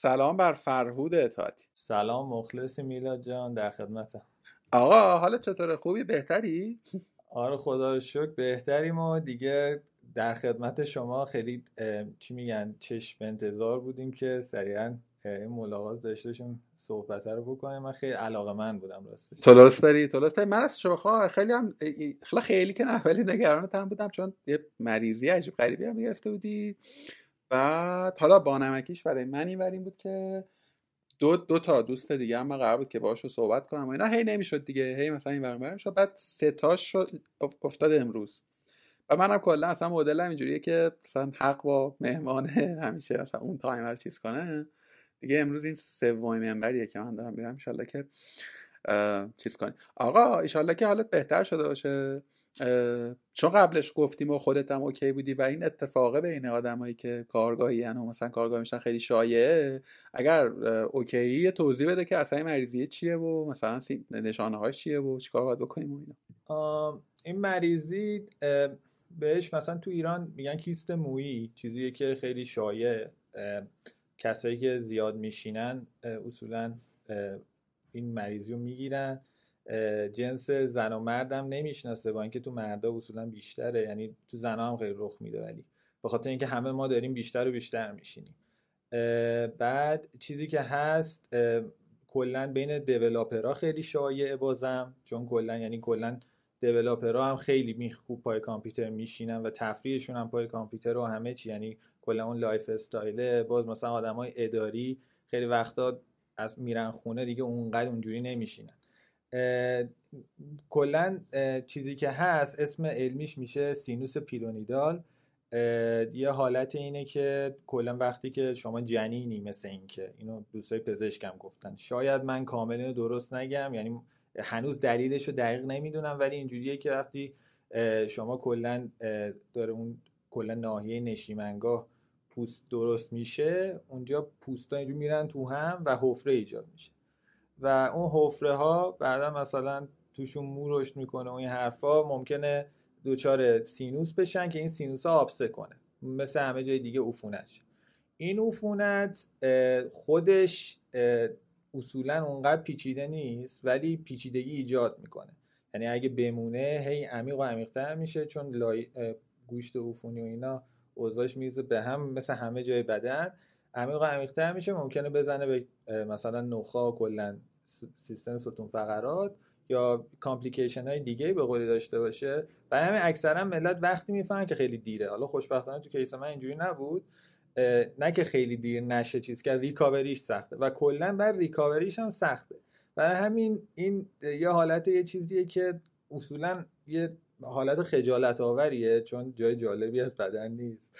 سلام بر فرهود اطاعتی. سلام مخلصی میلاد جان در خدمتم. آقا حالا چطوره؟ خوبی؟ بهتری؟ آره خدا رو شکر بهتریم و دیگه در خدمت شما خیلی چی میگن چشم انتظار بودیم که سریعا این ملاقات داشته شیم صحبت رو بکنیم. من خیلی علاقه من بودم راستش. تولست داری تولست داری. من از شما خیلی هم خیلی خیلی که نه ولی نگرانت بودم چون یه مریضی عجیب غریبی هم گرفته بودی. بعد حالا بانمکیش برای من این این بود که دو, دو تا دوست دیگه هم قرار بود که باهاشو صحبت کنم و اینا هی نمی‌شد دیگه هی مثلا این برام شد. بعد سه تاش شد افتاد امروز. و منم کلا اصلا مدلم اینجوریه که مثلا حق با مهمانه همیشه مثلا اون تایم رو چیز کنه. دیگه امروز این سومین منبریه که من دارم میرم ان که چیز کنی آقا ان که حالت بهتر شده باشه. چون قبلش گفتیم و خودت هم OK بودی و این اتفاقه بین آدمایی که کارگاهی یعنی مثلا کارگاه میشن خیلی شایعه اگر OK توضیح بده که اصلا مریضیه چیه و مثلا نشانه هاش چیه و چیکار باید بکنیم و این مریضی بهش مثلا تو ایران میگن کیست مویی چیزیه که خیلی شایع کسایی که زیاد میشینن اصولا این مریضی رو می‌گیرن. جنس زن و مردم نمی‌شناسه. با اینکه تو مردا اصولا بیشتره. یعنی تو زن هم خیلی رخ میده. ولی به خاطر اینکه همه ما داریم بیشتر و بیشتر میشینیم. بعد چیزی که هست کلا بین developer ها خیلی شایعه بازم. چون کلا یعنی کلا developer ها هم خیلی میخکوب پای کامپیوتر میشینن و تفریحشون هم پای کامپیوتر و همه چی. یعنی کلا اون lifestyle ه باز مثلا آدمای اداری خیلی وقتا از میرن خونه دیگه اونقدر اونجوری نمیشینن. کلا چیزی که هست اسم علمیش میشه سینوس پیرونیدال. یه حالت اینه که کلا وقتی که شما جنینی مثل این که اینو دوستای پزشکم گفتن شاید من کاملا درست نگم یعنی هنوز دلیلش رو دقیق نمی‌دونم ولی اینجوریه که وقتی شما کلا داره اون کلا ناحیه نشیمنگاه پوست درست میشه اونجا پوستا اینجور میرن تو هم و حفره ایجاد میشه. و اون حفره ها بعدا مثلا توشون مو رشد می‌کنه و این حرفا ممکنه دوچار سینوس بشن که این سینوس ها آبسه کنه. مثل همه جای دیگه عفونت. این عفونت خودش اصولا اونقدر پیچیده نیست ولی پیچیدگی ایجاد می‌کنه. یعنی اگه بمونه هی عمیق و عمیقتر میشه چون لای... گوشت عفونی و اینا اوضاعش میریزه به هم مثل همه جای بدن. عمیق و عمیقتر میشه ممکنه بزنه به مثلا نخاع کلا سیستم ستون فقرات یا complication های دیگه به قولی داشته باشه. و همین اکثرا ملت وقتی می‌فهمن که خیلی دیره. حالا خوشبختانه تو case من اینجوری نبود. نه که خیلی دیر نشه چیز که recovery ش سخته و کلا بر recovery ش هم سخته. برای همین این یه حالت یه چیزیه که اصولا یه حالت خجالت آوریه چون جای جالبی از بدن نیست.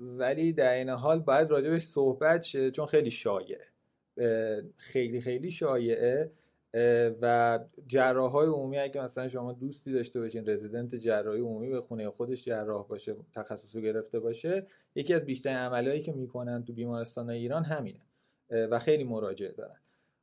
ولی در این حال باید راجبش صحبت شه چون خیلی شایعه. خیلی خیلی شایعه و جراح های عمومی اگه مثلا شما دوستی داشته باشین رزیدنت جراحی عمومی به خونه خودش جراح باشه تخصص گرفته باشه یکی از بیشترین عملیایی که می‌کنن تو بیمارستان ایران همینه و خیلی مراجعه دارن.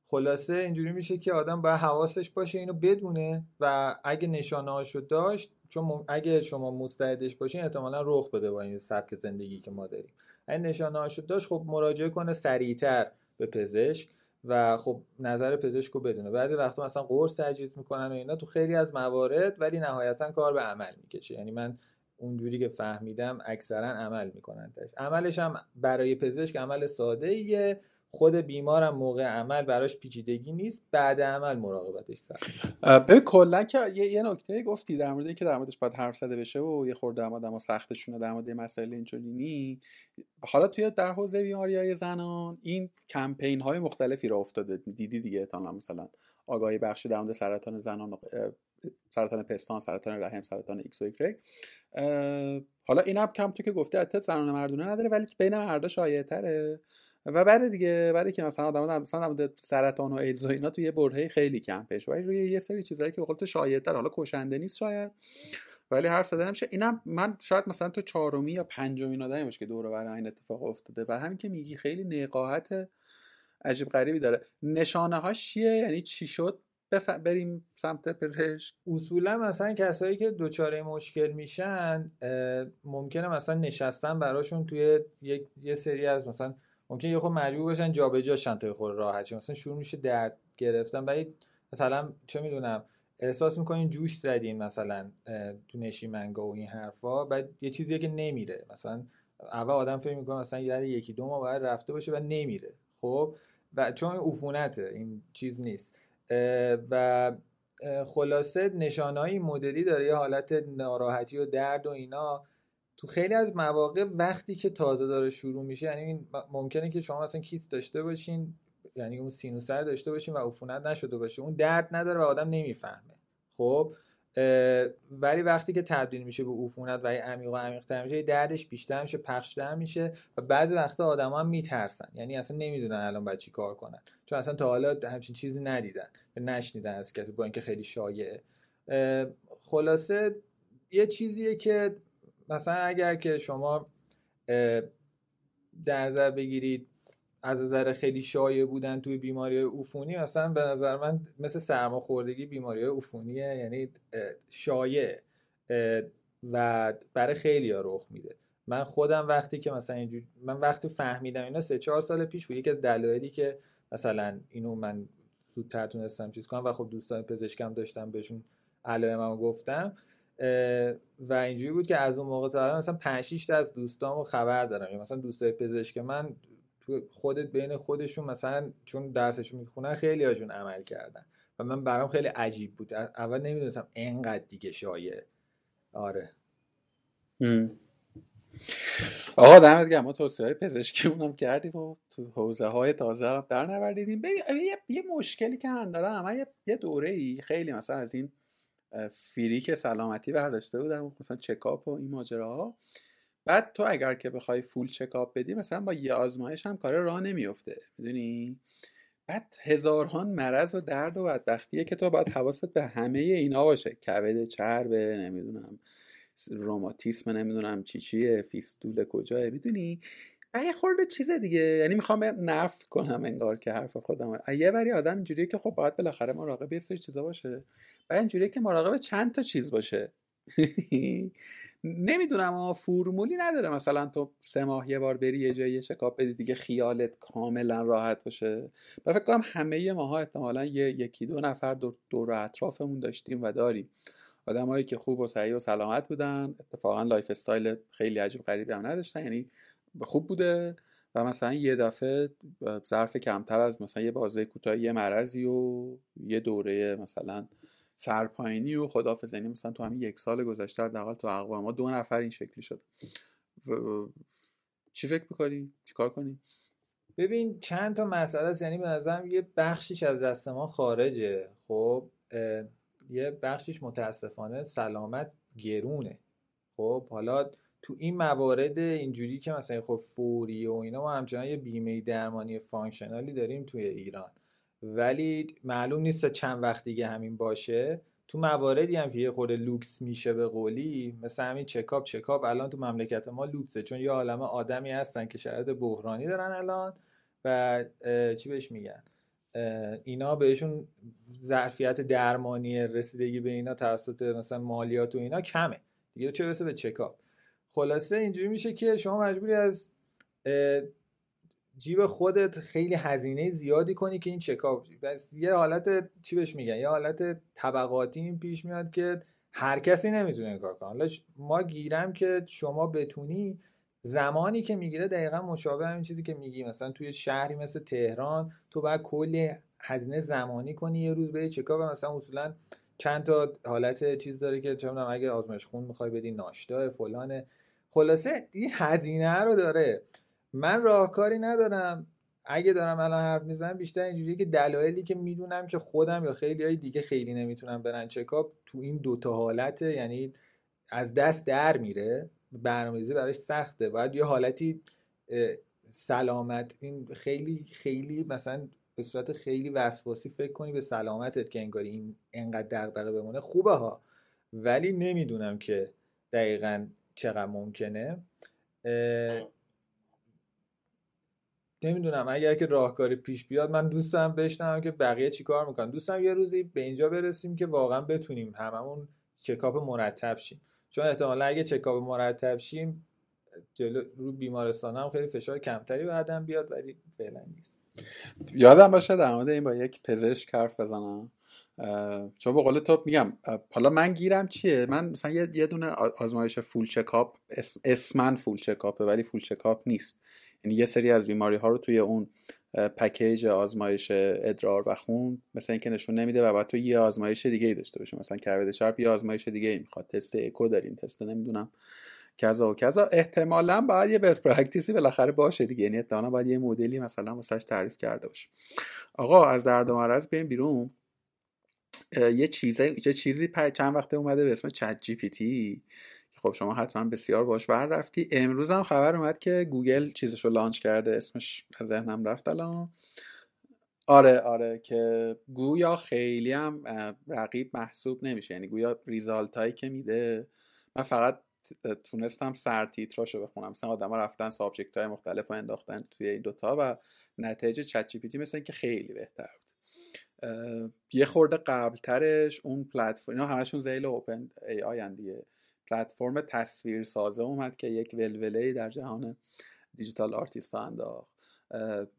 خلاصه اینجوری میشه که آدم باید حواسش باشه اینو بدونه و اگه نشانه هاشو داشت چون اگه شما مستعدش باشین احتمالا رخ بده با این سبک زندگی که ما داریم. اگه نشانه هاشو داشت خب مراجعه کنه سریعتر. به پزشک و خب نظر پزشک رو بدونه. بعضی وقتا مثلا قرص تجویز می‌کنن و اینا تو خیلی از موارد ولی نهایتا کار به عمل می‌کشه. یعنی من اونجوری که فهمیدم اکثرا عمل می‌کنن عملش هم برای پزشک عمل ساده ایه خود بیمارم موقع عمل براش پیچیدگی نیست بعد عمل مراقبتش سخت. به کلا که یه, نکته گفتی در مورد اینکه در موردش باید حرف زده بشه و یه خورده هم آدم سختشونه در مورد مسئله اینچنینی حالا توی در حوزه بیماری های زنان این کمپین های مختلفی راه افتاده. دیدی دیگه تا مثلا آگاهی بخشی در مورد سرطان زنان سرطان پستان سرطان رحم سرطان ایکس و ایگرگ حالا این هم کم تو که گفتی زنان مردونه نداره ولی بین مردا شایع تره و بعد دیگه بعد که مثلا آدم مثلا سرطان و ایدز و اینا تو یه برهه خیلی کم پیش ولی روی یه سری چیزایی که به قول تو حالا کشنده نیست شاید ولی حرف زده نمیشه اینم من شاید مثلا تو چهارمی یا پنجمین آدمی باشه که دور برای این اتفاق افتاده. و همین که میگی خیلی نقاهت عجیب غریبی داره. نشانه هاش چیه؟ یعنی چی شد؟ بف... بریم سمت پزشک. اصولا مثلا کسایی که دوچاره مشکل میشن ممکنه مثلا نشستن براشون توی یک... یه سری از مثلا ممکن یه خود مجبور بشن جابجاشن تا خود راحت مثلا شروع میشه درد گرفتن. ولی مثلا چه می‌دونم احساس می‌کنین جوش زدین مثلا تو نشیمنگا و این حرفا. بعد یه چیزیه که نمیره. مثلا اول آدم فکر می‌کنه مثلا یه یکی دو ماه باید رفته باشه و نمیره. خب؟ و چون عفونته این چیز نیست. و خلاصه نشانهای مدلی داره یه حالت ناراحتی و درد و اینا. تو خیلی از مواقع وقتی که تازه داره شروع میشه یعنی ممکنه که شما مثلا کیست داشته باشین یعنی اون سینوسر داشته باشین و عفونت نشده باشه. اون درد نداره و آدم نمی‌فهمه. خب ولی وقتی که تبدیل میشه به عفونت و عمیق و عمیق‌تر میشه دردش بیشتر میشه پخشتر میشه و بعضی وقتا آدما هم میترسن. یعنی اصلا نمی‌دونن الان باید چی کار کنن. چون اصلا تا حالا همچین چیزی ندیدن نشنیدن از کسی با اینکه خیلی شایعه. خلاصه یه چیزیه که مثلا اگر که شما در نظر بگیرید از نظر خیلی شایع بودن توی بیماری عفونی مثلا به نظر من مثل سرماخوردگی بیماری عفونیه یعنی شایع و برای خیلی ها رخ میده. من خودم وقتی که مثلا اینجور من وقتی فهمیدم اینا سه چهار سال پیش بود. یکی از دلایلی که مثلا اینو من زودتر تونستم چیز کنم و خب دوستان پزشکم داشتم بهشون علائممو گفتم و اینجوری بود که از اون موقع تا مثلا 5 6 تا از دوستامو خبر دارم. یعنی مثلا دوستای پزشک من تو خودت بین خودشون مثلا چون درسشون می‌خونن خیلی هاشون عمل کردن و من برام خیلی عجیب بود. اول نمی‌دونستم انقدر دیگه شایع آره. آقا دمت گرم. ما توصیه های پزشکی اونم کردیم و تو حوزه های تازه هم در نوردیدیم. یه،, یه مشکلی که من دارم من یه دوره ای خیلی مثلا از این فریک سلامتی برداشته بودم مثلا چکاپ و این ماجراها. بعد تو اگر که بخوای فول چکاپ بدی مثلا با یه آزمایش هم کار راه نمیفته می‌دونی؟ بعد هزاران مرض و درد و بدبختیه که تو باید حواست به همه اینا باشه. کبد چربه نمی‌دونم روماتیسم نمی‌دونم چی چیه فیستول کجاه می‌دونی؟ یه خورده چیز دیگه. یعنی می‌خوام نف کنم انگار که حرف خودم یه بری آدم اینجوریه که خب باید بالاخره مراقب یه سری چیزا باشه. و اینجوریه که مراقب چند تا چیز باشه. نمی‌دونم اما فرمولی نداره مثلا تو سه ماه یه بار بری یه جایی چکاپ بدی دیگه خیالت کاملا راحت باشه. و فکر کنم همه ماها احتمالا یه یکی دو نفر دور, دور اطرافمون داشتیم و داریم. آدمایی که خوب و صحیح و سلامت بودن. اتفاقا lifestyle خیلی عجیب غریبی هم نداشتن. یعنی خوب بوده و مثلا یه دفعه ظرف کمتر از مثلا یه بازه کوتاه یه مریضی و یه دوره مثلا سرپایینی و خدافظ یعنی مثلا تو همین یک سال گذشته حداقل تو اقوام ما دو نفر این شکلی شد. چی فکر می‌کنی؟ چیکار کنی؟ ببین چند تا مسئله است. یعنی به نظرم یه بخشیش از دست ما خارجه. خب یه بخشیش متاسفانه سلامت گرونه. خب حالا تو این موارد اینجوری که مثلا خب فوری و اینا ما همچنان یه بیمه درمانی functional ی داریم توی ایران. ولی معلوم نیست چند وقت دیگه همین باشه. تو مواردی هم که یه خورده لوکس میشه به قولی مثل همین چکاپ چکاپ الان تو مملکت ما لوکسه. چون یه عالم آدمی هستن که شرایط بحرانی دارن الان و چی بهش میگن؟ اینا بهشون ظرفیت درمانی رسیدگی به اینا توسط مثلا مالیات و اینا کمه. دیگه چه برسه به چکاپ؟ خلاصه اینجوری میشه که شما مجبوری از جیب خودت خیلی هزینه زیادی کنی که این چکاپ بس یه حالت چی بهش میگن؟ یه حالت طبقاتی این پیش میاد که هر کسی نمی‌تونه این کار کنه. ما گیرم که شما بتونی زمانی که می‌گیره دقیقا مشابه همین چیزی که میگی. مثلا توی شهری مثل تهران تو باید کلی هزینه زمانی کنی یه روز به چکاپ. مثلا اصولا چند تا حالت چیز داره که چه اگه آزمایش خون می‌خوای بدی ناشتا فلان خلاصه این هزینه رو داره. من راهکاری ندارم. اگه دارم الان حرف می‌زنم بیشتر اینجوریه که دلایلی که می‌دونم که خودم یا خیلی های دیگه خیلی نمی‌تونم برن چکاپ تو این دوتا حالته. یعنی از دست در میره. برنامه‌ریزی براش سخته. باید یه حالتی سلامت. این خیلی خیلی مثلا به صورت خیلی وسواسی فکر کنی به سلامتت که انگاری این انقدر دغدغه بمونه. خوبه ها. ولی نمی‌دونم که دقیقا چقدر ممکنه. نمی‌دونم اگر که راهکاری پیش بیاد من دوستم بشنم که بقیه چیکار می‌کنن. دوستم یه روزی به اینجا برسیم که واقعا بتونیم هممون چکاپ مرتب شیم. چون احتمالا اگه چکاپ مرتب شیم جلو رو بیمارستان هم خیلی فشار کمتری بعدم بیاد ولی فعلا نیست. یادم باشه در مورد این با یک پزشک حرف بزنم. چون به قول تو میگم حالا من گیرم چیه؟ من مثلا یه, دونه آزمایش full checkup اسماً full checkup ه ولی full checkup نیست. یعنی یه سری از بیماری ها رو توی اون package آزمایش ادرار و خون مثلا اینکه نشون نمیده و باید تو یه آزمایش دیگه ای داشته باشه مثلا کبد چرب یه آزمایش دیگه ای می‌خواد. تست اکو داریم تست نمی‌دونم. کذا و کذا. احتمالا باید یه best practice ی بالاخره باشه دیگه. یعنی احتمالا باید یه مدلی مثلا واسش تعریف کرده باشه. آقا از درد و مرض بیایم بیرون. یه چیزی یه چیزی چند وقته اومده به اسم ChatGPT خب شما حتما بسیار باش ور رفتی. امروز هم خبر اومد که گوگل چیزشو launch کرده. اسمش از ذهنم رفت الان. آره آره که گویا خیلی هم رقیب محسوب نمیشه. یعنی گویا result هایی که میده. من فقط تونستم سر تیتراشو بخونم. مثلا آدما رفتن subject های مختلف رو انداختن توی این دوتا و نتیجه ChatGPT مثل که خیلی بهتر بود. یه خورده قبلترش اون پلتفرم اینا همشون ذیل OpenAI دیگه. پلتفرم تصویر سازه اومد که یک ولوله در جهان digital artist انداخت.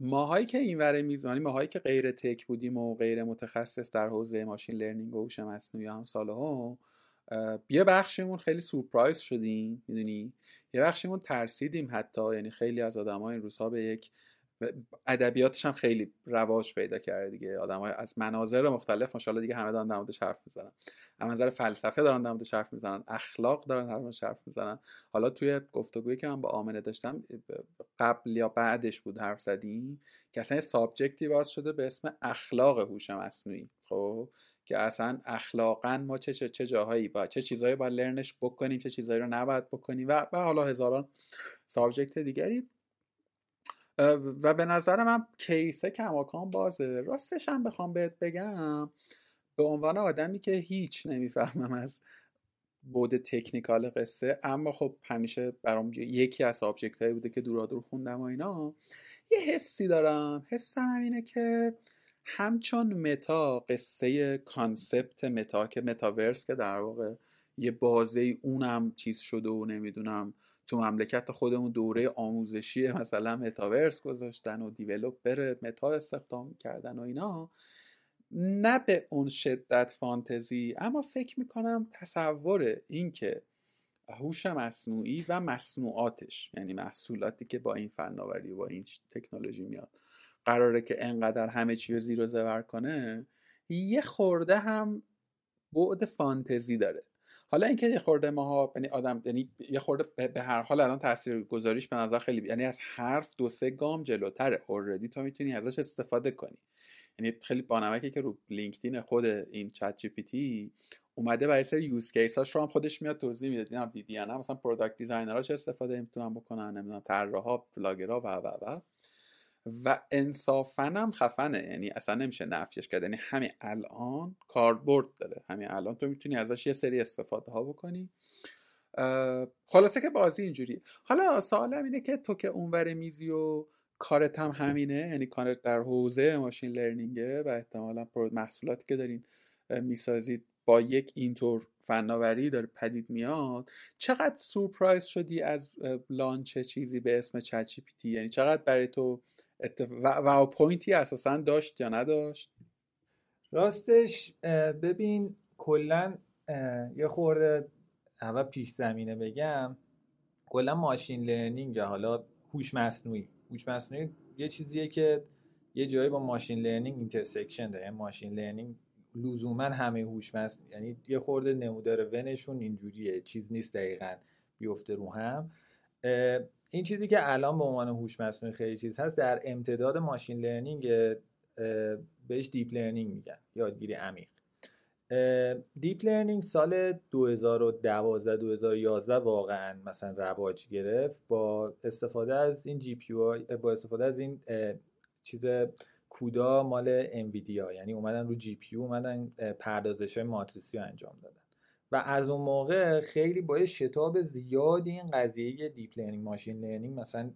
ماهایی که این وره میزانی ماهایی که غیر tech بودیم و غیر متخصص در حوزه machine learning و هوش مصنوعی هم سال ها یه بخشمون خیلی سورپرایز شدیم می‌دونی؟ یه بخشمون ترسیدیم حتی یعنی خیلی از آدمای این روزها به یک ادبیاتش هم خیلی رواج پیدا کرده دیگه. آدم های از مناظر مختلف ماشاءالله دیگه همه دارن در حرف می‌زنن. از منظر فلسفه دارن در حرف می‌زنن. اخلاق دارن در موردش حرف می‌زنن. حالا توی گفتگویی که من با آمنه داشتم قبل یا بعدش بود حرف زدیم که اصلا سابجکتی باز شده به اسم اخلاق هوش مصنوعی. خب؟ که اصلا اخلاقا ما چه چه, چه جاهایی با چه چیزهایی باید learn ش بکنیم چه چیزهایی رو نباید بکنیم و, و حالا هزاران subject دیگری. و به نظر من case ه کماکان بازه. راستش هم بخوام بهت بگم به عنوان آدمی که هیچ نمی‌فهمم از بعد technical قصه اما خب همیشه برام یکی از object هایی بوده که دورا دور خوندم و اینا یه حسی دارم. حسم همینه که همچون متا قصه concept متا که متاورس که در واقع یه buzz ه اونم چیز شده و نمی‌دونم تو مملکت خودمون دوره آموزشی مثلا متاورس گذاشتن و developer متا استخدام کردن و اینا نه به اون شدت فانتزی اما فکر می‌کنم تصور اینکه هوش مصنوعی و مصنوعاتش یعنی محصولاتی که با این فناوری و با این تکنولوژی میاد قراره که انقدر همه چی رو زیر و زبر کنه یه خورده هم بعد فانتزی داره. حالا اینکه یه خورده ماها یعنی آدم یعنی یه خورده به هر حال الان تاثیر گذاریش به نظر خیلی یعنی از حرف دو سه گام جلوتره. already تو می‌تونی ازش استفاده کنی. یعنی خیلی بانمکه که رو LinkedIn خود این ChatGPT اومده برای سری use case هاش رو هم خودش میاد توضیح میده. دیدم بی بی مثلا product designer ها چه استفاده می‌تونن بکنن نمی‌دونم طراحا پلاگرها و و و. و انصافا هم خفنه. یعنی اصلا نمیشه نفیش کرد. یعنی همین الان کاربرد داره. همین الان تو می‌تونی ازش یه سری استفاده ها بکنی خلاصه که بازی اینجوری حالا سوالم اینه که تو که اونور میزی و کارت هم همینه یعنی کارت در حوزه ماشین لرنینگه و احتمالا محصولاتی که دارین می‌سازید با یک اینطور فناوری داره پدید میاد چقدر سورپرایز شدی از launch چیزی به اسم چت یعنی چقدر برای تو اتف... و... point ی اساسا داشت یا نداشت؟ راستش ببین کلا یه خورده اول پیش زمینه بگم کلا machine learning حالا هوش مصنوعی. هوش مصنوعی یه چیزیه که یه جایی با machine learning intersection داره. یعنی machine learning لزوما همه هوش مصنوعی یعنی یه خورده نمودار ونشون اینجوریه. چیز نیست دقیقا بیفته رو هم. این چیزی که الان به عنوان هوش مصنوعی خیلی چیز هست در امتداد machine learning بهش deep learning میگن یادگیری عمیق. deep learning سال 2012 2011 واقعا مثلا رواج گرفت با استفاده از این GPU با استفاده از این چیز CUDA مال NVIDIA یعنی اومدن رو GPU اومدن پردازش های ماتریسی رو انجام دادن. و از اون موقع خیلی با شتاب زیادی این قضیه deep learning machine learning مثلا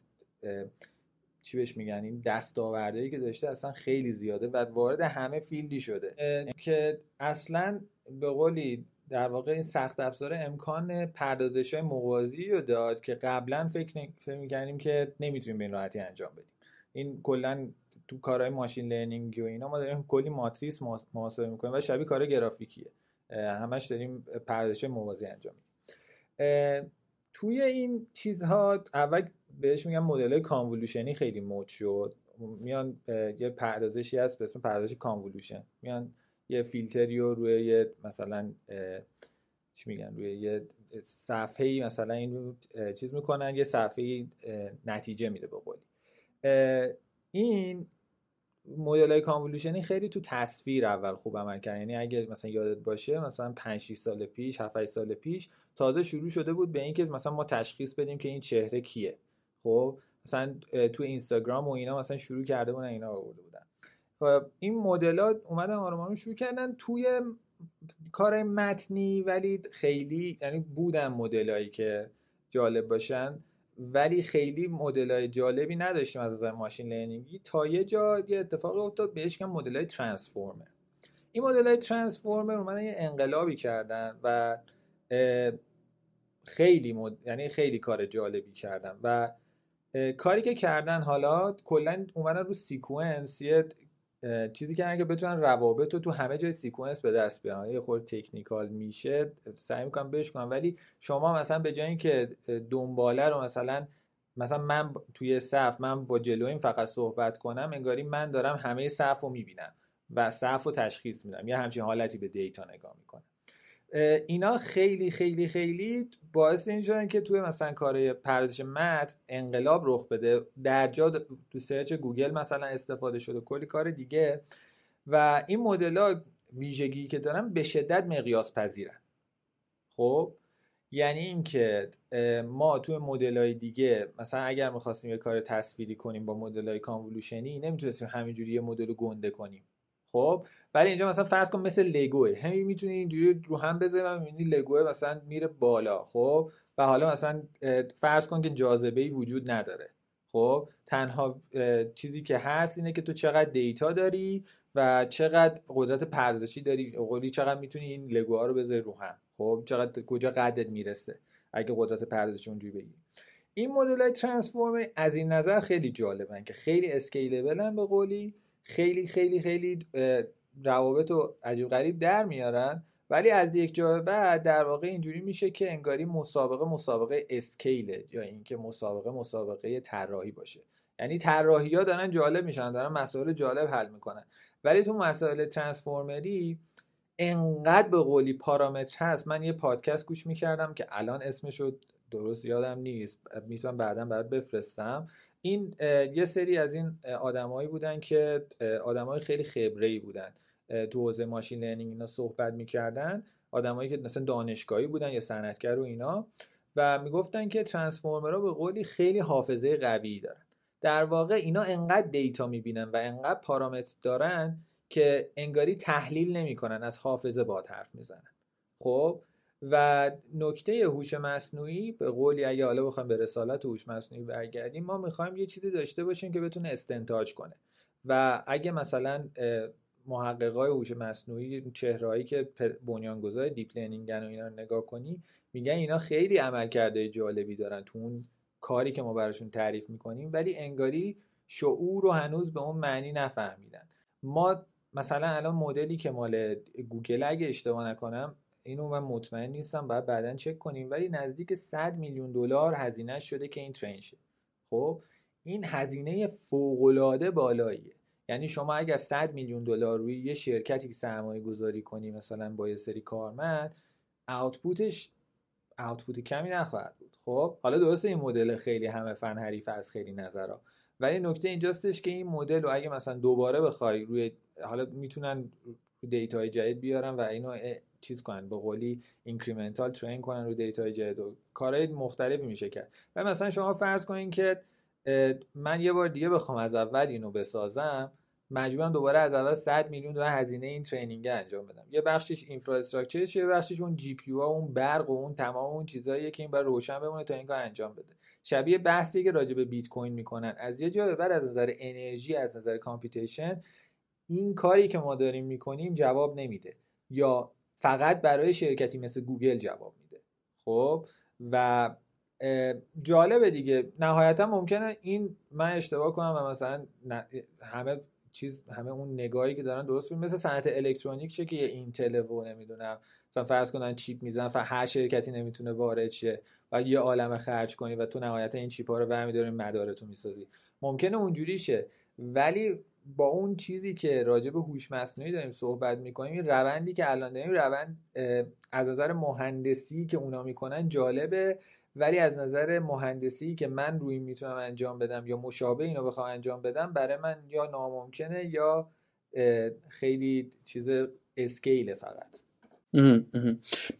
چی بهش میگن؟ این دستاوردهایی که داشته اصلا خیلی زیاده و وارد همه field ی شده. که اصلا به قولی در واقع این سخت افزار امکان پردازش های موازی رو داد که قبلا فکر می‌کردیم که نمی‌تونیم به این راحتی انجام بدیم. این کلا تو کارهای machine learning و اینا ما داریم کلی ماتریس محاسبه می‌کنیم و شبیه کار گرافیکیه. همش داریم پردازش موازی انجام میدیم. توی این چیزها اول بهش میگم مدل کانولوشنی خیلی مد شد. میان یه پردازشی هست به اسم پردازش کانولوشن میان یه فیلتری رو روی یه مثلا چی میگن روی یه صفحه مثلا این چیز می‌کنن یه صفحه نتیجه میده به قولی. این مدل های کانولوشنی خیلی تو تصویر اول خوب عمل کرد یعنی اگه مثلا یادت باشه مثلا 5 6 سال پیش 7 سال پیش تازه شروع شده بود به اینکه مثلا ما تشخیص بدیم که این چهره کیه. خب مثلا تو اینستاگرام و اینا مثلا شروع کرده بودن اینا آورده بودن. این مدلات اومدن آرمان شروع کردن. توی کار متنی ولی خیلی یعنی بودن مدلایی که جالب باشن. ولی خیلی مدل های جالبی نداشتیم از نظر machine learning ی. تا یه جا یه اتفاقی افتاد بهش میگن مدل های transformer. این مدل های transformer اومدن یه انقلابی کردن و خیلی مد... یعنی خیلی کار جالبی کردن. و کاری که کردن حالا کلا اومدن رو sequence یه چیزی که اگه بتونن روابط رو تو همه جای sequence به دست بیارن. یه خورده technical میشه سعی می‌کنم بهش کنم. ولی شما مثلا به جای اینکه دنباله رو مثلا مثلا من توی صف من با جلویم فقط صحبت کنم انگاری من دارم همه صف رو می‌بینم و صف رو تشخیص میدم. یه همچین حالتی به دیتا نگاه می‌کنم. اینا خیلی خیلی خیلی باعث این شدن که توی مثلا کار پردازش متن انقلاب رخ بده. در جا تو سرچ گوگل مثلا استفاده شده کلی کار دیگه. و این مدل ها ویژگی که دارن به شدت مقیاس پذیرن خب؟ یعنی اینکه ما توی مدل های دیگه مثلا اگر می‌خواستیم یه کار تصویری کنیم با مدل های کانولوشنی نمی‌تونستیم همینجوری یه مدل رو گنده کنیم. خب ولی اینجا مثلا فرض کن مثل لگوه. همین می‌تونی اینجوری رو هم بذاری و می‌بینی لگوه مثلا میره بالا خب؟ و حالا مثلا فرض کن که جاذبه ای وجود نداره. خب؟ تنها چیزی که هست اینه که تو چقدر دیتا داری و چقدر قدرت پردازشی داری قولی چقدر می‌تونی این لگوها رو بذاری رو هم. خب؟ چقدر کجا قدت می‌رسه اگه قدرت پردازشی اونجوری بگی. این مدل های ترانسفورم از این نظر خیلی جالبن که خیلی اسکیلبلن به قولی خیلی خیلی خیلی روابط و عجیب غریب در میارن. ولی از یک جا بعد در واقع اینجوری میشه که انگاری مسابقه مسابقه اسکیله یا اینکه مسابقه مسابقه طراحی باشه. یعنی طراحی ها دارن جالب میشن دارن مسائل جالب حل می‌کنن. ولی تو مسائل ترانسفورمری انقدر به قولی پارامتر هست. من یه پادکست گوش می‌کردم که الان اسمشو درست یادم نیست. می‌تونم بعدا برات بفرستم. این یه سری از این آدمایی بودن که آدمای خیلی خبره ای بودن تو حوزه ماشین لرنینگ اینا صحبت می‌کردن. آدمایی که مثلا دانشگاهی بودن یا صنعتگر و اینا. و می‌گفتن که ترانسفورمرها به قولی خیلی حافظه قوی دارن. در واقع اینا انقدر دیتا می‌بینن و انقدر پارامتر دارن که انگاری تحلیل نمی‌کنن از حافظه با حرف می‌زنن. خب؟ و نکته هوش مصنوعی به قولی اگه حالا بخوایم به رسالت هوش مصنوعی برگردیم ما می‌خوایم یه چیزی داشته باشیم که بتونه استنتاج کنه. و اگه مثلا محققای هوش مصنوعی چهرهایی که بنیانگذار دیپ لرنینگن و اینا نگاه کنی میگن اینا خیلی عمل کرده جالبی دارن تو اون کاری که ما براشون تعریف می‌کنیم ولی انگاری شعور رو هنوز به اون معنی نفهمیدن. ما مثلا الان مدلی که مال گوگل اگه اشتباه نکنم اینو من مطمئن نیستم باید بعدا چک کنیم. ولی نزدیک 100 میلیون دلار هزینه شده که این ترین شه. خب این هزینه فوق بالاییه. یعنی شما اگر 100 میلیون دلار روی یه شرکتی سرمایه گذاری کنی مثلا با یه سری کارمند آوتپوتش آوتپوت کمی نخواهد بود. خب حالا درسته این مدل خیلی همه فن حریف از خیلی نظرها ولی نکته اینجاستش که این مدل رو اگه مثلا دوباره بخوای روی حالا می‌تونن دیتای جدید بیارن و اینو چیز کنن به قولی incremental train کنن رو دیتای جدید و کارهای مختلفی میشه کرد. و مثلا شما فرض کنین که من یه بار دیگه بخوام از اول اینو بسازم مجبورم دوباره از اول 100 میلیون دلار هزینه این training انجام بدم. یه بخشش infrastructure ش یه بخشش اون GPU اون برق و اون تمام اون چیزاییه که این باید روشن بمونه تا این کار انجام بده. شبیه بحثی که راجع به بیت کوین می‌کنن. از یه جا بعد از نظر انرژی از نظر computation این کاری که ما داریم می‌کنیم جواب نمیده. یا فقط برای شرکتی مثل گوگل جواب میده. خب؟ و جالبه دیگه. نهایتا ممکنه این من اشتباه کنم و مثلا همه چیز همه اون نگاهی که دارن درست مثل صنعت الکترونیک شه که یه اینتل و نمی‌دونم. مثلا فرض کنن chip میزن و هر شرکتی نمی‌تونه وارد شه و یه عالم خرج کنی و تو نهایتا این چیپ ها رو برمیداری مدارتو می‌سازی. ممکنه اونجوری شه. ولی با اون چیزی که راجع به هوش مصنوعی داریم صحبت می‌کنیم این روندی که الان داریم روند از نظر مهندسی که اونا می‌کنن جالبه ولی از نظر مهندسی که من روی می‌تونم انجام بدم یا مشابه اینو بخوام انجام بدم برای من یا ناممکنه یا خیلی چیز اسکیله فقط.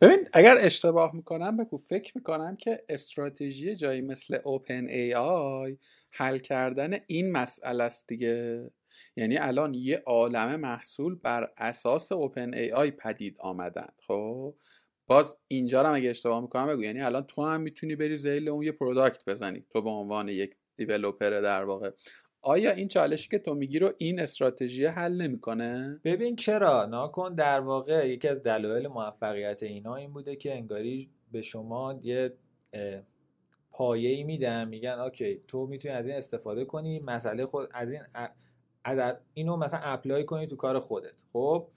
ببین اگر اشتباه می‌کنم بگو فکر می‌کنم که استراتژی جایی مثل OpenAI حل کردن این مسئله است دیگه. یعنی الان یه عالم محصول بر اساس OpenAI پدید آمدن. خب؟ باز اینجا رو اگه اشتباه می‌کنم بگو. یعنی الان تو هم می‌تونی بری ذیل اون یه product بزنی. تو به عنوان یک developer در واقع. آیا این چالشی که تو میگی رو این استراتژی حل نمی‌کنه؟ ببین چرا؟ ناکن در واقع یکی از دلایل موفقیت اینا این بوده که انگاری به شما یه پایه ای میدن. میگن okay تو می‌تونی از این استفاده کنی. مسئله خود از این اینو مثلا apply کنی تو کار خودت. خب؟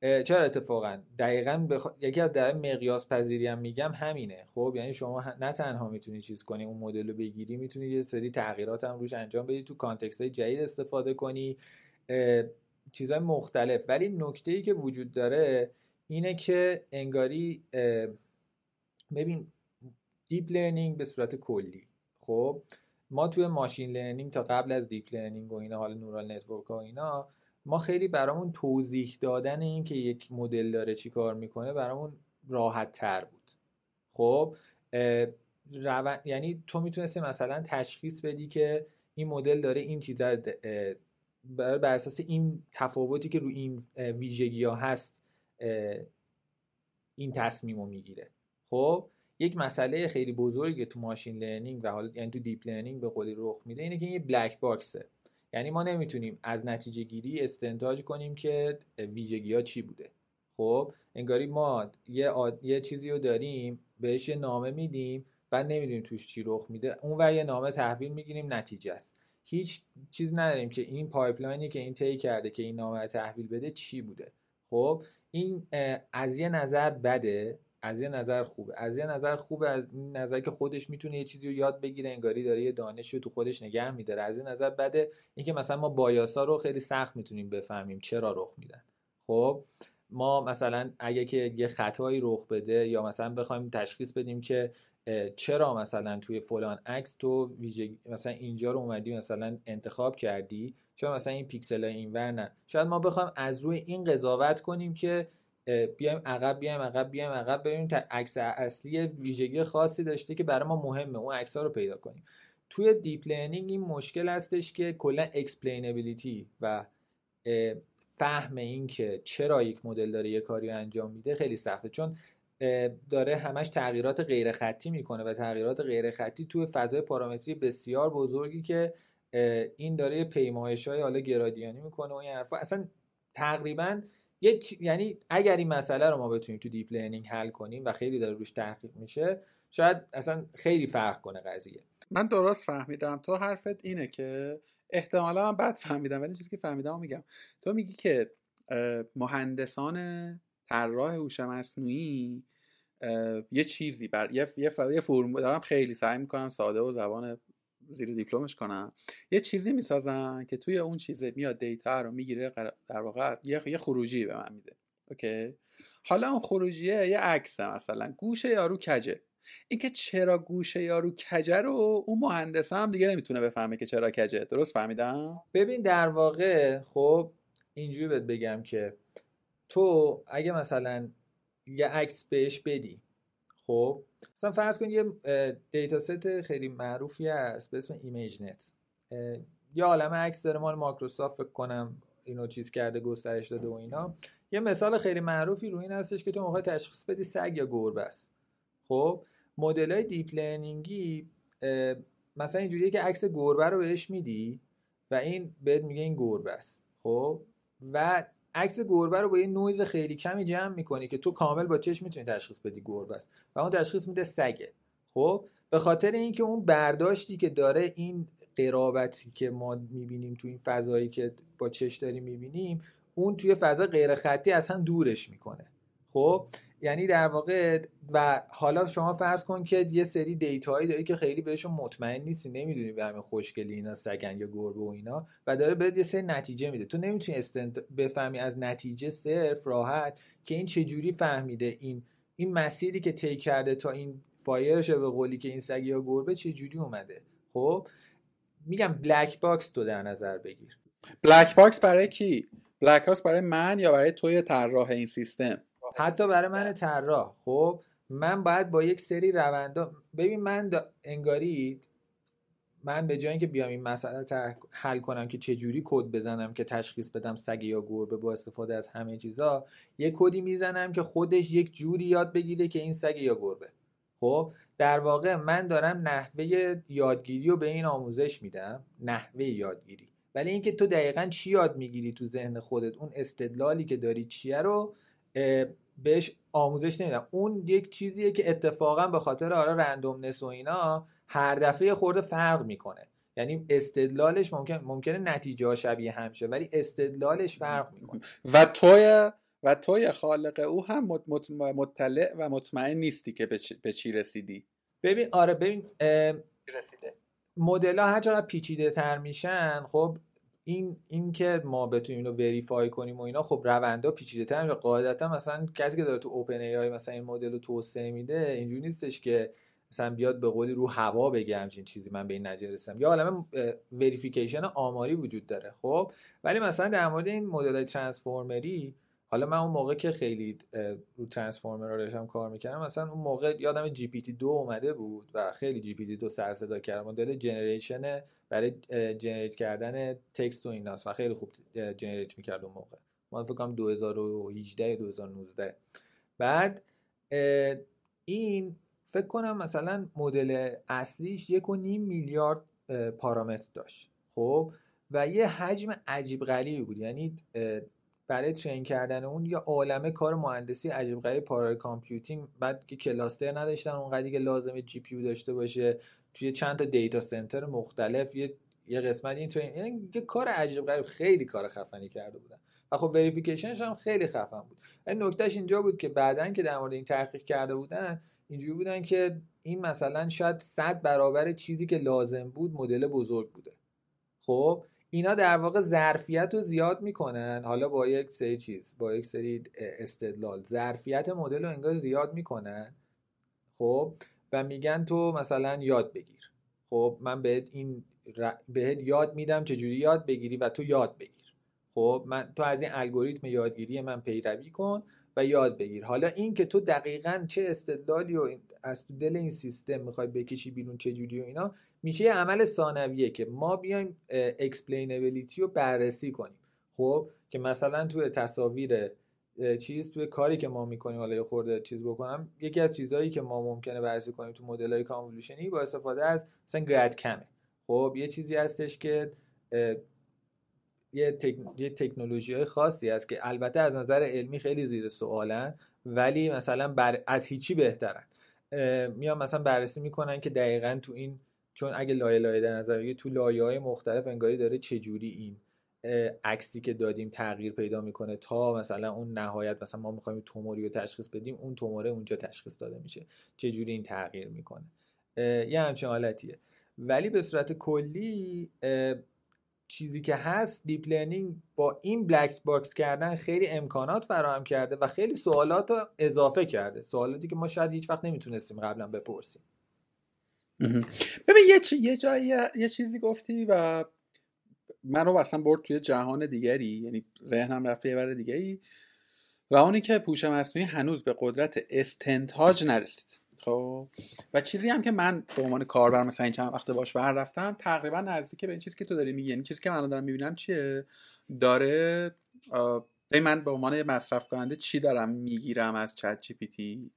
چرا اتفاقا؟ دقیقا بخ... یکی از در مقیاس پذیری هم میگم همینه. خب؟ یعنی شما نه تنها می‌تونی چیز کنی اون مدل رو بگیری می‌تونی یه سری تغییرات هم روش انجام بدی تو context های جدید استفاده کنی. چیزهای مختلف. ولی نکته ای که وجود داره اینه که انگاری ببین deep learning به صورت کلی. خب؟ ما توی machine learning تا قبل از deep learning و اینا حال neural network ها اینا ما خیلی برامون توضیح دادن این که یک مدل داره چی کار می‌کنه برامون راحت تر بود. خب یعنی تو می‌تونستی مثلا تشخیص بدی که این مدل داره این چیز بر اساس این تفاوتی که رو این ویژگی ها هست این تصمیم رو می‌گیره. خب یک مسئله خیلی بزرگی تو machine learning و حالا یعنی تو deep learning به قولی رخ میده اینه که این یه black box ه. یعنی ما نمی‌تونیم از نتیجه گیری استنتاج کنیم که ویژگی ها چی بوده. خب انگاری ما یه, یه چیزی رو داریم بهش یه نامه میدیم بعد نمی‌دونیم توش چی رخ میده. اون یه نامه تحویل می‌گیریم نتیجه است. هیچ چیز نداریم که این pipeline ی که این طی کرده که این نامه تحویل بده چی بوده. خب این از یه نظر بده از یه نظر خوبه. از یه نظر خوبه از نظر که خودش می‌تونه یه چیزی رو یاد بگیره انگاری داره یه دانشی تو خودش نگه میداره. از یه نظر بده اینکه مثلا ما بایاسا رو خیلی سخت می‌تونیم بفهمیم چرا رخ میدن. خب ما مثلا اگه که یه خطایی رخ بده یا مثلا بخوایم تشخیص بدیم که چرا مثلا توی فلان عکس تو ویژگی مثلا اینجا رو اومدی مثلا انتخاب کردی؟ چرا مثلا این پیکسل اینور نه؟ شاید ما بخوایم از روی این قضاوت کنیم که بیایم عقب بیایم عقب بیایم عقب ببینیم تا عکس اصلی ویژگی خاصی داشته که برای ما مهمه اون عکس ها رو پیدا کنیم. توی deep learning این مشکل هستش که کلا explainability و فهم این که چرا یک مدل داره یه کاری انجام میده خیلی سخته. چون داره همش تغییرات غیر خطی می‌کنه و تغییرات غیر خطی توی فضای پارامتری بسیار بزرگی که این داره پیمایش های حالا گرادیانی می‌کنه و این حرفا. اصلا تقریبا یه یعنی اگر این مسئله رو ما بتونیم تو deep learning حل کنیم و خیلی داره روش تحقیق میشه شاید اصلا خیلی فرق کنه قضیه. من درست فهمیدم. تو حرفت اینه که احتمالا من بد فهمیدم ولی چیزی که فهمیدم میگم. تو میگی که مهندسان طراح هوش مصنوعی یه چیزی بر یه یه, یه فرم دارم خیلی سعی می‌کنم ساده و زبان زیر دیپلمش کنم. یه چیزی می‌سازن که توی اون چیزه میاد دیتا رو می‌گیره در واقع یه خروجی به من میده. اوکی؟ حالا اون خروجیه یه عکسه مثلا گوشه یارو کجه. اینکه چرا گوشه یارو کجه رو اون مهندس هم دیگه نمی‌تونه بفهمه که چرا کجه. درست فهمیدم؟ ببین در واقع خب اینجوری بهت بگم که تو اگه مثلا یه عکس بهش بدی خب مثلا فرض کن یه dataset خیلی معروفی هست به اسم ImageNet یه عالم عکس داره مال مایکروسافت فکر کنم اینو چیز کرده گسترش داده و اینا. یه مثال خیلی معروفی رو این هستش که تو موقع تشخیص بدی سگ یا گربه است. خب مدل های deep learning ی مثلا اینجوریه که عکس گربه رو بهش میدی و این بهت میگه این گربه است. خب و عکس گربه رو با یه نویز خیلی کمی جمع می‌کنی که تو کامل با چشم می‌تونی تشخیص بدی گربه است. و اون تشخیص میده سگه. خب؟ به خاطر اینکه اون برداشتی که داره این قرابتی که ما می‌بینیم تو این فضایی که با چش داریم می‌بینیم اون توی فضا غیر خطی از دورش می‌کنه. خب؟ یعنی در واقع و حالا شما فرض کن که یه سری دیتاهایی داری که خیلی بهشون مطمئن نیستی نمی‌دونی به همین خوشگلی اینا سگن یا گربه و اینا و داره بهت یه سری نتیجه میده. تو نمی‌تونی استنت بفهمی از نتیجه صرف راحت که این چجوری فهمیده این این مسیری که طی کرده تا این fire ش به قولی که این سگ یا گربه چجوری اومده. خب؟ میگم black box تو در نظر بگیر. black box برای کی؟ black box برای من یا برای توی طراح این سیستم؟ حتی برای من طراح. خب من باید با یک سری روندا ببین من انگاری من به جای اینکه بیام این مسئله حل کنم که چه جوری کد بزنم که تشخیص بدم سگ یا گربه با استفاده از همه چیزا یه کدی می‌زنم که خودش یک جوری یاد بگیره که این سگ یا گربه. خب در واقع من دارم نحوه یادگیری رو به این آموزش میدم نحوه یادگیری. ولی اینکه تو دقیقا چی یاد می‌گیری تو ذهن خودت؟ اون استدلالی که داری چیه رو بهش آموزش نمیدم. اون یک چیزیه که اتفاقا به خاطر آره رندومنس و اینا هر دفعه خورده فرق می‌کنه. یعنی استدلالش ممکن ممکنه نتیجه شبیه همشه ولی استدلالش فرق می‌کنه. و توی و توی خالق او هم مطلع و مطمئن نیستی که به چی رسیدی. ببین آره ببین رسیده؟ مدل ها هر چقدر پیچیده تر میشن خب این این که ما بتونیم اینو وریفای کنیم و اینا خب روندا پیچیده تر میشه. قاعدتا مثلا کسی که داره تو اوپن ای آی مثلا این مدل رو توسعه میده اینجوری نیستش که مثلا بیاد به قولی رو هوا بگه همچین چیزی من به این نتیجه رسیدم. یا عالم verification آماری وجود داره خب؟ ولی مثلا در مورد این مدل های transformer ی حالا من اون موقع که خیلی رو transformer رو داشتم کار می‌کردم مثلا اون موقع یادم GPT دو اومده بود و خیلی GPT دو سر صدا کرد. مدل generation برای generate کردن text و ایناست و خیلی خوب generate می‌کرد اون موقع. من فکر کنم 2018 یا 2019 بعد این فکر کنم مثلا مدل اصلیش یک و نیم میلیارد پارامتر داشت. خب؟ و یه حجم عجیب غریبی بود. یعنی برای train کردن اون یه عالمه کار مهندسی عجیب غریب parallel computing. بعد که cluster نداشتن اونقدری که لازمه GPU داشته باشه توی چند تا data center مختلف یه یه قسمت این train یعنی یه کار عجیب غریب خیلی کار خفنی کرده بودن. و خب verification ش هم خیلی خفن بود. این نکتهش اینجا بود که بعدا که در مورد این تحقیق کرده بودن اینجوری بودن که این مثلا شاید 100 برابر چیزی که لازم بود مدل بزرگ بوده. خب؟ اینا در واقع ظرفیت رو زیاد می‌کنن. حالا با یک سری چیز با یک سری استدلال ظرفیت مدل رو انگار زیاد می‌کنن. خب؟ و میگن تو مثلا یاد بگیر. خب؟ من بهت این بهت یاد میدم چجوری یاد بگیری و تو یاد بگیر. خب؟ من تو از این الگوریتم یادگیری من پیروی کن و یاد بگیر. حالا این که تو دقیقا چه استدلالی و از دل این سیستم می‌خوای بکشی بیرون چه جوری و اینا میشه یه عمل ثانویه که ما بیایم explainability رو بررسی کنیم. خب که مثلا توی تصاویر چیز توی کاری که ما می‌کنیم حالا یه خورده چیز بکنم یکی از چیزهایی که ما ممکنه بررسی کنیم تو مدل های convolution ی با استفاده از مثلا Grad-CAM ه. خب یه چیزی هستش که یه, یه تکنولوژی های خاصی هست که البته از نظر علمی خیلی زیر سوالن ولی مثلا بر... از هیچی بهترن. میان مثلا بررسی می‌کنن که دقیقا تو این چون اگه لایه لایه در نظر بگیری تو لایه های مختلف انگاری داره چجوری این عکسی که دادیم تغییر پیدا می‌کنه تا مثلا اون نهایت مثلا ما می‌خوایم توموری رو تشخیص بدیم اون توموره اونجا تشخیص داده میشه. چجوری این تغییر می‌کنه؟ یه همچین حالتیه. ولی به صورت کلی چیزی که هست deep learning با این black box کردن خیلی امکانات فراهم کرده و خیلی سوالات رو اضافه کرده. سوالاتی که ما شاید هیچ وقت نمی‌تونستیم قبلا بپرسیم. ببین یه, یه جایی یه چیزی گفتی و من رو اصلا برد توی جهان دیگری یعنی ذهنم رفت یه بر دیگری و اونی که هوش مصنوعی هنوز به قدرت استنتاج نرسید. خب؟ و چیزی هم که من به عنوان کاربر مثلا این چند وقت باش ور رفتم تقریبا نزدیک به این چیزی که تو داری میگی. یعنی چیزی که من دارم می‌بینم چیه؟ داره من به عنوان مصرف کننده چی دارم می‌گیرم از ChatGPT؟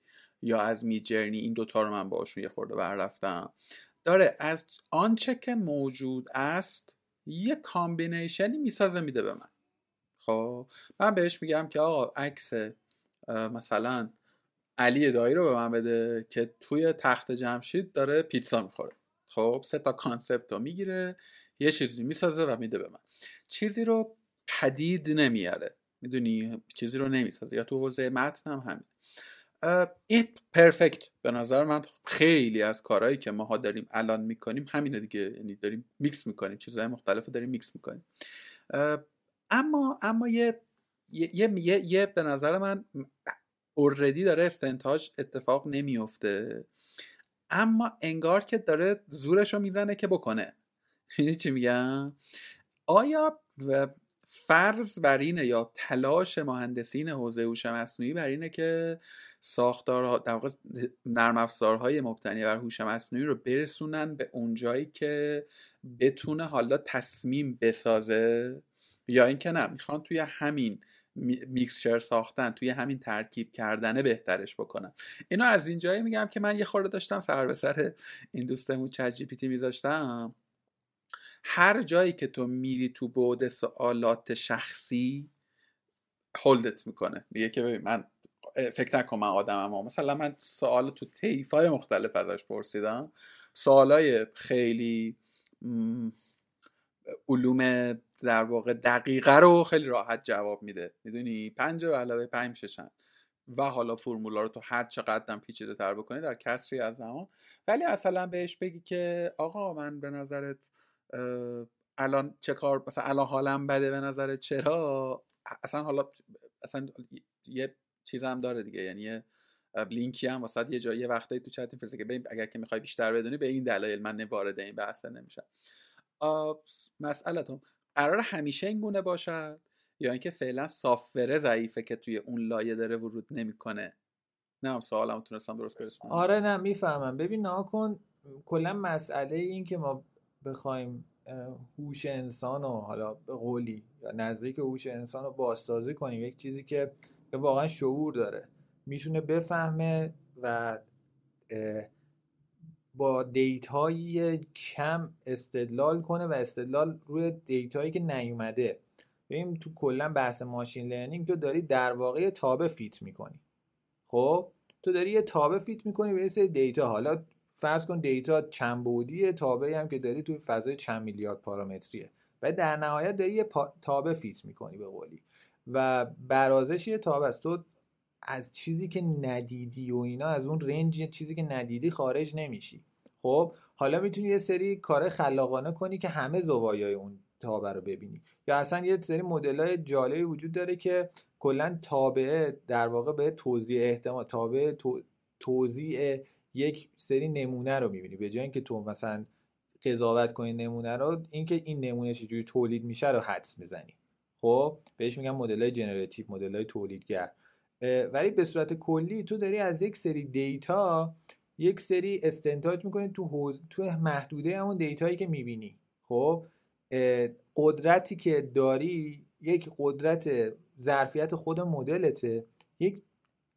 یا از Midjourney این دوتا رو من باشون یه خورده ور رفتم داره از آنچه که موجود است یه combination ی می‌سازه میده به من. خب من بهش میگم که آقا عکس مثلا علی دایی رو به من بده که توی تخت جمشید داره پیتزا می‌خوره. خب سه تا concept رو می‌گیره یه چیزی می‌سازه و میده به من. چیزی رو پدید نمیاره. می‌دونی؟ چیزی رو نمی‌سازه. یا تو حوزه متن هم همین این perfect به نظر من خیلی از کارهایی که ماها داریم الان می‌کنیم همینه دیگه. یعنی داریم میکس می‌کنیم چیزهای مختلف داریم میکس می‌کنیم. اما اما یه یه, یه, یه به نظر من اوردی داره استنتاج اتفاق نمیفته اما انگار که داره زورش رو می‌زنه که بکنه. می‌دونی چی میگم؟ آیا فرض بر اینه یا تلاش مهندسین حوزه هوش مصنوعی بر اینه که ساختارها در واقع نرم افزارهای مبتنی بر هوش مصنوعی رو برسونن به اونجایی که بتونه حالا تصمیم بسازه یا اینکه نه می‌خوان توی همین mixture ساختن توی همین ترکیب کردنه بهترش بکنم اینو از اینجایی میگم که من یه خورده داشتم سر به سر این دوستمون ChatGPT میذاشتم. هر جایی که تو میری تو بعد سوالات شخصی hold ت می‌کنه. میگه که ببین من فکر نکن من آدمم مثلا من سوال تو تیف های مختلف ازش پرسیدم. سوالای خیلی علوم در واقع دقیقه رو خیلی راحت جواب میده. می‌دونی؟ پنج و علاوه پنج ششن. و حالا فرمولا رو تو هر چقدر پیچیده تر بکنی در کسری از زمان. ولی اصلا بهش بگی که آقا من به نظرت الان چه کار مثلا الان حالم بده به نظرت چرا؟ اصلا حالا اصلا یه چیز هم داره دیگه یعنی یه لینکی هم واسه یه جایی وقتایی تو چت فرسته که ببین اگر که می‌خوای بیشتر بدونی به این دلایل من وارد این بحث نمیشم. مسئلتون قرار همیشه این گونه باشد؟ یا اینکه فعلا سافره ضعیفه که توی اون لایه داره ورود نمی‌کنه؟ نه سوالم تونستم درست برسونم. آره نه می‌فهمم. ببین ناکن کلا مسئله این که ما بخوایم هوش انسان رو حالا به قولی یا نزدیک هوش انسان رو بازسازی کنیم. یک چیزی که واقعا شعور داره. می‌تونه بفهمه و با data یی کم استدلال کنه و استدلال روی data یی که نیومده. ببین تو کلا بحث machine learning تو داری در واقع تابع fit می‌کنی. خب؟ تو داری یه تابع fit می‌کنی به یه سری data. حالا فرض کن data چند بعدیه تابعی هم که داری توی فضای چند میلیارد پارامتریه. و در نهایت داری یه تابه فیت می‌کنی به قولی. و برازش یه تابه است. تو از چیزی که ندیدی و اینا از اون رنج چیزی که ندیدی خارج نمیشی. خب حالا می‌تونی یه سری کار خلاقانه کنی که همه زوایای اون تابه رو ببینی. یا اصلا یه سری مدل های جالبی وجود داره که کلا تابعه در واقع به توضیح احتمال تابع توضیح یک سری نمونه رو می‌بینی. به جای اینکه تو مثلا قضاوت کنی نمونه رو اینکه این نمونه چجوری تولید میشه رو حدس می‌زنی خب بهش میگن مدل های generative مدل های تولیدگر ولی به صورت کلی تو داری از یک سری data یک سری استنتاج می‌کنی تو حوز... تو محدوده همون data یی که می‌بینی. خب قدرتی که داری یک قدرت ظرفیت خود مدلته یک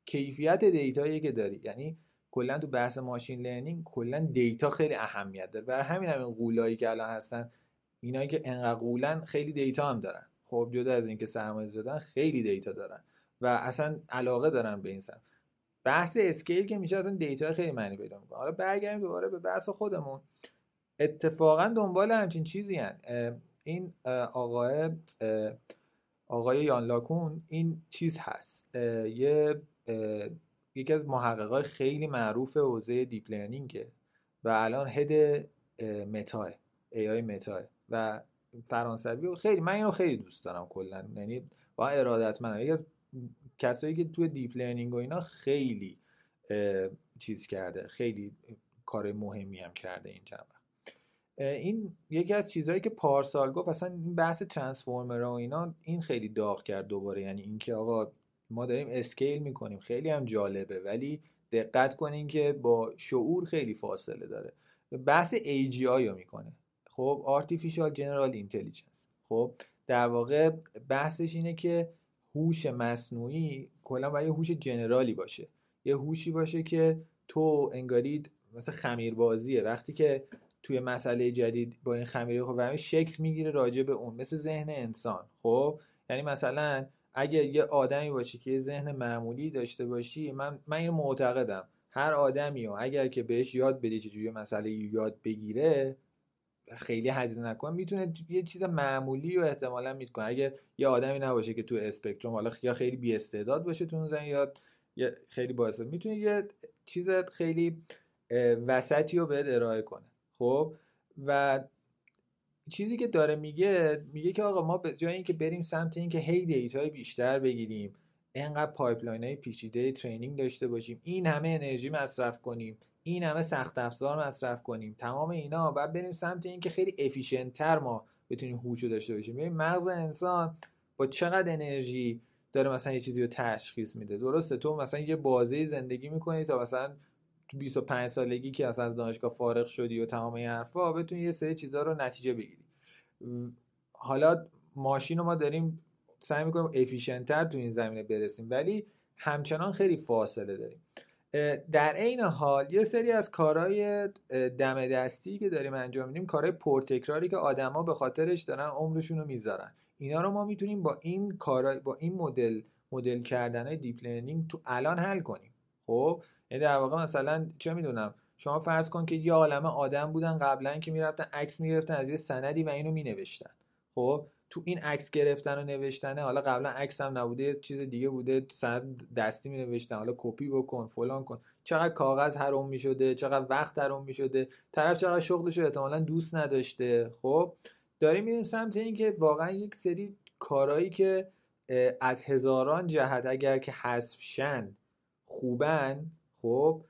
کیفیت data یی که داری. یعنی کلا تو بحث machine learning کلا data خیلی اهمیت داره. برای همین همین غولایی که الان هستن اینایی که انقدر غولن خیلی data هم دارن. خب جدا از اینکه سرمایه زدن خیلی data دارن و اصلا علاقه دارن به این سمت. بحث scale که میشه اصلا data خیلی معنی پیدا می‌کنه. حالا برگردیم دوباره به بحث خودمون. اتفاقا دنبال همچین چیزی هن. این آقای آقای یان لکون این چیز هست. یه یکی از محققای خیلی معروف حوزه deep learning ه و الان head Meta AI Meta و فرانسوی و خیلی من اینو خیلی دوست دارم کلا. یعنی با ارادت من یکی از کسایی که توی deep learning و اینا خیلی چیز کرده خیلی کار مهمی هم کرده این چند این یکی از چیزهایی که پارسال گفت اصلا این بحث transformer و اینا این خیلی داغ کرد دوباره. یعنی اینکه آقا ما داریم اسکیل می‌کنیم. خیلی هم جالبه. ولی دقت کنین که با شعور خیلی فاصله داره. بحث AGI رو می‌کنه. خب Artificial General Intelligence. خب در واقع بحثش اینه که هوش مصنوعی کلا باید هوش جنرالی باشه. یه هوشی باشه که تو انگارید مثل خمیربازیه. وقتی که توی مسئله جدید با این خمیره خب شکل می‌گیره راجع به اون. مثل ذهن انسان. خب یعنی مثلا اگه یه آدمی باشی که یه ذهن معمولی داشته باشی من من این معتقدم. هر آدمی و اگر که بهش یاد بدی چجوری مسئله یاد بگیره خیلی هزینه نکنه می‌تونه یه چیز معمولی و احتمالا می‌تونه اگه یه آدمی نباشه که تو اسپکتروم حالا یا خیلی بی استعداد باشه تو اون زن یا خیلی باعث می‌تونه یه چیز خیلی وسطی رو بهت ارائه کنه. خب؟ و چیزی که داره میگه میگه که آقا ما به جای اینکه بریم سمت اینکه هی data ی بیشتر بگیریم انقدر pipeline های پیچیده training داشته باشیم این همه انرژی مصرف کنیم این همه سخت افزار مصرف کنیم تمام اینا بعد بریم سمت اینکه خیلی efficient تر ما بتونیم هوش داشته باشیم. ببین مغز انسان با چقدر انرژی داره مثلا یه چیزی رو تشخیص میده؟ درسته تو مثلا یه بازه زندگی می‌کنی تا مثلا تو 25 سالگی که اصلا از دانشگاه فارغ شدی و تمام این حرفا بتونی یه سری چیزا رو نتیجه بگیری. حالا ماشین رو ما داریم سعی می‌کنیم افیشنتر تو این زمینه برسیم ولی همچنان خیلی فاصله داریم. در عین حال یه سری از کارهای دم دستی که داریم انجام میدیم کارهای پرتکراری که آدما به خاطرش دارن عمرشون رو می‌ذارن. اینا رو ما می‌تونیم با این کارا با این مدل مدل کردن deep learning تو الان حل کنیم. خب؟ یعنی در واقع مثلا چه می‌دونم شما فرض کن که یه عالمه آدم بودن قبلا که می‌رفتن عکس می‌گرفتن از یه سندی و اینو مینوشتن. خب تو این عکس گرفتن و نوشتنه حالا قبلا عکس هم نبوده چیز دیگه بوده سند دستی می نوشتن حالا کپی بکن فلان کن. چقدر کاغذ حروم می شده چقدر وقت حروم می شده طرف چقدر شغلش احتمالا دوست نداشته. خب داریم میریم سمت اینکه واقعا یک سری کارهایی که از هزاران جهت اگر که حذف شن خوبن خب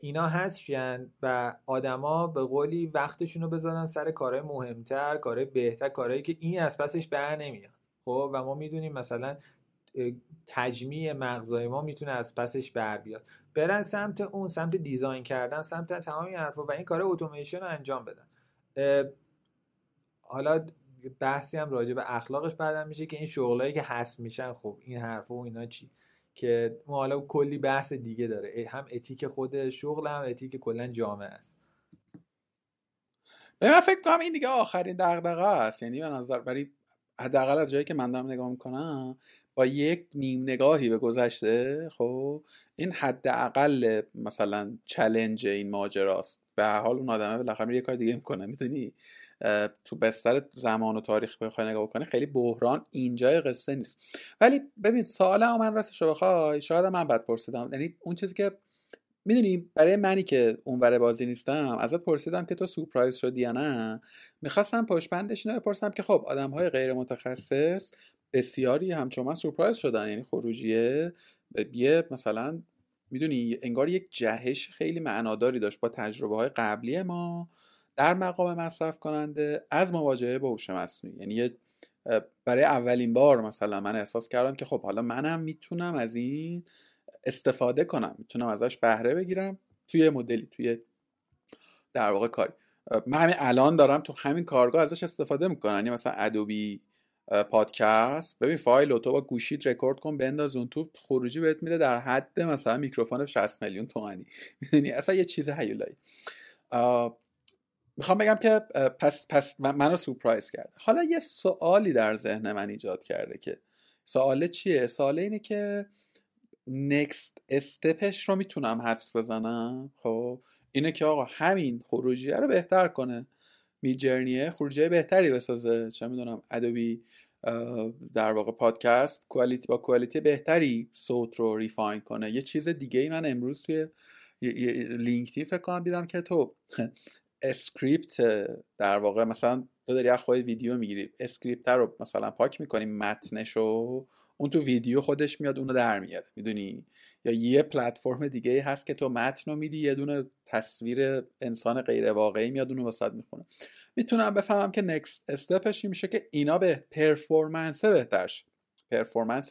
اینا حذفین و آدما به قولی وقتشون رو بذارن سر کارهای مهمتر کارهای بهتر کارهایی که این از پسش بر نمیاد. خب و ما می‌دونیم مثلا تجمیع مغزای ما می‌تونه از پسش بر بیاد. برن سمت اون سمت دیزاین کردن سمت تمام این حرفا و این کار اتوماسیون رو انجام بدن. حالا بحثی هم راجع به اخلاقش بعدم میشه که این شغلایی که حذف میشن خب این حرفا و اینا چی؟ که حالا کلی بحث دیگه داره. هم اتیک خود شغل هم اتیک کلا جامعه است. به من فکر کنم این دیگه آخرین دغدغه است. یعنی به نظر برای حداقل از جایی که من دارم نگاه می‌کنم با یک نیم نگاهی به گذشته خب این حداقل مثلا چلنج این ماجراست. به حال اون آدمه بالاخره یه کار دیگه می‌کنه می‌دونی؟ تو بستر زمان و تاریخ بخوای نگاه کنی خیلی بحران اینجای قصه نیست. ولی ببین سوال من راستش رو بخوای شاید من بد پرسیدم. یعنی اون چیزی که می‌دونی برای منی که اونور بازی نیستم ازت پرسیدم که تو سورپرایز شدی یا نه می‌خواستم پشپندش اینو بپرسم که خب آدم های غیر متخصص بسیاری همچون من سورپرایز شدن. یعنی خروجیه یه مثلا می‌دونی انگار یک جهش خیلی معناداری داشت با تجربه های قبلی ما. در مقام مصرف کننده از مواجهه با هوش مصنوعی. یعنی برای اولین بار مثلا من احساس کردم که خب حالا منم می‌تونم از این استفاده کنم. می‌تونم ازش بهره بگیرم توی مدلی توی در واقع کاری. من همین الان دارم تو همین کارگاه ازش استفاده می‌کنم. یعنی مثلا ادوبی پادکست. ببین فایل تو با گوشیت رکورد کن بنداز اون تو خروجی بهت میده در حد مثلا میکروفون 60 میلیون تومانی می‌دونی؟ اصلا یه چیز هیولایی. می‌خوام بگم که پس پس منو سورپرایز کرد. حالا یه سوالی در ذهن من ایجاد کرده که سوال چیه؟ سوال اینه که نکست استپش رو می‌تونم حدس بزنم؟ خب اینه که آقا همین خروجیه رو بهتر کنه. میجرنیه خروجی بهتری بسازه. چه می‌دونم ادوبی در واقع پادکست کوالیتی با کوالیتی بهتری صوت رو ریفاین کنه. یه چیز دیگه ای من امروز توی LinkedIn فکر کنم دیدم که تو script در واقع مثلا تو داری از خود ویدیو می‌گیری script رو مثلا پاک می‌کنی متنش رو اون تو ویدیو خودش میاد اونو در میاره می‌دونی؟ یا یه پلتفرم دیگه هست که تو متن رو میدی یه دونه تصویر انسان غیر واقعی میاد اونو واست می‌خونه. می‌تونم بفهمم که next step ش میشه که اینا به performance بهترش performance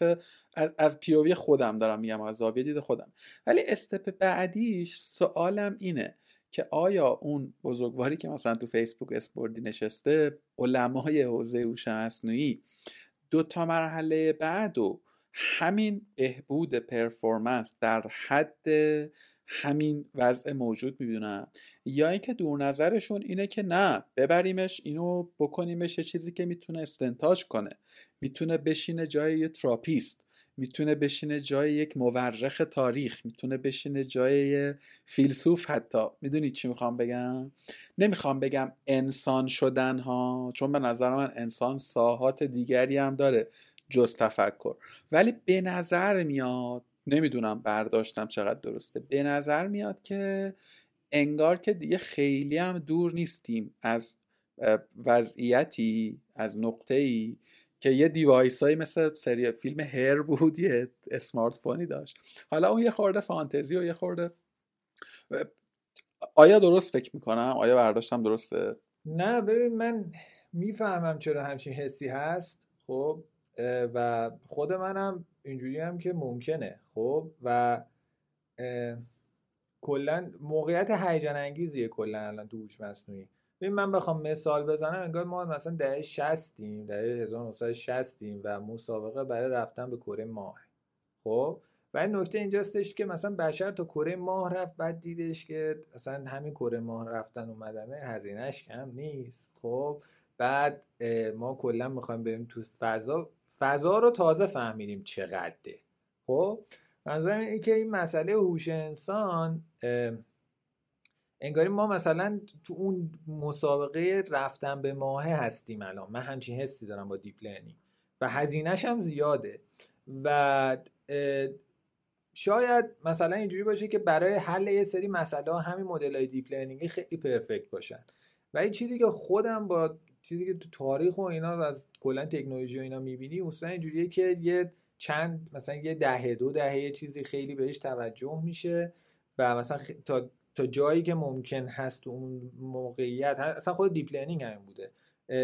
از پیووی خودم دارم میگم از زاویه دید خودم. ولی استپ بعدیش سوالم اینه که آیا اون بزرگواری که مثلا تو فیسبوک اسپوردی نشسته علمای حوزه هوش مصنوعی دو تا مرحله بعد و همین بهبود پرفورمنس در حد همین وضع موجود می‌بینن یا اینکه دور نظرشون اینه که نه ببریمش اینو بکنیمش چیزی که می‌تونه استنتاج کنه می‌تونه بشینه جای یه تراپیست. می‌تونه بشینه جای یک مورخ تاریخ می‌تونه بشینه جای فیلسوف حتی. می‌دونی چی می‌خوام بگم؟ نمی‌خوام بگم انسان شدن ها چون به نظر من انسان ساحات دیگری هم داره جز تفکر. ولی به نظر میاد نمی‌دونم برداشتم چقدر درسته به نظر میاد که انگار که دیگه خیلی هم دور نیستیم از وضعیتی از نقطه ای که یه دیوایس هایی مثل سری فیلم هر بود یه اسمارت فونی داشت. حالا اون یه خورده فانتزی و یه خورده آیا درست فکر می‌کنم؟ آیا برداشتم درسته؟ نه ببین من می‌فهمم چرا همچین حسی هست خب و خود منم اینجوری هم که ممکنه خب و کلا موقعیت هیجان انگیزیه کلا الان تو هوش مصنوعی. ببین من بخوام مثال بزنم انگار ما مثلا دهه 60 دهه 1960 و مسابقه برای رفتن به کره ماه. خب؟ و نکته اینجاستش که مثلا بشر تا کره ماه رفت بعد دیدش که مثلا همین کره ماه رفتن اومدنه هزینهش کم نیست. خب؟ بعد ما کلا می‌خوایم بریم تو فضا فضا رو تازه فهمیدیم چقدره. خب؟ منظورم این که این مسئله هوش انسان انگاری ما مثلا تو اون مسابقه رفتن به ماه هستیم الان. من همچین حسی دارم با deep learning. و هزینهش هم زیاده. و شاید مثلا اینجوری باشه که برای حل یه سری مسئله همین مدل های deep learning ی خیلی perfect باشن. و این چیزی که خودم با چیزی که تو تاریخ و اینا و از کلا تکنولوژی و اینا می‌بینی اصلا اینجوریه که یه چند مثلا یه دهه دو دهه یه چیزی خیلی بهش توجه میشه. و مثلا تا تا جایی که ممکن هست تو اون موقعیت اصلا خود deep learning همین بوده.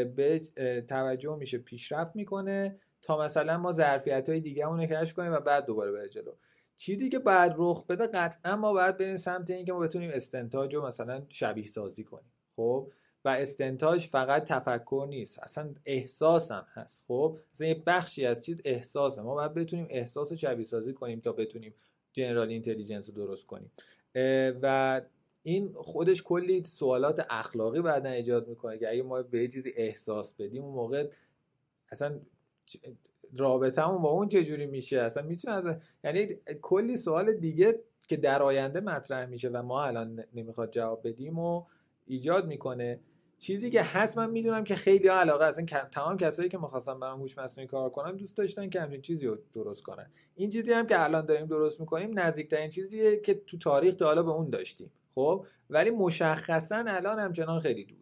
بهش توجه میشه پیشرفت می‌کنه تا مثلا ما ظرفیت های دیگه رو کشف کنیم و بعد دوباره بره جلو. چیزی که بعد رخ بده قطعا ما باید بریم سمت اینکه ما بتونیم استنتاج رو مثلا شبیه سازی کنیم. خب؟ و استنتاج فقط تفکر نیست اصلا احساس هم هست. خب؟ مثلا یه بخشی از چیز احساسه. ما باید بتونیم احساس شبیه سازی کنیم تا بتونیم جنرال اینتلیجنس رو درست کنیم. و این خودش کلی سوالات اخلاقی بعدا ایجاد می‌کنه که اگه ما به چیزی احساس بدیم اون موقع اصلا رابطمون با اون چجوری میشه؟ اصلا می‌تونه یعنی کلی سوال دیگه که در آینده مطرح میشه و ما الان نمی‌خواد جواب بدیم و ایجاد می‌کنه. چیزی که هست من می‌دونم که خیلی ها علاقه اصلا تمام کسایی که می‌خواستن برام هوش مصنوعی کار کنن دوست داشتن که همچین چیزی رو درست کنن. این چیزی هم که الان داریم درست می‌کنیم نزدیکترین چیزیه که تو تاریخ تا حالا به اون داشتیم. خب؟ ولی مشخصا الان همچنان خیلی دوری.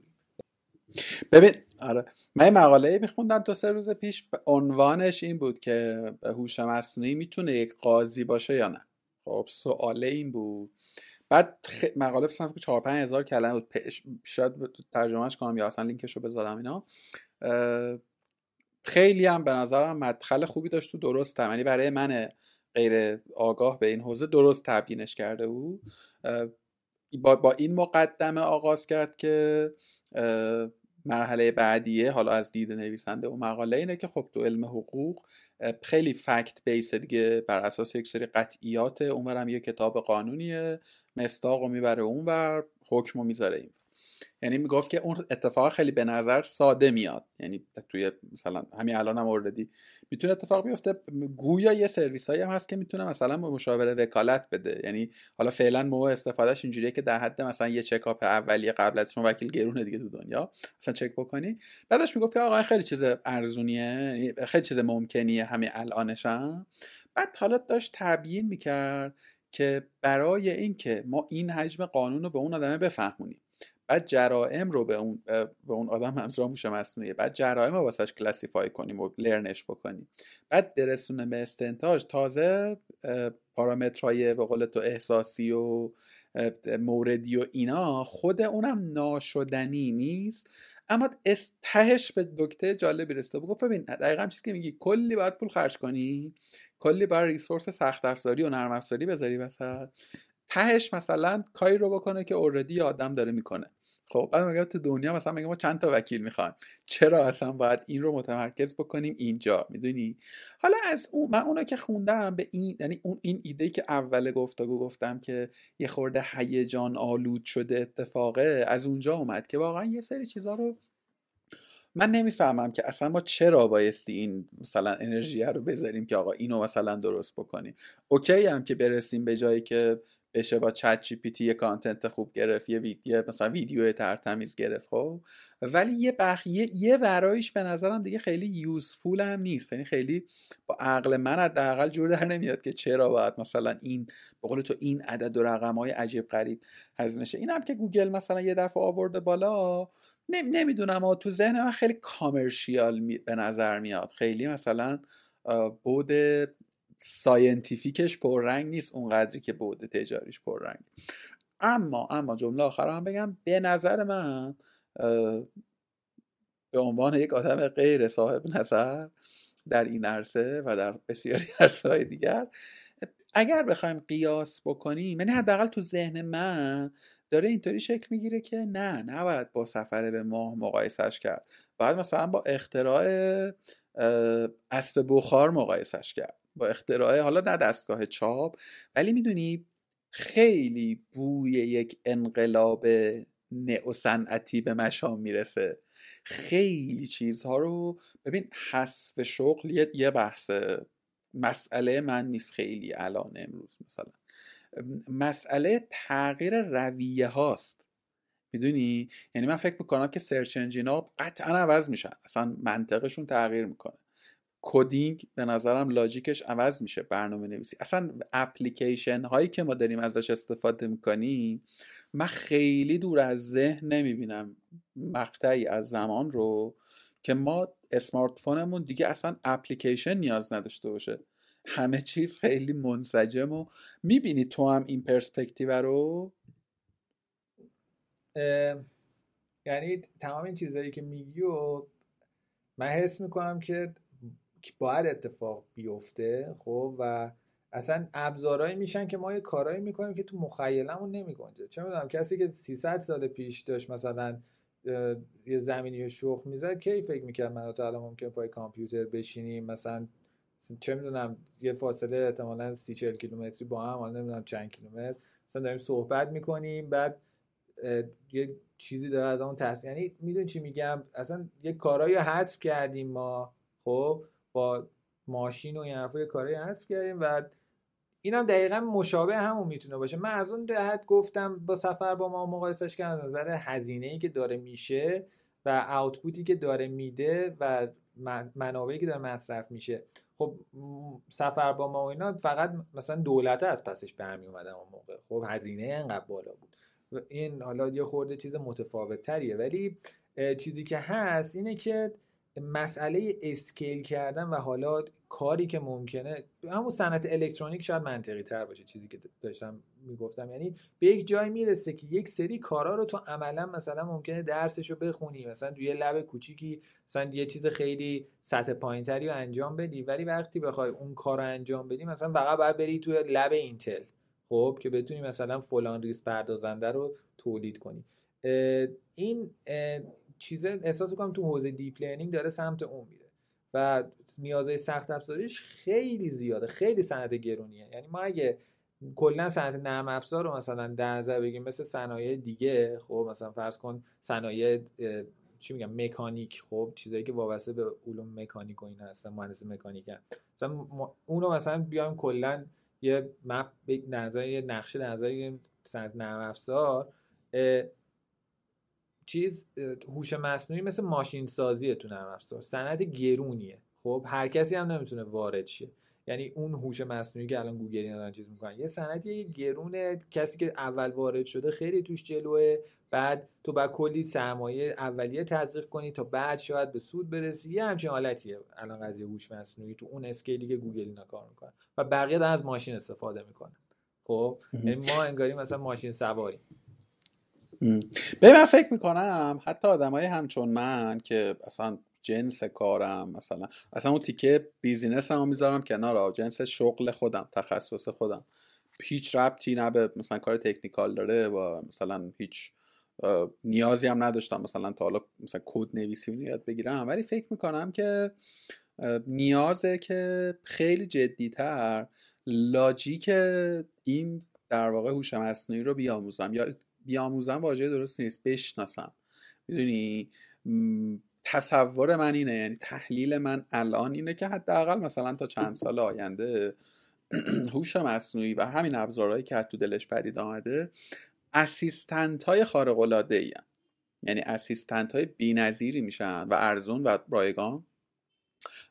ببین آره من مقاله میخوندم دو سه روز پیش عنوانش این بود که هوش مصنوعی می‌تونه یک قاضی باشه یا نه. خب سواله این بود بعد خ... مقاله فکر که 4 5 هزار کلمه بود. شاید ترجمهش کنم یا اصلا لینکش رو بذارم اینا. خیلی هم به نظرم مدخل خوبی داشت تو درست یعنی برای من غیر آگاه به این حوزه درست تبیینش کرده بود. با, با این مقدمه آغاز کرد که مرحله بعدیه حالا از دید نویسنده و مقاله اینه که خب تو علم حقوق خیلی فکت بیس دیگه. بر اساس یک سری قطعیات اونورم یه کتاب قانونیه. مستاق رو می‌بره اونور حکم رو می‌ذاره این یعنی می‌گفت که اون اتفاق خیلی به نظر ساده میاد. یعنی توی مثلا همین الان هم اوردی می‌تونه اتفاق بیفته. گویا یه سرویس هایی هم هست که می‌تونه مثلا مشاوره وکالت بده. یعنی حالا فعلا موقع استفادهش اینجوریه که در حد مثلا یه چکاپ اولیه قبل از شما وکیل گرونه دیگه تو دنیا. مثلا چک بکنی. بعدش می‌گفت که آقا خیلی چیز ارزونیه. یعنی خیلی چیز ممکنیه. همین الانشم بعد حالا داشت تبیین می‌کرد که برای اینکه ما این حجم قانون رو به اون آدمه بفهمونیم. بعد جرائم رو به اون به اون آدم منظورم میشه مصنوعیه. بعد جرائم رو واسش کلاسیفای کنیم و لرنش بکنیم. بعد برسونه به استنتاج تازه پارامترهای به قول تو احساسی و موردی و اینا خود اونم ناشدنی نیست. اما استهش به دکته جالبی رسته بگو ببین دقیقا چیزی که میگی کلی باید پول خرج کنی کلی برای ریسورس سخت افزاری و نرم افزاری بذاری وسط. تهش مثلا کاری رو بکنه که اوردی آدم داره می‌کنه. خب بعد میگم تو دنیا مثلا میگم ما چند تا وکیل می‌خوایم؟ چرا اصلا باید این رو متمرکز بکنیم اینجا؟ می‌دونی؟ حالا از اون من اونا که خوندم به این یعنی اون این ایده که اول گفتگو گفتم که یه خورده هیجان آلود شده اتفاقه از اونجا اومد که واقعا یه سری چیزا رو من نمی‌فهمم که اصلا ما چرا بایستی این مثلا انرژی رو بذاریم که آقا اینو مثلا درست بکنیم. okay هم که برسیم به جایی که بشه با ChatGPT یه content خوب گرفت یه ویدیو مثلا ویدیو ترتمیز گرفت خب؟ ولی یه بقیه یه ورایش به نظرم دیگه خیلی useful هم نیست. یعنی خیلی با عقل من حداقل جور در نمیاد که چرا باید مثلا این به قول تو این عدد و رقم های عجیب غریب هزینه شه این هم که گوگل مثلا یه دفعه آورده بالا نمی‌دونم تو ذهن من خیلی commercial به نظر میاد. خیلی مثلا بعد scientific ش پررنگ نیست اونقدری که بود تجاریش پررنگ. اما اما جمله آخر هم بگم. به نظر من به عنوان یک آدم غیر صاحب نظر در این عرصه و در بسیاری عرصه های دیگر اگر بخوایم قیاس بکنیم یعنی حداقل تو ذهن من داره اینطوری شکل می‌گیره که نه نباید با سفر به ماه مقایسش کرد. باید مثلا با اختراع اسب بخار مقایسش کرد. با اختراع حالا نه دستگاه چاپ ولی می‌دونی خیلی بوی یک انقلاب نئو صنعتی به مشام می‌رسه. خیلی چیزها رو ببین حذف شغل یه بحث مسئله من نیست خیلی الان امروز مثلا. مسئله تغییر رویه هاست. می‌دونی؟ یعنی من فکر می‌کنم که سرچ انجین ها قطعا عوض میشن. اصلا منطقشون تغییر می‌کنه. coding به نظرم logic ش عوض میشه برنامه نویسی اصلا اپلیکیشن هایی که ما داریم ازش استفاده می‌کنیم من خیلی دور از ذهن نمی‌بینم مقطعی از زمان رو که ما smartphone مون دیگه اصلا اپلیکیشن نیاز نداشته باشه. همه چیز خیلی منسجم و می‌بینی تو هم این پرسپکتیو رو؟ یعنی تمام این چیزهایی که میگی و من حس می‌کنم که باید اتفاق بیفته خب؟ و اصلا ابزارهایی میشن که ما یه کارایی می‌کنیم که تو مخیلمون نمیگنجه. چه می‌دونم کسی که 300 سال پیش داشت مثلا یه زمینی شخ می‌زد کی فکر می‌کرد من تا الان ممکن پای کامپیوتر بشینیم؟ مثلا چه می‌دونم یه فاصله احتمالا 30 40 کیلومتری با هم حالا نمی‌دونم چند کیلومتر. مثلا داریم صحبت می‌کنیم بعد یه چیزی داره از اون تصمیم یعنی می‌دونی چی میگم؟ اصلا یه کارایی حذف کردیم ما خب؟ با ماشین و این حرفا یه کارایی حذف کردیم و اینم دقیقا مشابه همون می‌تونه باشه. من از اون جهت گفتم با سفر با ما مقایسش کردم نظر هزینه ای که داره میشه و آوتپوتی که داره میده و منابعی که داره مصرف میشه. خب سفر با ما و اینا فقط مثلا دولت از پسش برمی اومدن اون موقع. خب هزینه انقدر بالا بود. این حالا یه خورده چیز متفاوت تریه ولی چیزی که هست اینه که مسئله اسکیل کردن و حالا کاری که ممکنه همون صنعت الکترونیک شاید منطقی تر باشه چیزی که داشتم می‌گفتم. یعنی به یک جای می‌رسه که یک سری کارا رو تو عملا مثلا ممکنه درسش رو بخونی مثلا توی یه لب کوچیکی مثلا یه چیز خیلی سطح پایینتری رو انجام بدی ولی وقتی بخوای اون کار رو انجام بدی مثلا فقط باید بری توی lab اینتل خب که بتونی مثلا فلان ریز پردازنده رو تولید کنی. این چیز احساس کنم تو حوزه deep learning داره سمت اون میره و نیازهای سخت افزاریش خیلی زیاده خیلی صنعت گرونیه یعنی ما اگه کلا صنعت نرم افزار رو مثلا در نظر بگیم مثل صنایع دیگه خب مثلا فرض کن صنایع چی میگم مکانیک خب چیزایی که وابسته به علوم مکانیک و اینا هستن مهندس مکانیک هم. مثلا اونو مثلا بیایم کلا یه مپ نظر یه نقشه در نظر صنعت نرم افزار چیز هوش مصنوعی مثل ماشین سازیه تو نرم افزار. صنعت گرونیه. خب هر کسی هم نمی‌تونه وارد شه. یعنی اون هوش مصنوعی که الان گوگل اینا چیز می‌کنن یه صنعتی گرونه کسی که اول وارد شده خیلی توش جلوه. بعد تو بعد کلی سرمایه اولیه تزریق کنی تا بعد شاید به سود برسی. یه همچین حالتیه الان قضیه هوش مصنوعی تو اون scale ی که گوگل اینا کار می‌کنن. و بقیه دارن از ماشین استفاده می‌کنن. خب یعنی ما انگاری مثلا ماشین سواری به من فکر می‌کنم حتی های همچون من که اصلا جنس کارم مثلا اصلا اون تیکه business هم می‌ذارم کنار. جنس شغل خودم تخصص خودم. هیچ ربطی نه به مثلا کار تکنیکال داره و مثلا هیچ نیازی هم نداشتم مثلا تا حالا مثلا کد نویسی رو یاد بگیرم. ولی فکر می‌کنم که نیازه که خیلی جدیتر لاجیک این در واقع هوش مصنوعی رو بیاموزم. یا بیاموزم واژه درست نیست. بشناسم. می‌دونی؟ تصور من اینه. یعنی تحلیل من الان اینه که حداقل مثلا تا چند سال آینده هوش مصنوعی و همین ابزارهایی که تو دلش پدید آمده اسیستنت های خارق العاده یعنی اسیستنت های بی‌نظیری میشن و ارزون و رایگان.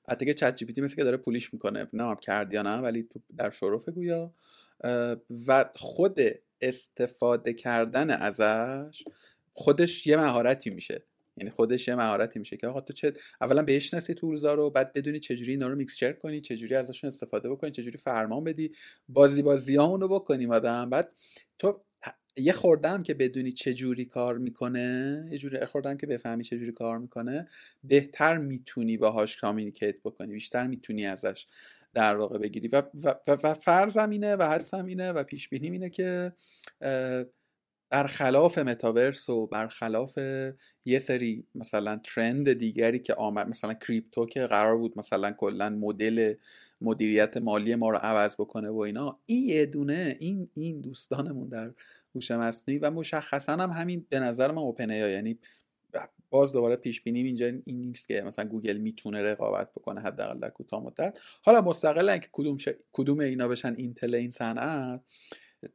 حتی که چت جی مثل که داره پولیش می‌کنه. نه کرد یا نه ولی در شرف گویا. و خود استفاده کردن ازش خودش یه مهارتی میشه. یعنی خودش یه مهارتی میشه که آقا تو چه اولا بشناسی تولزا رو بعد بدونی چجوری اینا رو میکسچر کنی چجوری ازشون استفاده بکنی چجوری فرمان بدی بازی بازیامون رو بکنیم آدم. بعد تو یه خوردم که بدونی چه جوری کار می‌کنه یه جوری خوردم که بفهمی چه جوری کار می‌کنه بهتر می‌تونی باهاش communicate بکنی بیشتر می‌تونی ازش در واقع بگیری. و, و, و, فرضم اینه و حدسم اینه و پیش بینیم اینه که برخلاف متاورس و برخلاف یه سری مثلا trend دیگری که آمد مثلا crypto که قرار بود مثلا کلا مدل مدیریت مالی ما رو عوض بکنه و اینا این یه دونه این این دوستانمون در هوش مصنوعی و مشخصا هم همین به نظر من اوپن یعنی باز دوباره پیش بینیم اینجا این نیست که مثلا گوگل می‌تونه رقابت بکنه حداقل در کوتاه مدت. حالا مستقلا اینکه کدوم کدوم اینا بشن اینتل این صنعت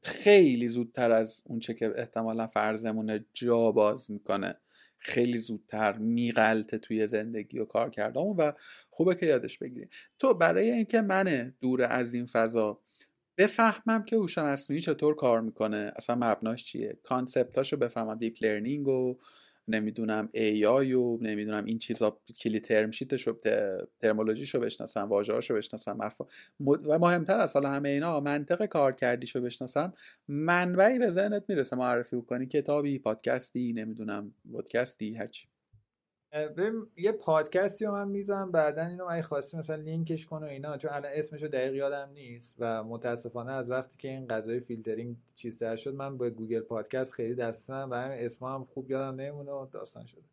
خیلی زودتر از اون چه که احتمالا فرضمونه جا باز می‌کنه. خیلی زودتر میغلطه توی زندگی و کار کردم و خوبه که یادش بگیریم. تو برای اینکه من دور از این فضا بفهمم که هوش مصنوعی چطور کار می‌کنه اصلا مبناش چیه؟ concept اشو بفهمم. deep learning و نمی‌دونم AI و نمی‌دونم این چیزا کلی term sheet شو terminology شو بشناسم واژه‌هاشو بشناسم مف... و مهمتر از حالا همه اینا منطق کار کردیشو بشناسم منبعی به ذهنت می‌رسه معرفی کنی کتابی پادکستی نمی‌دونم پادکستی هرچی. یه پادکستی رو من می‌زنم بعدا اینو اگه خواستی مثلا لینکش کنه و اینا چون الان اسمشو دقیق یادم نیست و متاسفانه از وقتی که این قضایای فیلترینگ چیز در شد من با گوگل پادکست خیلی دستم و همین اسم هم خوب یادم نمیمونه و داستان شده.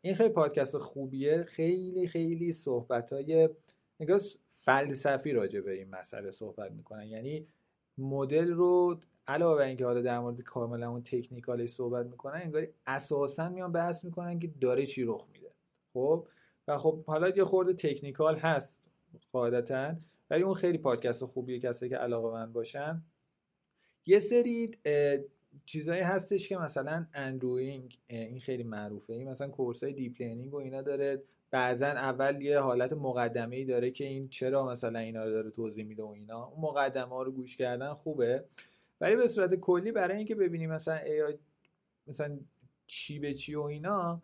این خیلی پادکست خوبیه. خیلی خیلی صحبت های فلسفی راجع به این مسئله صحبت می‌کنن. یعنی مدل رو علاوه بر اینکه حالا در مورد کاملا اون technical ش صحبت می‌کنن انگار اساسا میان بحث می‌کنن که داره چی رخ میده. خب؟ و خب حالا یه خورده technical هست قاعدتا ولی اون خیلی پادکست خوبیه کسی که علاقه مند باشن. یه سری چیزایی هستش که مثلا Andrew Ng این خیلی معروفه. این مثلا course های deep learning و اینا داره. بعضا اول یه حالت مقدمه ای داره که این چرا مثلا اینا داره توضیح میده و اینا. اون مقدمه ها رو گوش کردن خوبه. ولی به صورت کلی برای اینکه ببینیم مثلا ای مثلا چی به چی و اینا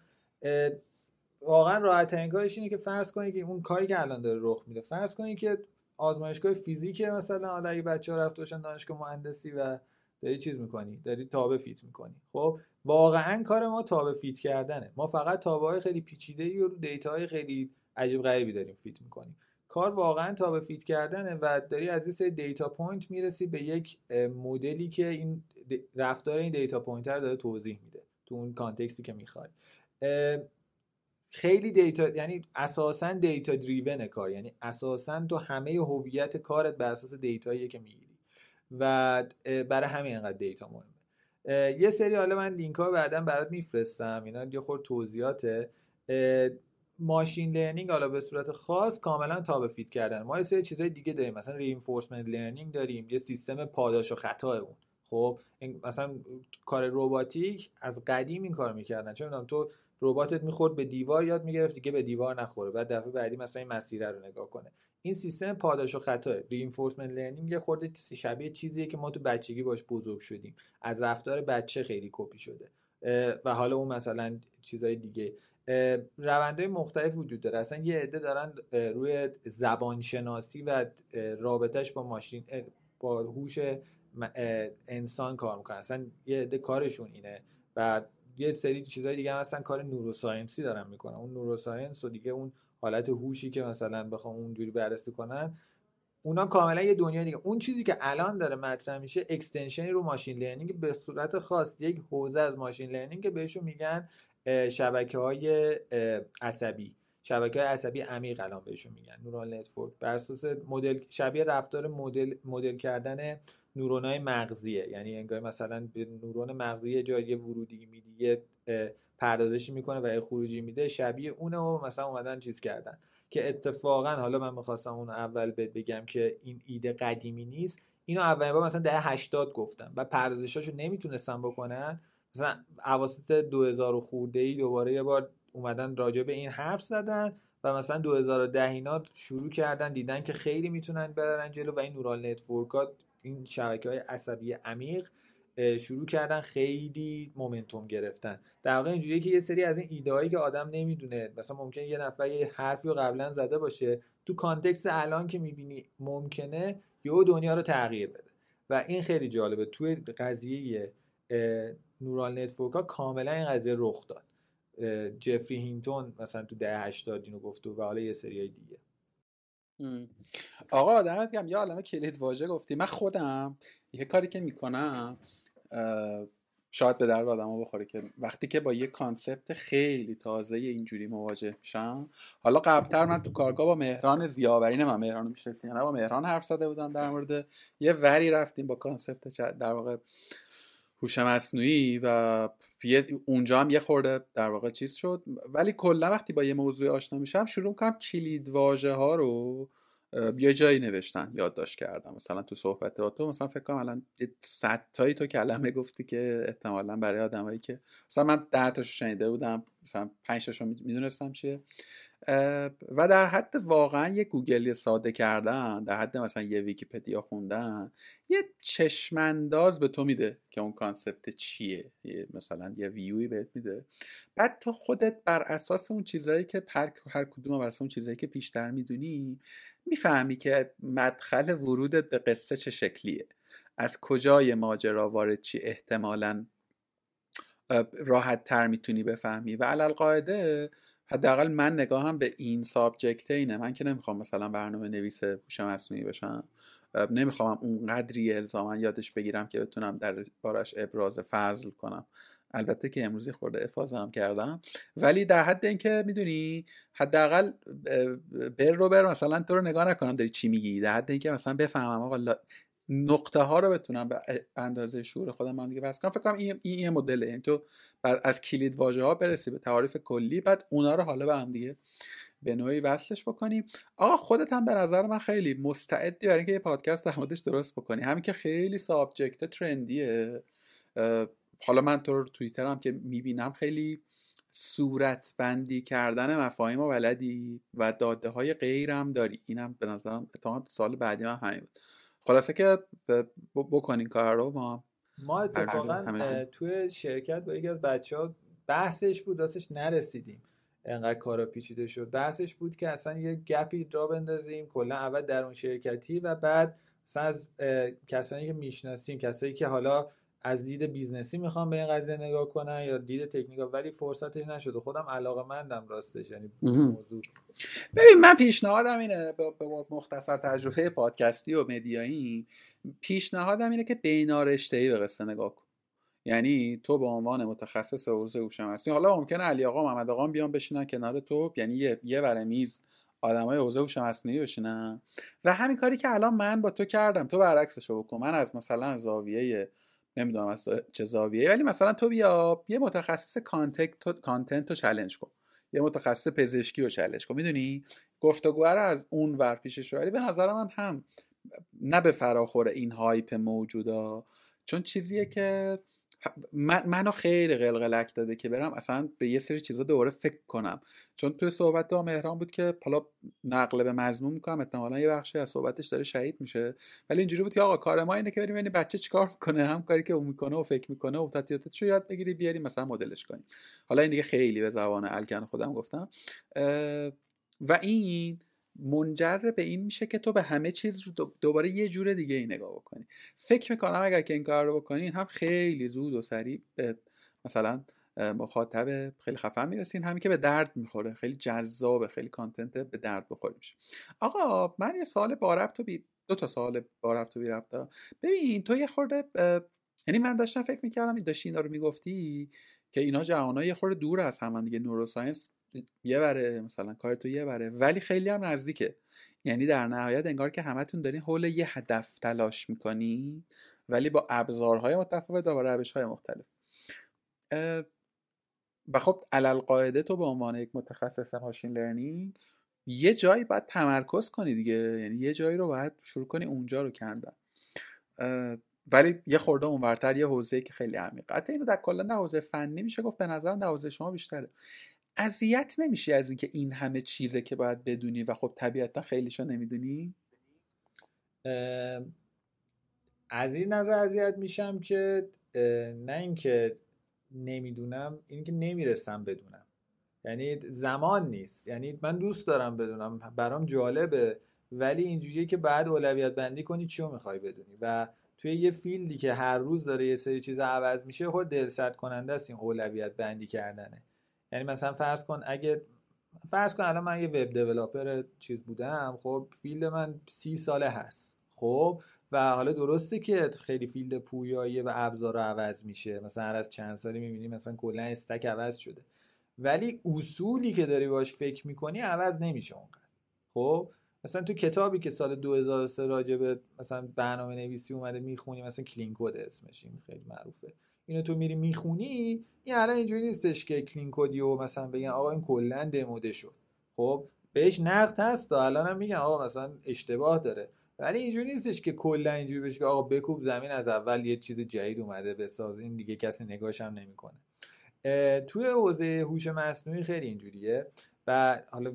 واقعا راحت ترین اینه که فرض کنید که اون کاری که الان داره رخ میده. فرض کنید که آزمایشگاه فیزیک مثلا حالا اگه بچه ها رفته باشن دانشگاه مهندسی و داری چیز می‌کنی داری تابع fit می‌کنی. خب واقعا کار ما تابع fit کردنه. ما فقط تابع های خیلی پیچیده ای و data های خیلی عجیب غریبی داریم fit می‌کنیم. کار واقعا تابع fit کردنه و داری از این سری data point می‌رسی به یک مدلی که این رفتار این data point رو داره توضیح میده تو اون context ی که می‌خوای. خیلی data یعنی اساسا data driven کار یعنی اساسا تو همه هویت کارت بر اساس data یی که می‌گیری. و برای همین انقدر data مهمه. یه سری حالا من لینک ها بعدا برات میفرستم اینا یه خورده توضیحاته. machine learning حالا به صورت خاص کاملا تابع fit کردن. ما یه سری چیزای دیگه داریم. مثلا reinforcement learning داریم. یه سیستم پاداش و خطا اون. خب مثلا کار رباتیک از قدیم این کار می‌کردن. چون تو رباتت می‌خورد به دیوار یاد می‌گرفت دیگه به دیوار نخوره. بعد دفعه بعدی مثلا این مسیر رو نگاه کنه. این سیستم پاداش و خطا reinforcement learning یه خورده شبیه چیزیه که ما تو بچگی باش بزرگ شدیم. از رفتار بچه خیلی کپی شده. و حالا اون مثلا چیزای دیگه. روندهای مختلف وجود داره. اصلا یه عده دارن روی زبانشناسی و رابطش با ماشین با هوش انسان کار می‌کنن. اصلا یه عده کارشون اینه. و یه سری چیزهای دیگه هم اصلا کار neuroscience ی دارن می‌کنن. اون neuroscience و دیگه اون حالت هوشی که مثلا بخوام اونجوری بررسی کنن اونا کاملا یه دنیا دیگه. اون چیزی که الان داره مطرح میشه extension ی رو machine learning به صورت خاص یک حوزه از machine learning که بهشون میگن شبکه های عصبی. شبکه های عصبی عمیق الان بهشون میگن. نورال نتورک بر اساس مدل شبیه رفتار مدل مدل کردن های مغزیه. یعنی انگار مثلا به نورون مغزی جای ورودی میدی یه پردازشی می‌کنه و خروجی میده. شبیه اونه و مثلا اومدن چیز کردن. که اتفاقا حالا من می‌خواستم اون اول بگم که این ایده قدیمی نیست. اینو اولین بار مثلا دهه 80 گفتم. و پردازشاشو نمی‌تونستن بکنن. مثلا اواسط 2000 خورده ای دوباره یه بار اومدن راجع به این حرف زدن و مثلا 2010 اینا شروع کردن دیدن که خیلی می‌تونن برن جلو و این neural network ات این شبکه های عصبی عمیق شروع کردن خیلی momentum گرفتن. در واقع اینجوریه که یه سری از این ایده هایی که آدم نمی‌دونه مثلا ممکن یه نفر یه حرفی رو قبلا زده باشه تو context الان که می‌بینی ممکنه یه دنیا رو تغییر بده. و این خیلی جالبه. توی قضیه neural network ها کاملا این قضیه رخ داد. جفری هینتون مثلا تو دهه 80 اینو گفت و حالا یه سری دیگه. آقا دمت گرم. یه عالمه کلید واژه گفتی. من خودم یه کاری که می‌کنم شاید به درد آدم بخوره که وقتی که با یه concept خیلی تازه اینجوری مواجه میشم حالا قبلتر من تو کارگاه با مهران زیاورین من مهران می‌شناسی نه با مهران حرف زده بودم در مورد یه وری رفتیم با کانسپت در واقع هوش مصنوعی و اونجا هم یه خورده در واقع چیز شد. ولی کلا وقتی با یه موضوع آشنا میشم شروع کنم کلید واژه ها رو یه جایی نوشتن یادداشت کردم. مثلا تو صحبت تو مثلا فکر کنم الان صد تایی تو کلمه گفتی که احتمالا برای آدمایی که مثلا من ده تاشو شنیده بودم مثلا پنج تاشو می‌دونستم چیه. و در حد واقعا یه گوگلی ساده کردن در حد مثلا یه ویکیپدیا خوندن یه چشمانداز به تو میده که اون concept چیه. مثلا یه ویوی بهت میده. بعد تو خودت بر اساس اون چیزهایی که هر, هر کدوم بر اساس اون چیزهایی که بیشتر می‌دونی می‌فهمی که مدخل ورودت به قصه چه شکلیه. از کجای ماجرا وارد چی احتمالا راحت تر می‌تونی بفهمی. و علال قاعده حداقل من نگاهم به این سابجکت اینه. من که نمی‌خوام مثلا برنامه نویس هوش مصنوعی بشم. نمی‌خوام اون قدری الزاما یادش بگیرم که بتونم در بارش ابراز فضل کنم. البته که امروزی خورده افاظه هم کردم. ولی در حد اینکه می‌دونی حداقل بر رو بر مثلا تو رو نگاه نکنم داری چی میگی. در حد اینکه مثلا بفهمم آقا نقطه ها رو بتونم به اندازه شعور خودم من دیگه بس کنم. فکر کنم این این مدله. یعنی تو از کلید واژه ها برسی به تعاریف کلی بعد اونا رو حالا به هم دیگه به نوعی وصلش بکنیم آقا خودت هم به نظر من خیلی مستعدی برای اینکه یه پادکست در موردش درست بکنی. همین که خیلی سابجکت ترندیه. حالا من تو رو توییتر هم که می‌بینم خیلی صورت بندی کردن مفاهیم و ولدی و داده های غیرم داری. اینم به نظرم اتفاقا سال بعدی من همین بود. خلاصه که بکنین کار رو ما ما اتفاقا توی شرکت با یکی از بچه ها بحثش بود دستش نرسیدیم انقدر کارا پیچیده شد. بحثش بود که اصلا یه گپی راه بندازیم کلا اول در اون شرکتی و بعد مثلا از کسانی که می‌شناسیم کسایی که حالا از دید business ی می‌خوام به این قضیه نگاه کنن یا دید technical ولی فرصتش نشده. خودم علاقه مندم راستش یعنی موضوع. ببین من پیشنهادم اینه به مختصر تجربه پادکستی و مدیایی پیشنهادم اینه که بینارشته به قصه نگاه کن. یعنی تو به عنوان متخصص حوزه هوش مصنوعی حالا ممکنه علی آقا محمد آقا بیان بشینن کنار تو یعنی یه یه ور میز آدمای حوزه هوش مصنوعی بشینن. و همین کاری که الان من با تو کردم تو برعکسشو بکن. من از مثلا زاویه نمی‌دونم از چه زاویه ولی مثلا تو بیا یه متخصص کانتنت کانتنت رو چالش کن. یه متخصص پزشکی رو چالش کن. می‌دونی؟ گفتگو رو از اون ور پیشش ولی به نظر من هم نه به فراخور این هایپ موجودا. چون چیزیه که من منو خیلی قلقلک داده که برم اصلا به یه سری چیزا دوباره فکر کنم. چون توی صحبت با مهران بود که حالا نقل به مضمون می‌کنم احتمالا یه بخشی از صحبتش داره شهید میشه. ولی اینجوری بود که آقا کار ما اینه که بریم ببینیم بچه چیکار می‌کنه هم کاری که اون می‌کنه و فکر می‌کنه و رو یاد بگیری بیاری مثلا مدلش کنی حالا این دیگه خیلی به زبان الکن خودم گفتم. و این منجر به این میشه که تو به همه چیز رو دوباره یه جور دیگه ای نگاه بکنی. فکر می‌کنم اگر که این کار رو بکنین هم خیلی زود و سریع به مثلا مخاطب خیلی خفن می‌رسین. همین که به درد می‌خوره. خیلی جذابه. خیلی کانتنت به درد بخوری میشه. آقا من یه سوال با ربط و بی دو تا سوال با ربط و بی ربط دارم. ببین تو یه خورده یعنی من داشتم فکر می‌کردم داشتی اینا رو می‌گفتی که اینا جهانهای یه خورده دور از هم دیگه نوروساینس یه بره مثلا کار تو یه بره. ولی خیلی هم نزدیکه. یعنی در نهایت انگار که همتون دارین حول یه هدف تلاش می‌کنی ولی با ابزارهای متفاوت و با روش های مختلف و خب علل قاعده تو به عنوان یک متخصص ماشین لرنینگ یه جایی باید تمرکز کنی دیگه. یعنی یه جایی رو باید شروع کنی اونجا رو کندن. ولی یه خورده اونورتر یه حوزه که خیلی عمیقه حتی اینو در کلا در حوزه فنی میشه گفت به نظرم در حوزه شما بیشتره. اذیت نمیشی از اینکه این همه چیزه که باید بدونی و خب طبیعتا خیلیشو نمی‌دونی؟ از این نظر اذیت میشم که نه اینکه نمی‌دونم اینکه نمی‌رسم بدونم. یعنی زمان نیست. یعنی من دوست دارم بدونم. برام جالبه. ولی اینجوریه که بعد اولویت بندی کنی چیو می‌خوای بدونی. و توی یه field ی که هر روز داره یه سری چیز عوض میشه خود دلسرد کننده است این اولویت بندی کردنه. یعنی مثلا فرض کن اگه فرض کن الان من یه web developer چیز بودم خب field من سی ساله هست خب؟ و حالا درسته که خیلی فیلد پویاییه و ابزار عوض میشه. مثلا هر از چند سالی می‌بینی مثلا کلا stack عوض شده. ولی اصولی که داری باش فکر می‌کنی عوض نمیشه اونقدر. خب؟ مثلا تو کتابی که سال 2003 راجع به مثلا برنامه نویسی اومده می‌خونی مثلا کلین کد اسمش این خیلی معروفه. اینو تو میری می‌خونی این الان اینجوری نیستش که کلین کدی و مثلا بگن آقا این کلا دموده شد. خب بهش نقد هست الان هم میگن آقا مثلا اشتباه داره. ولی اینجوری نیستش که کلا اینجوری بشه که آقا بکوب زمین از اول یه چیز جدید اومده بساز این دیگه کسی نگاش هم نمی‌کنه. توی حوزه هوش مصنوعی خیلی اینجوریه. و حالا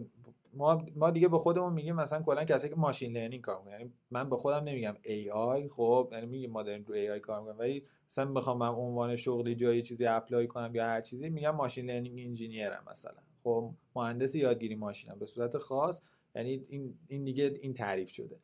ما ما دیگه به خودمون میگیم مثلا کلا کسی که machine learning کار می‌کنه یعنی من به خودم نمیگم AI خب یعنی میگیم ما داریم رو AI کار می‌کنیم. ولی مثلا بخوام من عنوان شغلی جایی چیزی apply کنم یا هر چیزی میگم machine learning engineer م مثلا. خب مهندس یادگیری ماشینم. به صورت خاص یعنی این این دیگه این تعریف شده.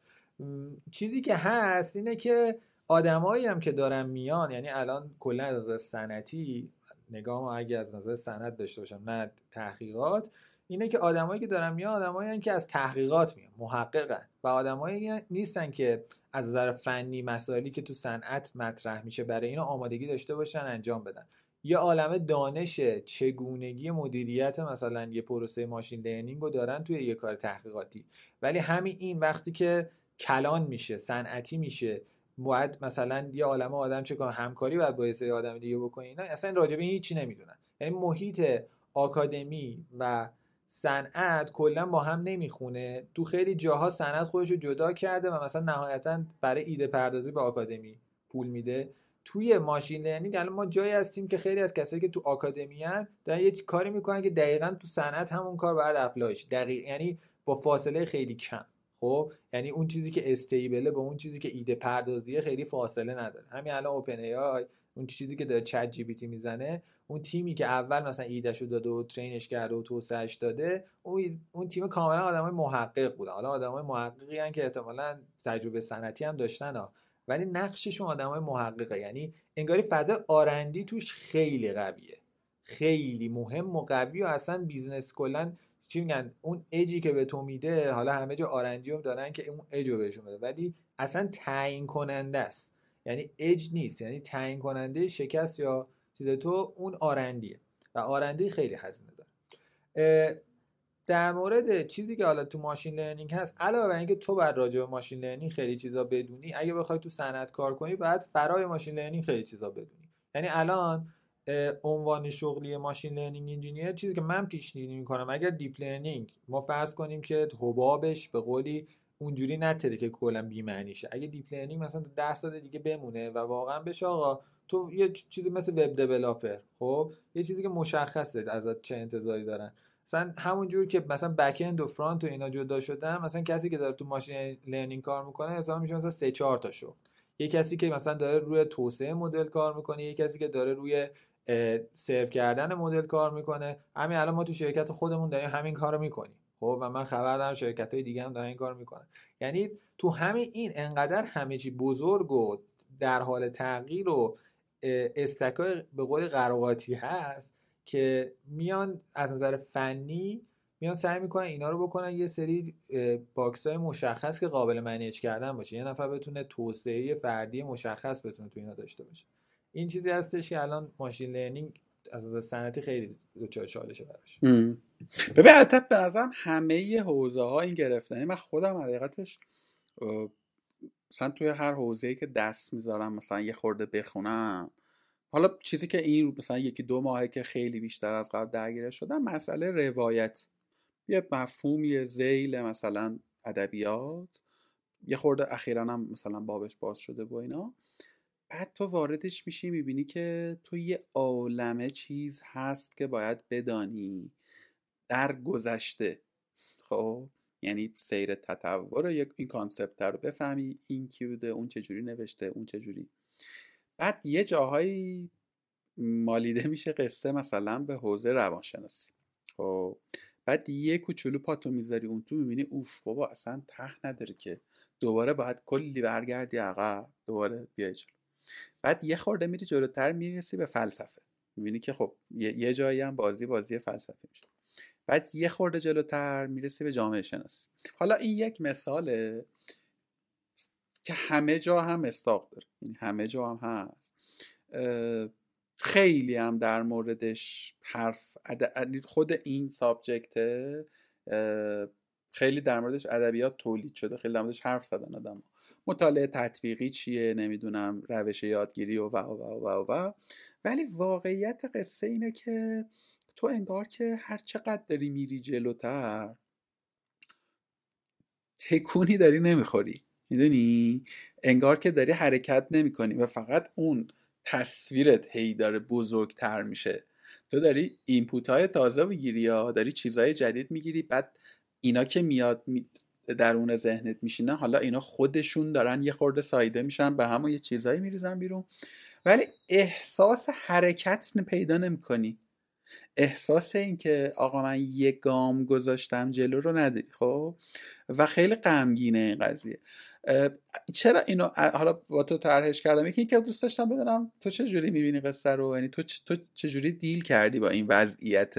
چیزی که هست اینه که آدمایی هم که دارن میان یعنی الان کلا از نظر سنتی نگاه اگه از نظر سند داشته باشم نه تحقیقات اینه که آدمایی که دارن میان آدمایی که از تحقیقات میان محققن. و آدمایی نیستن که از نظر فنی مسائلی که تو صنعت مطرح میشه برای اینو آمادگی داشته باشن انجام بدن. یه عالم دانش چگونگی مدیریت مثلا یه پروسه ماشین لرنینگ رو دارن توی یه کار تحقیقاتی. ولی همین این وقتی که کلان میشه صنعتی میشه باید مثلا یه عالمه آدم چه همکاری باید با یه سری آدم دیگه بکنه اینا اصلا راجع به هیچی نمی‌دونن. یعنی محیط آکادمی و صنعت کلا با هم نمی‌خونه. تو خیلی جاها صنعت خودش رو جدا کرده و مثلا نهایتا برای ایده پردازی به آکادمی پول میده. توی machine learning الان ما جایی هستیم که خیلی از کسایی که تو آکادمی هن دارن یه کاری می‌کنن که دقیقا تو صنعت همون کار باید apply ش. دقیق یعنی با فاصله خیلی کم. خب؟ یعنی اون چیزی که استیبله با اون چیزی که ایده پردازیه خیلی فاصله نداره. همین الان اوپن ای آی اون چیزی که داره چت جی می‌زنه اون تیمی که اول مثلا ایدهشو داده و ترینش کرده و توسعهش داده اون اون تیم کاملا آدمای محقق بودن. حالا آدمای محققی هن که احتمالا تجربه سنتی هم داشتن ها. ولی نقششون آدمای محققه. یعنی انگاری فضا آرندی توش خیلی قویه. خیلی مهم و قوی و اصلا business کلا چی میگن؟ اون اجی که به تو میده حالا همه جا R&D هم دارن که اون اجو بهشون بده. ولی اصلا تعیین کننده است. یعنی اج نیست. یعنی تعیین کننده شکست یا چیز تو اون R&D ئه و R&D خیلی هزینه داره. در مورد چیزی که حالا تو machine learning هست علاوه بر اینکه تو بعد راجع به machine learning خیلی چیزا بدونی اگه بخوای تو صنعت کار کنی بعد فرای machine learning خیلی چیزا بدونی. یعنی الان عنوان شغلی machine learning engineer چیزی که من پیش بینی می‌کنم اگر deep learning ما فرض کنیم که حبابش به قولی اونجوری نترکه که کلا بی معنی شه اگه deep learning مثلا 10 سال دیگه بمونه و واقعا بشه آقا تو یه چیزی مثل web developer خب؟ یه چیزی که مشخصه ازت چه انتظاری دارن. مثلا همونجور که مثلا back-end و front و اینا جدا شدن مثلا کسی که داره تو machine learning کار می‌کنه مثلا میشه مثلا 3 4 تا شغل. یه کسی که مثلا داره روی توسعه مدل کار می‌کنه یه کسی که داره روی سرو کردن مدل کار می‌کنه. همین الان ما تو شرکت خودمون داریم همین کارو می‌کنیم خب؟ و من خبر دارم شرکت های دیگه هم دارن این کار می‌کنن. یعنی تو همین این انقدر همه چی بزرگ و در حال تغییر و استکای به قول قراقاتی هست که میان از نظر فنی میان سعی می‌کنن اینا رو بکنن یه سری box های مشخص که قابل manage کردن باشه. یه نفر بتونه توسعه فردی مشخص بتونه تو اینا داشته باشه. این چیزی هستش که الان machine learning از نظر صنعتی خیلی دچار چالشه براش. ببین البته به نظرم همه حوزه ها این گرفتنی من خودم حقیقتش مثلا توی هر حوزه ای که دست می‌ذارم مثلا یه خورده بخونم. حالا چیزی که این مثلا یکی دو ماهه که خیلی بیشتر از قبل درگیره شدن مسئله روایت. یه مفهومی زیل مثلا ادبیات. یه خورده اخیرا هم مثلا بابش باز شده با اینا. بعد تو واردش میشی می‌بینی که تو یه عالمه چیز هست که باید بدانی. در گذشته خب؟ یعنی سیر تطور یک این کانسپت رو بفهمی این کی بوده اون چجوری نوشته اون چجوری. بعد یه جاهایی مالیده میشه قصه مثلا به حوزه روانشناسی. خب بعد یه کوچولو پاتو می‌ذاری اون تو می‌بینی اوف بابا اصلا ته نداره که دوباره باید کلی برگردی عقب دوباره بیای جلو. بعد یه خورده میری جلوتر می‌رسی به فلسفه. می‌بینی که خب یه جایی هم بازی بازی فلسفه میشه. بعد یه خورده جلوتر می‌رسی به جامعه شناسی. حالا این یک مثاله که همه جا هم استاق داره. یعنی همه جا هم هست. خیلی هم در موردش حرف خود این سابجکته خیلی در موردش ادبیات تولید شده. خیلی در موردش حرف زدن آدم مطالعه تطبیقی چیه؟ نمی‌دونم. روش یادگیری و و و و و. ولی واقعیت قصه اینه که تو انگار که هر چقدر داری میری جلوتر تکونی داری نمی‌خوری. می‌دونی؟ انگار که داری حرکت نمی‌کنی و فقط اون تصویرت هی داره بزرگتر میشه. تو داری اینپوت های تازه می‌گیری یا داری چیزهای جدید می‌گیری بعد اینا که میاد درون ذهنت میشینه حالا اینا خودشون دارن یه خورده سایده میشن به همون یه چیزایی میریزن بیرون. ولی احساس حرکت پیدا نمی‌کنی. احساس این که آقا من یه گام گذاشتم جلو رو نداری خب؟ و خیلی غمگینه این قضیه. چرا اینو حالا با تو طرحش کردم یکی که دوست داشتم بدونم تو چه جوری می‌بینی قصه رو؟ یعنی تو تو چه جوری دیل کردی با این وضعیت؟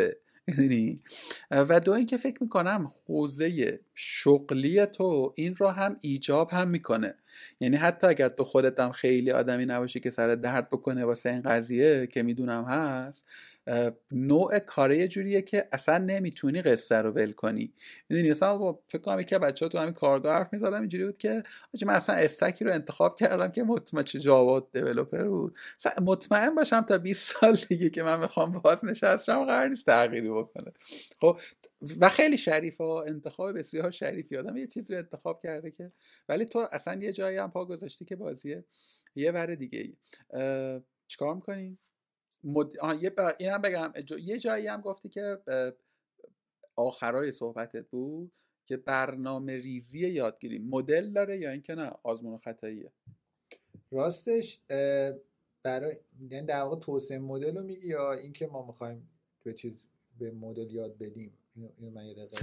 می‌دونی و دو اینکه فکر می‌کنم حوزه شغلی تو این رو هم ایجاب هم می‌کنه. یعنی حتی اگر تو خودت هم خیلی آدمی نباشی که سر درد بکنه واسه این قضیه که می‌دونم هست نوع کاره جوریه که اصلا نمی‌تونی قصه رو ول کنی. می‌دونی با فکر کنم یکی بچه‌ها تو همین کارگاه حرف می‌زدم اینجوری بود که من اصلا استکی رو انتخاب کردم که مطمئن چه جاوا دیولپر بود. مطمئن باشم تا 20 سال دیگه که من می‌خوام باز نشستم قرار نیست تغییری بکنه. خب و خیلی شریف و انتخاب بسیار شریفی آدم یه چیزی رو انتخاب کرده که ولی تو اصلا یه جایی هم پا گذاشتی که بازیه یه ور دیگه ای چیکار می‌کنی؟ مد... یه اینم بگم. یه جایی هم گفتی که آخرای صحبتت بود که برنامه ریزی یادگیری مدل داره یا اینکه نه؟ آزمون و خطاییه. راستش برای یعنی در واقع توسعه مدل رو میگی یا اینکه ما می‌خوایم به چیز به مدل یاد بدیم؟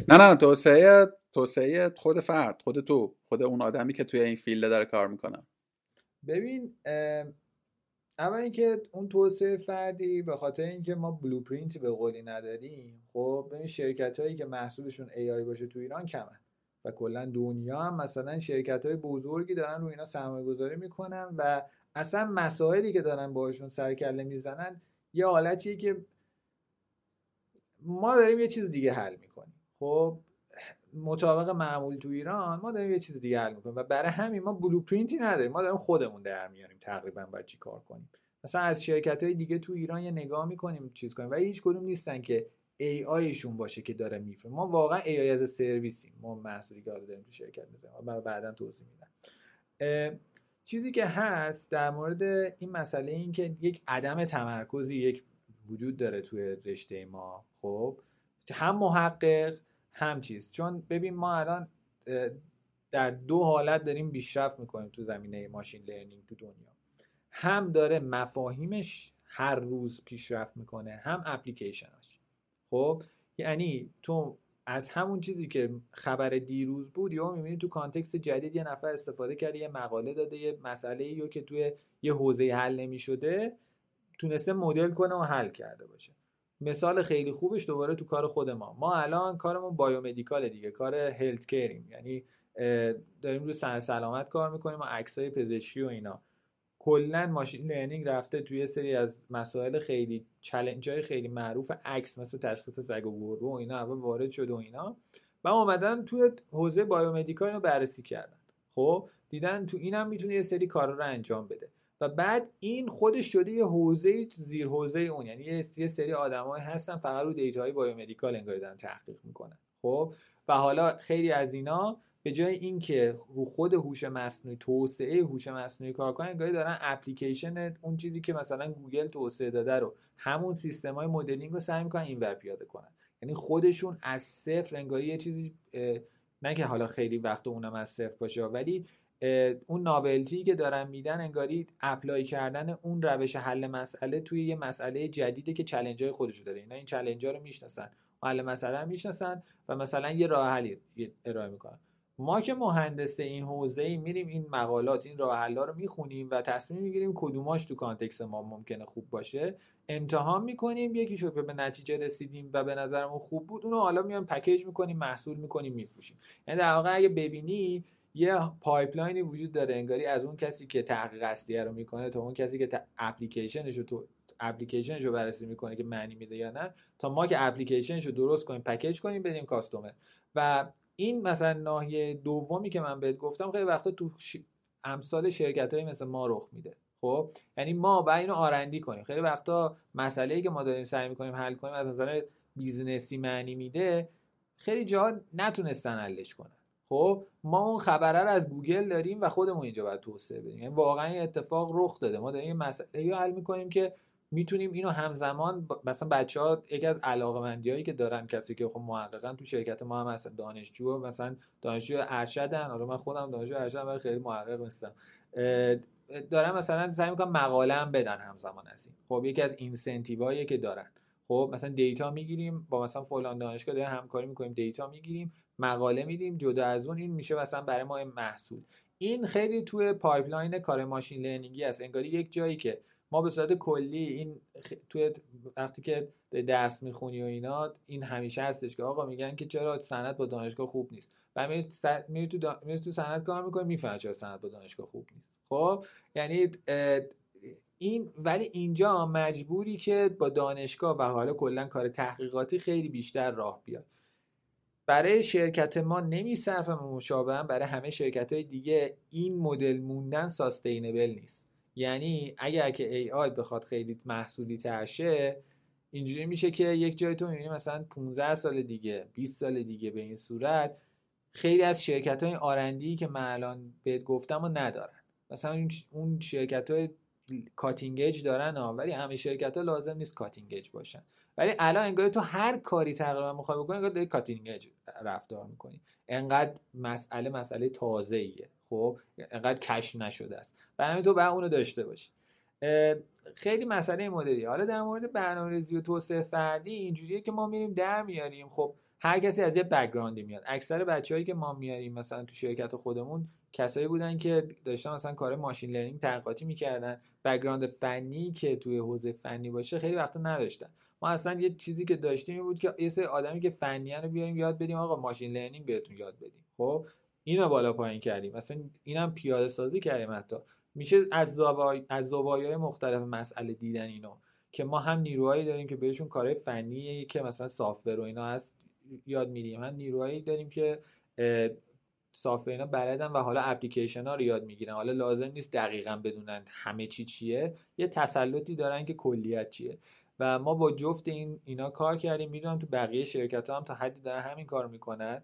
نه نه توسعه توسعه خود فرد خود تو خود اون آدمی که توی این فیلد داره کار می‌کنه. ببین اما اینکه اون توسعه فردی به خاطر اینکه ما بلوپرینتی به قولی نداریم خب این شرکت هایی که محصولشون AI باشه تو ایران کمن و کلا دنیا هم مثلا شرکت های بزرگی دارن رو اینا سرمایه گذاری می‌کنن و اصلا مسائلی که دارن باشون سرکله می‌زنن یه حالتیه که ما داریم یه چیز دیگه حل می‌کنیم. خب مطابق معمول تو ایران ما داریم یه چیز دیگه حل می‌کنیم و برای همین ما بلوپرینتی نداریم. ما داریم خودمون در میاریم تقریبا باید چی کار کنیم. مثلا از شرکت های دیگه تو ایران یه نگاه می‌کنیم چیز کنیم و هیچ کدوم نیستن که ای آیشون باشه که داره می‌فهمه. ما واقعا ای آی از سرویسیم ما محصولی که داریم تو شرکت می‌زنیم. برای بعدا توضیح میدم. چیزی که هست در مورد این مسئله این که یک عدم تمرکزی یک وجود داره توی رشته ما. خب هم محقق هم چیز. چون ببین ما الان در دو حالت داریم پیشرفت می‌کنیم تو زمینه ماشین لرنینگ تو دنیا. هم داره مفاهیمش هر روز پیشرفت می‌کنه هم اپلیکیشناش. خب؟ یعنی تو از همون چیزی که خبر دیروز بود یا می‌بینی تو context جدید یه نفر استفاده کرده یه مقاله داده یه مسئله یا که توی یه حوزه حل نمی‌شده تونسته مدل کنه و حل کرده باشه. مثال خیلی خوبش دوباره تو کار خود ما. ما الان کارمون biomedical دیگه کار health care یم یعنی داریم روی صنعت سلامت کار می‌کنیم و عکسای پزشکی و اینا. کلا machine learning رفته توی سری از مسائل خیلی چالش های خیلی معروف عکس مثل تشخیص سگ و گربه و اینا اول وارد شده و اینا. و اومدن توی حوزه biomedical رو بررسی کردن. خب دیدن تو اینم می‌تونه یه سری کارا رو انجام بده. و بعد این خودش شده یه حوزه زیر حوزه اون یعنی یه سری آدمایی هستن فقط رو data های biomedical انگاری دارن تحقیق می‌کنن خب؟ و حالا خیلی از اینا به جای اینکه رو خود هوش مصنوعی توسعه هوش مصنوعی کار کنن انگاری دارن اپلیکیشن اون چیزی که مثلا گوگل توسعه داده رو همون سیستم های مدلینگ رو سعی می‌کنن اینور پیاده کنن. یعنی خودشون از صفر انگاری یه چیزی نه که حالا خیلی وقت اونم از صفر باشه ولی اون novelty ای که دارن میدن انگاری apply کردن اون روش حل مسئله توی یه مسئله جدیده که challenge های خودشو داره. اینا این challenge ها رو می‌شناسن. حل مسئله رو می‌شناسن و مثلا یه راه حلی ارائه می‌کنن. ما که مهندس این حوزه ایم میریم این مقالات این راه حلا رو می‌خونیم و تصمیم می‌گیریم کدوماش تو context ما ممکنه خوب باشه. امتحان می‌کنیم یکیشو به نتیجه رسیدیم و به نظرمون خوب بود اونو حالا میایم package می‌کنیم محصول می‌کنیم میفروشیم. یعنی در واقع اگه ببینی یه pipeline ی وجود داره انگاری از اون کسی که تحقیق اصلیه رو می‌کنه تا اون کسی که اپلیکیشنش رو تو اپلیکیشنش رو بررسی می‌کنه که معنی میده یا نه تا ما که اپلیکیشنش رو درست کنیم package کنیم بدیم customer و این مثلا ناحیه دومی که من بهت گفتم خیلی وقتا تو ش... امثال شرکت های مثل ما رخ میده. خب؟ یعنی ما باید اینو R&D کنیم. خیلی وقتا مسئله ای که ما داریم سعی می‌کنیم حل کنیم از نظر business ی معنی میده خیلی جا نتونستن حلش کنن. خب ما اون خبره رو از گوگل داریم و خودمون اینجا باید توسعه بدیم. یعنی واقعا اتفاق رخ داده. ما داریم مسئله رو حل می‌کنیم که می‌تونیم اینو همزمان مثلا بچه ها یکی از علاقه هایی که دارن کسی که خب محققا تو شرکت ما هم هستن دانشجو مثلا دانشجو ارشدن. حالا من خودم دانشجو ارشدم ولی خیلی محقق نیستم. دارن مثلا سعی می‌کنن مقاله هم بدن همزمان از این. خب یکی از incentive هایی که دارن. خب مثلا data می‌گیریم با مثلا فلان دانشگاه داریم همکاری می‌کنیم data می‌گیریم. مقاله میدیم جدا از اون این میشه مثلا برای ما محصول. این خیلی توی pipeline کار machine learning ی است انگاری یک جایی که ما به صورت کلی این توی وقتی که درس می‌خونی و اینا این همیشه هستش که آقا میگن که چرا سند با دانشگاه خوب نیست. و میری تو. تو سند کار می‌کنی می‌فهمی چرا سند با دانشگاه خوب نیست. خب؟ یعنی این ولی اینجا مجبوری که با دانشگاه و حالا کلا کار تحقیقاتی خیلی بیشتر راه بیاد. برای شرکت ما نمیصرفه مشابه برای همه شرکت های دیگه این مدل موندن ساستینبل نیست. یعنی اگر که AI بخواد خیلی محصولی ترشه اینجوری میشه که یک جای تو می‌بینی مثلا 15 سال دیگه 20 سال دیگه به این صورت خیلی از شرکت های R&D که من الان بهت گفتم رو ندارن. مثلا اون شرکت های cutting edge دارن ها ولی همه شرکت ها لازم نیست cutting edge باشن. ولی الان انگار تو هر کاری تقریبا می‌خوای بکنی انگار داری cutting edge رفتار می‌کنی. انقدر مسئله مسئله تازه ایه خب؟ انقدر کشف نشده است. برنامه تو باید اونو داشته باشی. خیلی مسئله مدلی. حالا در مورد برنامه‌ریزی و توسعه فردی اینجوریه که ما میریم در میاریم. خب هر کسی از یه background ی میاد. اکثر بچههایی که ما میاریم مثلا تو شرکت خودمون کسایی بودن که داشتن مثلا کار machine learning تحقیقاتی می‌کردن. background فنی که توی حوزه فنی باشه خیلی وقتا نداشتن. ما اصلا یه چیزی که داشتیم این بود که یه سری آدمی که فنی رو بیاریم یاد بدیم آقا machine learning بهتون یاد بدیم. خب؟ اینو بالا پایین کردیم. مثلا اینم پیاده سازی کردیم حتی. میشه از زوای از زوایای مختلف مسئله دیدن اینو. که ما هم نیروهایی داریم که بهشون کارهای فنی که مثلا سافتور و اینا هست یاد میدیم. هم نیروهایی داریم که سافتور اینا بلدن و حالا اپلیکیشن ها رو یاد می‌گیرن. حالا لازم نیست دقیقا بدونن همه چی چیه. یه تسلطی دارن که کلیت چیه. و ما با جفت این اینا کار کردیم. می‌دونم تو بقیه شرکت ها هم تا حدی دارن همین کار می‌کنن.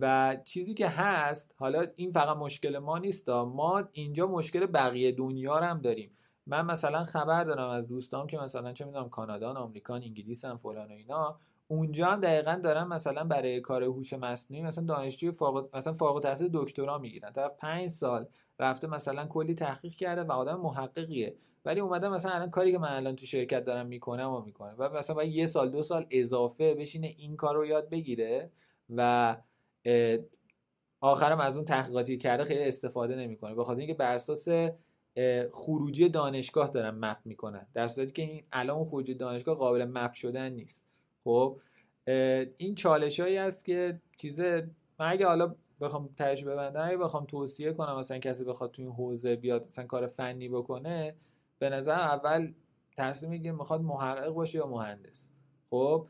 و چیزی که هست حالا این فقط مشکل ما نیست ما اینجا مشکل بقیه دنیا رو هم داریم. من مثلا خبر دارم از دوستام که مثلا چه می‌دونم کانادا آمریکان انگلیس هم فلان و اینا. اونجا هم دقیقا دارن مثلا برای کار هوش مصنوعی مثلا دانشجوی فارغ مثلا فارغ التحصیل دکترا می‌گیرن. طرف 5 سال رفته مثلا کلی تحقیق کرده و آدم محققیه. ولی اومده مثلا الان کاری که من الان تو شرکت دارم می‌کنم و می‌کنه. و مثلا باید یه سال دو سال اضافه بشینه این کار رو یاد بگیره و آخرم از اون تحقیقاتی کرده خیلی استفاده نمی‌کنه. به خاطر اینکه بر اساس خروجی دانشگاه دارن مپ می‌کنن. در صورتی که این الان خروجی دانشگاه قابل مپ شدن نیست. خب این چالش هایی است که چیز من اگه حالا بخوام تهش ببندم اگه بخوام توصیه کنم مثلا کسی بخواد تو این حوزه بیاد مثلا کار فنی بکنه به نظر اول تصمیم می‌گیره می‌خواد محقق باشه یا مهندس. خب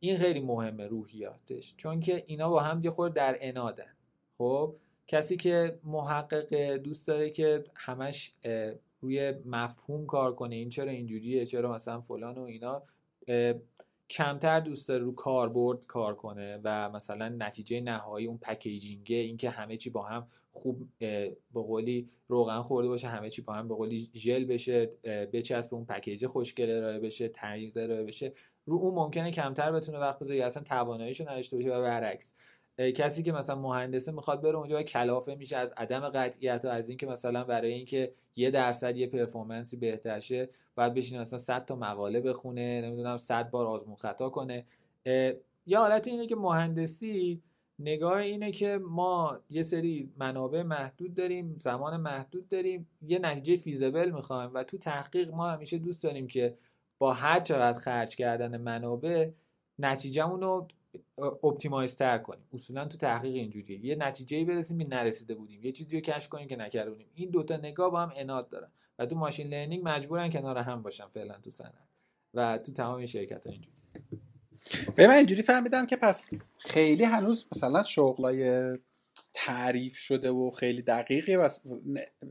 این خیلی مهمه روحیاتش. چون که اینا با هم یه خورده در انادن. خب کسی که محقق دوست داره که همش روی مفهوم کار کنه این چرا اینجوریه چرا مثلا فلان و اینا کمتر دوست داره رو کاربرد کار کنه و مثلا نتیجه نهایی اون پکیجینگه اینکه همه چی با هم خوب به قولی روغن خورده باشه همه چی با هم به قولی ژل بشه بچسب اون پکیج خوشگل ارائه بشه تغییر ارائه بشه. رو اون ممکنه کمتر بتونه وقت بذاره اصلا تواناییشو نداشته باشه و برعکس. کسی که مثلا مهندسه می‌خواد بره اونجا کلافه میشه از عدم قطعیت و از اینکه مثلا برای اینکه یه درصد یه پرفورمنسی بهتر شه باید بشینه مثلا 100 تا مقاله بخونه نمی‌دونم 100 بار آزمون خطا کنه. یه حالت اینه که مهندسی نگاه اینه که ما یه سری منابع محدود داریم زمان محدود داریم یه نتیجه فیزبل می‌خوایم و تو تحقیق ما همیشه دوست داریم که با هر چقدر خرج کردن منابع نتیجهمون رو optimize تر کنیم. اصولا تو تحقیق اینجوریه. یه نتیجه برسیم که نرسیده بودیم. یه چیزی رو کشف کنیم که نکرده بودیم این دوتا نگاه با هم عناد دارن. و تو machine learning مجبورن کنار هم باشن فعلا تو صنعت. و تو تمام شرکت ها اینجوری. به من اینجوری فهمیدم که پس خیلی هنوز مثلا شغلای تعریف شده و خیلی دقیقی و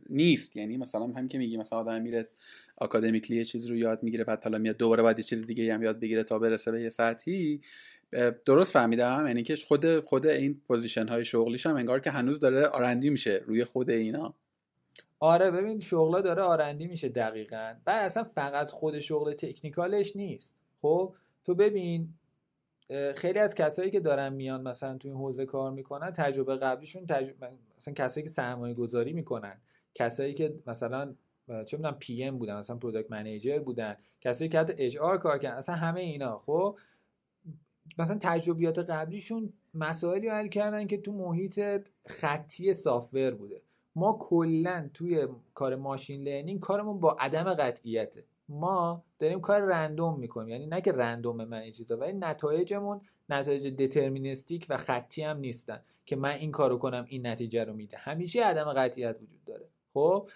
نیست. یعنی مثلا هم که میگی مثلا آدم میره academically یه چیز رو یاد می‌گیره بعد حالا میاد دوباره باید یه چیز دیگه هم یاد بگیره تا برسه به یه سطحی. درست فهمیدم؟ یعنی که خود خود این position های شغلیش هم انگار که هنوز داره R&D میشه روی خود اینا. آره ببین شغلا داره R&D میشه دقیقا. بعد اصلا فقط خود شغل technical ش نیست. خب تو ببین خیلی از کسایی که دارن میان مثلا تو این حوزه کار می‌کنن تجربه قبلیشون تجربه مثلا کسایی که سرمایه گذاری می‌کنن کسایی که مثلا چه می‌دونم PM بودن مثلا product manager بودن کسایی که حتی HR کار کردن اصلا همه اینا. خب مثلا تجربیات قبلیشون مسائلی حل کردن که تو محیط خطی software بوده. ما کلا توی کار machine learning کارمون با عدم قطعیته. ما داریم کار random می‌کنیم. یعنی نه که random من این چیزا ولی نتایجمون نتایج دترمینستیک و خطی هم نیستن که من این کارو کنم این نتیجه رو میده. همیشه عدم قطعیت وجود داره. خب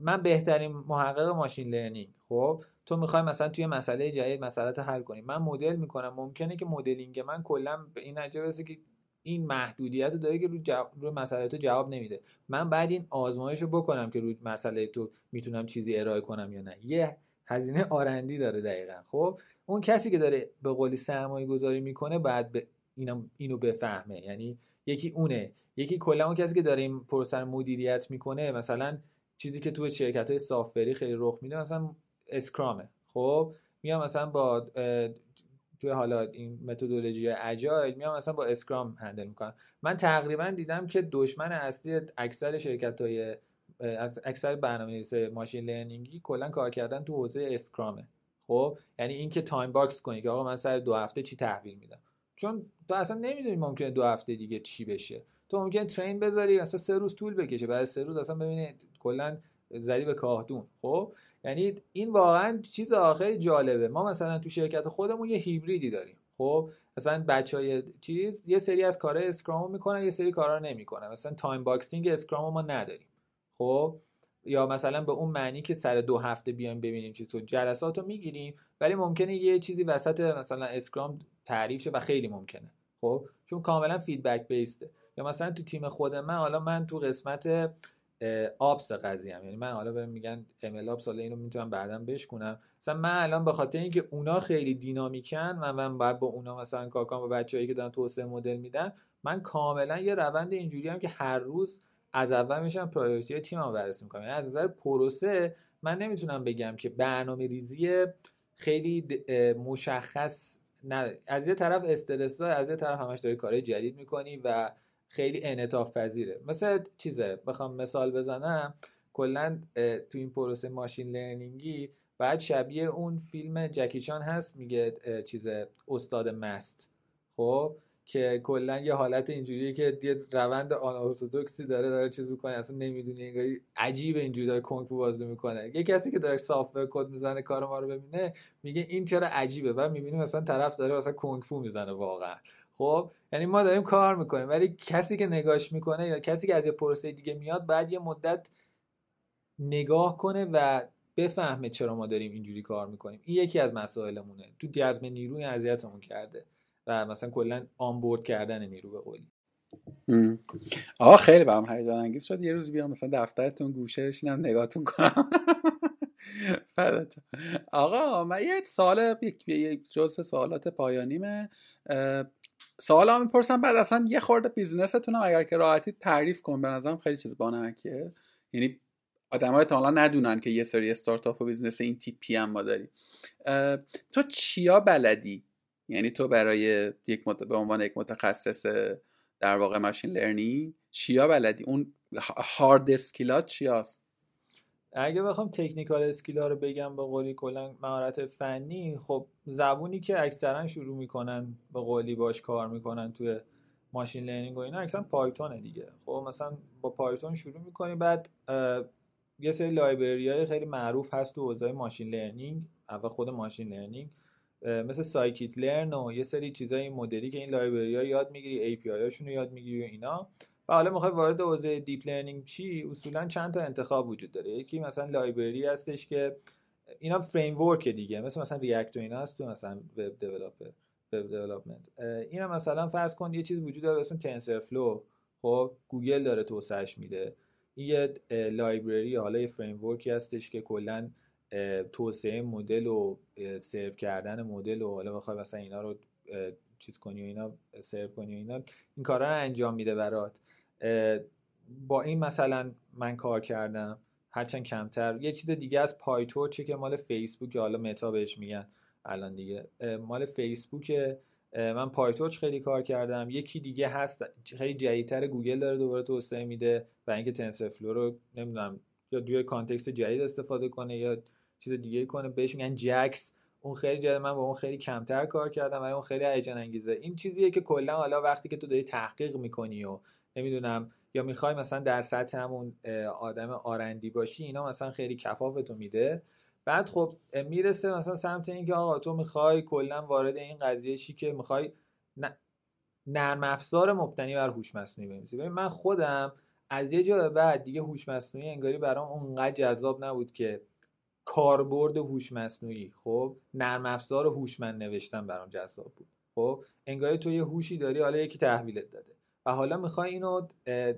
من بهترین محقق ماشین لرنینگ. خب تو می‌خوای مثلا توی مسئله جدید مسئله حل کنی. من مدل می‌کنم. ممکنه که مدلینگ من کلا به این نتیجه برسه که این محدودیت رو داره که روی, جو... روی مسئله تو جواب نمیده. من بعد این آزمایش رو بکنم که روی مسئله تو می‌تونم چیزی ارائه کنم یا نه. یه هزینه آرندی داره دقیقا خب؟ اون کسی که داره به قولی سرمایه گذاری می‌کنه بعد به اینو, بفهمه. یعنی یکی اونه. یکی کلا اون کسی که داره این پروسه مدیریت می‌کنه مثلا چیزی که تو شرکت های خیلی رخ میده مثلا اسکرامه خب؟ میام مثلا با توی حالا این متدولوژی اجایل میام مثلا با اسکرام هندل می‌کنم. من تقریبا دیدم که دشمن اصلی اکثر شرکت های اکثر برنامه machine learning ی کلا کار کردن تو حوزه scrum ه. خب؟ یعنی اینکه time box کنی که آقا من سر دو هفته چی تحویل میدم؟ چون تو اصلا نمی‌دونی ممکنه دو هفته دیگه چی بشه. تو ممکنه train بذاری مثلا سه روز طول بکشه. بعد سه روز اصلا ببینی کلا زدی به کاهدون. خب؟ یعنی این واقعا چیز آخر جالبه. ما مثلا تو شرکت خودمون یه هیبریدی داریم. خب مثلا بچه های چیز یه سری از کارهای scrum می‌کنن یه سری کارا نمی‌کنن. مثلا time boxing scrum ما نداریم. خب یا مثلا به اون معنی که سر دو هفته بیایم ببینیم چی تو جلسات رو می‌گیریم ولی ممکنه یه چیزی وسط مثلا scrum تعریف شه و خیلی ممکنه. خب چون کاملا feedback based ه یا مثلا تو تیم خود من حالا من تو قسمت Ops قضیه هم. یعنی من حالا بهم میگن MLOps حالا اینو می‌تونم بعدا بشکنم مثلا من الان به خاطر اینکه اونا خیلی dynamic ن و من باید با اونا مثلا کار کنم با بچه‌ای که دارن توسعه مدل میدن من کاملا یه روند اینجوری هم که هر روز از اول میشم priority تیمم بررسی می‌کنم. یعنی از نظر پروسه من نمی‌تونم بگم که برنامه ریزی خیلی مشخص نه. از یه طرف استرس از یه طرف همش داری کارهای جدید می‌کنی و خیلی انعطاف پذیره مثل چیزه بخوام مثال بزنم. کلا تو این پروسه machine learning ی بعد شبیه اون فیلم جکی چان هست میگه چیز استاد مست. خب؟ که کلا یه حالت اینجوریه که یه روند آن داره داره چیز می‌کنه اصلا نمی‌دونی انگاری عجیب اینجوری داره کنگ بازی می‌کنه. یه کسی که داره سافت کد می‌زنه کار ما رو ببینه میگه این چرا عجیبه. بعد می‌بینیم مثلا طرف داره مثلا کنگ فو می‌زنه واقعا. خب یعنی ما داریم کار می‌کنیم. ولی کسی که نگاش می‌کنه یا کسی که از یه پروسه دیگه میاد بعد یه مدت نگاه کنه و بفهمه چرا ما داریم اینجوری کار می‌کنیم. این یکی از مسائلمونه. تو جذب نیروی اذیتمون کرده و مثلا کلا آنبورد کردن نیرو به قولی. آه خیلی برام هیجان انگیز شد. یه روز بیام مثلا دفترتون گوشه بشینم نگاهتون کنم. آقا من یه سوال یک جزء سوالات پایانیمه. سوال هم می‌پرسم بعد اصلا یه خورده بیزنستونم اگر که راحتی تعریف کن به نظرم خیلی چیز بانمکیه. یعنی آدم های ندونن که یه سری استارتاپ و business این تیپی هم ما داریم. تو چیا بلدی؟ یعنی تو برای یک به عنوان یک متخصص در واقع machine learning چیا بلدی؟ اون hard skill ات چیاست؟ اگه بخوام technical skill ا رو بگم به قولی کلا مهارت فنی خب زبونی که اکثرا شروع می‌کنن به قولی باش کار می‌کنن توی machine learning و اینا اکثرا Python ه دیگه. خب مثلا با Python شروع می‌کنی بعد یه سری library های خیلی معروف هست تو حوزه machine learning اول خود machine learning مثل scikit-learn و یه سری چیزای مدلی که این library ها یاد می‌گیری API هاشون رو یاد می‌گیری و اینا. و حالا می‌خوای وارد حوزه deep learning چی؟ اصولا چند تا انتخاب وجود داره. یکی مثلا library هستش که اینا framework دیگه مثل مثلا React و اینا هست تو مثلا web developer web development اینا مثلا فرض کن یه چیز وجود داره اسم TensorFlow خب گوگل داره توسعهش میده. این یه library حالا یه framework ی هستش که کلا توسعه مدل و سرو کردن مدل و حالا بخوای مثلا اینا رو چیز کنی و اینا سرو کنی و اینا این کارا رو انجام میده برات. با این مثلا من کار کردم هرچند کمتر. یه چیز دیگه از PyTorch ه که مال فیسبوک حالا متا بهش میگن الان دیگه. مال فیسبوک من PyTorch خیلی کار کردم. یکی دیگه هست خیلی جدیدتر گوگل داره دوباره توسعه میده و اینکه TensorFlow رو نمی‌دونم یا توی context جدید استفاده کنه یا چیز دیگه کنه بهش میگن JAX. اون خیلی جدید من با اون خیلی کمتر کار کردم و اون خیلی هیجان انگیزه. این چیزیه که کلا حالا وقتی که تو داری تحقیق می‌کنی و نمی‌دونم یا می‌خوای مثلا در سطح همون آدم R&D باشی اینا مثلا خیلی کفافتو میده. بعد خب می‌رسه مثلا سمت اینکه آقا تو می‌خوای کلا وارد این قضیه شی که می‌خوای نرم افزار مبتنی بر هوش مصنوعی بنویسی. ببین من خودم از یه جا بعد دیگه هوش مصنوعی انگاری برام اونقدر جذاب نبود که کاربرد هوش مصنوعی خب نرم افزار هوشمند نوشتن برام جذاب بود. خب انگاری تو یه هوشی داری حالا یکی تحویلت داده. و حالا می‌خوای اینو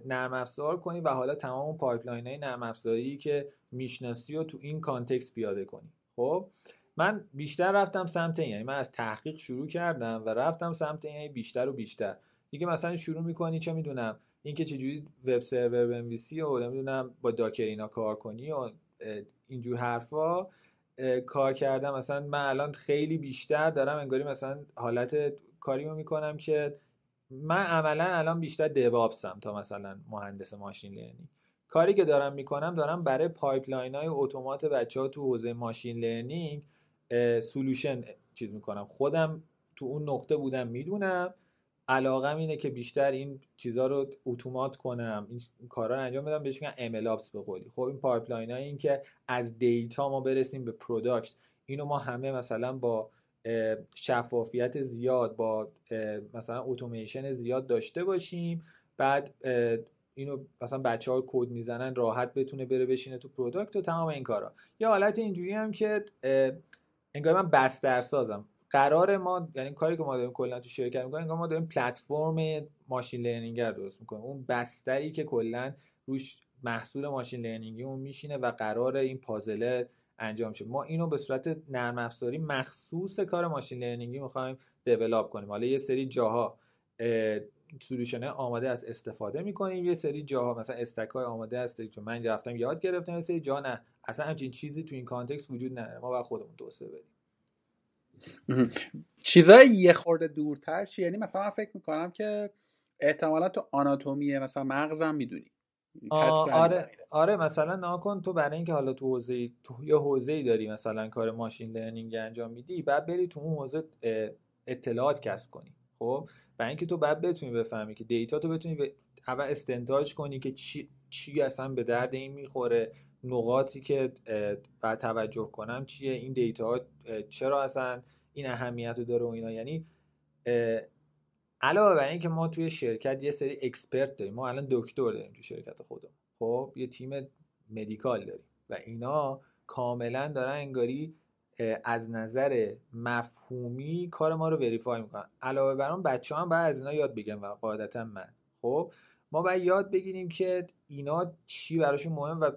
نرم افزار کنی و حالا تمام اون pipeline های نرم افزاری که می‌شناسی و تو این context پیاده کنی. خب؟ من بیشتر رفتم سمت این یعنی من از تحقیق شروع کردم و رفتم سمت این یعنی بیشتر و بیشتر. دیگه مثلا شروع می‌کنی چه می‌دونم اینکه چجوری وب سرور بنویسی و نمی‌دونم با داکر اینا کار کنی و اینجور حرفا. کار کردم مثلا من الان خیلی بیشتر دارم انگاری مثلا حالت کاریمو می‌کنم که من عملا الان بیشتر دوابسم تا مثلا مهندس ماشین لرنینگ. کاری که دارم می‌کنم دارم برای pipeline های اتومات بچه ها تو حوزه machine learning solution چیز می‌کنم. خودم تو اون نقطه بودم می‌دونم. علاقم اینه که بیشتر این چیزها رو اتومات کنم. این کارا رو انجام بدم بهش میگن ام به قولی. خب این pipeline های این که از data ما برسیم به product اینو ما همه مثلا با شفافیت زیاد با مثلا اتوماسیون زیاد داشته باشیم. بعد اینو مثلا بچه ها کد می‌زنن راحت بتونه بره بشینه تو product و تمام این کارا. یه حالت اینجوری هم که انگار من بستر سازم قرار ما یعنی کاری که ما داریم کلا تو شرکت می‌کنیم انگار ما داریم platform machine learning رو درست می‌کنیم. اون بستری که کلا روش محصول machine learning ی اون میشینه و قرار این پازله انجام شه ما اینو به صورت نرم افزاری مخصوص کار machine learning ی می‌خوایم develop کنیم. حالا یه سری جاها solution آماده از استفاده می‌کنیم یه سری جاها مثلا stack های آماده هست که من رفتم یاد گرفتم یه سری جا نه. اصلا همچین چیزی تو این context وجود نداره. ما باید خودمون توسعه بدیم. چیزای یه خورده دورتر چی؟ یعنی مثلا من فکر می‌کنم که احتمالا تو آناتومی مثلا مغزم می‌دونی. آره آره مثلا ناکن تو برای اینکه حالا تو حوزه تو یه حوزه داری مثلا کار machine learning انجام میدی بعد بری تو اون حوزه اطلاعات کسب کنی. خب برای اینکه تو بعد بتونی بفهمی که data تو بتونی اول استنتاج کنی که چی, چی اصلا به درد این می‌خوره نقاطی که بعد توجه کنم چیه این data چرا اصلا این اهمیت رو داره و اینا. یعنی علاوه بر اینکه ما توی شرکت یه سری expert داریم ما الان دکتر داریم توی شرکت خودمون. خب یه تیم medical داریم و اینا کاملا دارن انگاری از نظر مفهومی کار ما رو وریفای می‌کنن. علاوه بر اون بچه هم باید از اینا یاد بگم و قاعدتا من. خب ما باید یاد بگیریم که اینا چی براشون مهم و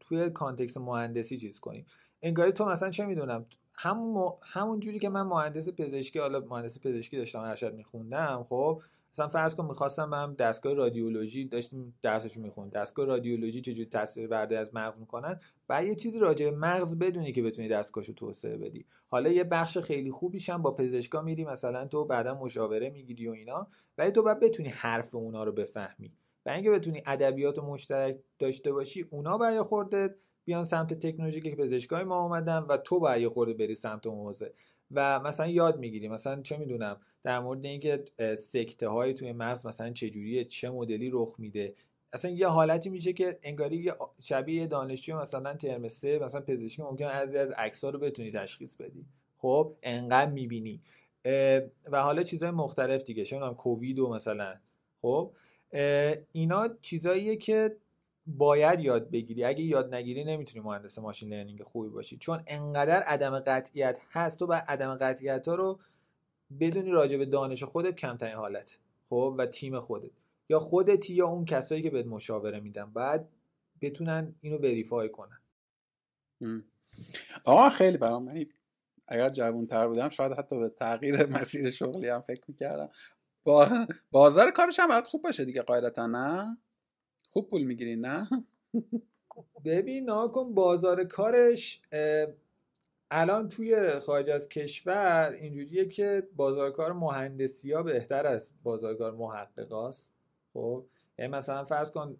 توی کانتکست مهندسی چیز کنیم. انگاری تو مثلا چه می‌دونم همون همون جوری که من مهندس پزشکی حالا مهندس پزشکی داشتم ارشد میخوندم خب مثلا فرض کن می‌خواستم من دستگاه رادیولوژی داشتیم درسشو می‌خوند. دستگاه رادیولوژی چجوری تصویر برده از مغز می‌کنن؟ بعد یه چیزی راجع به مغز بدونی که بتونی دستگاهشو توسعه بدی. حالا یه بخش خیلی خوبیش هم با پزشکا میری مثلا تو بعدا مشاوره می‌گیری و اینا ولی تو باید بتونی حرف اونا رو بفهمی. و اینکه بتونی ادبیات مشترک داشته باشی اونا باید خورده بیان سمت تکنولوژی که پزشکای ما اومدن و تو باید خورده بری سمت اون و مثلا یاد می‌گیری مثلا چه می‌دونم در مورد اینکه سکته های توی مغز مثلا چه جوریه چه مدلی رخ میده. اصلا یه حالتی میشه که انگاری شبیه دانشجو مثلا ترم سه مثلا پزشکی ممکن از از عکس رو بتونی تشخیص بدی. خب انقدر می‌بینی. و حالا چیزهای مختلف دیگه چه کووید و مثلا. خب اینا چیزاییه که باید یاد بگیری. اگه یاد نگیری نمی‌تونی مهندس ماشین لرنینگ خوبی باشی. چون انقدر عدم قطعیت هست تو باید عدم قطعیت ها رو بدونی راجع به دانش خودت کمترین حالت. خب؟ و تیم خودت. یا خودتی یا اون کسایی که بهت مشاوره میدن. بعد بتونن اینو وریفای کنن. آقا خیلی برام من اگر جوان تر بودم شاید حتی به تغییر مسیر شغلی هم فکر می‌کردم. با... بازار کارش هم برات خوب باشه دیگه قاعدتا نه؟ خوب پول می‌گیری نه؟ ببین ناکن بازار کارش الان توی خارج از کشور اینجوریه که بازار کار مهندسی ها بهتر از بازار کار محققاست. خب یعنی مثلا فرض کن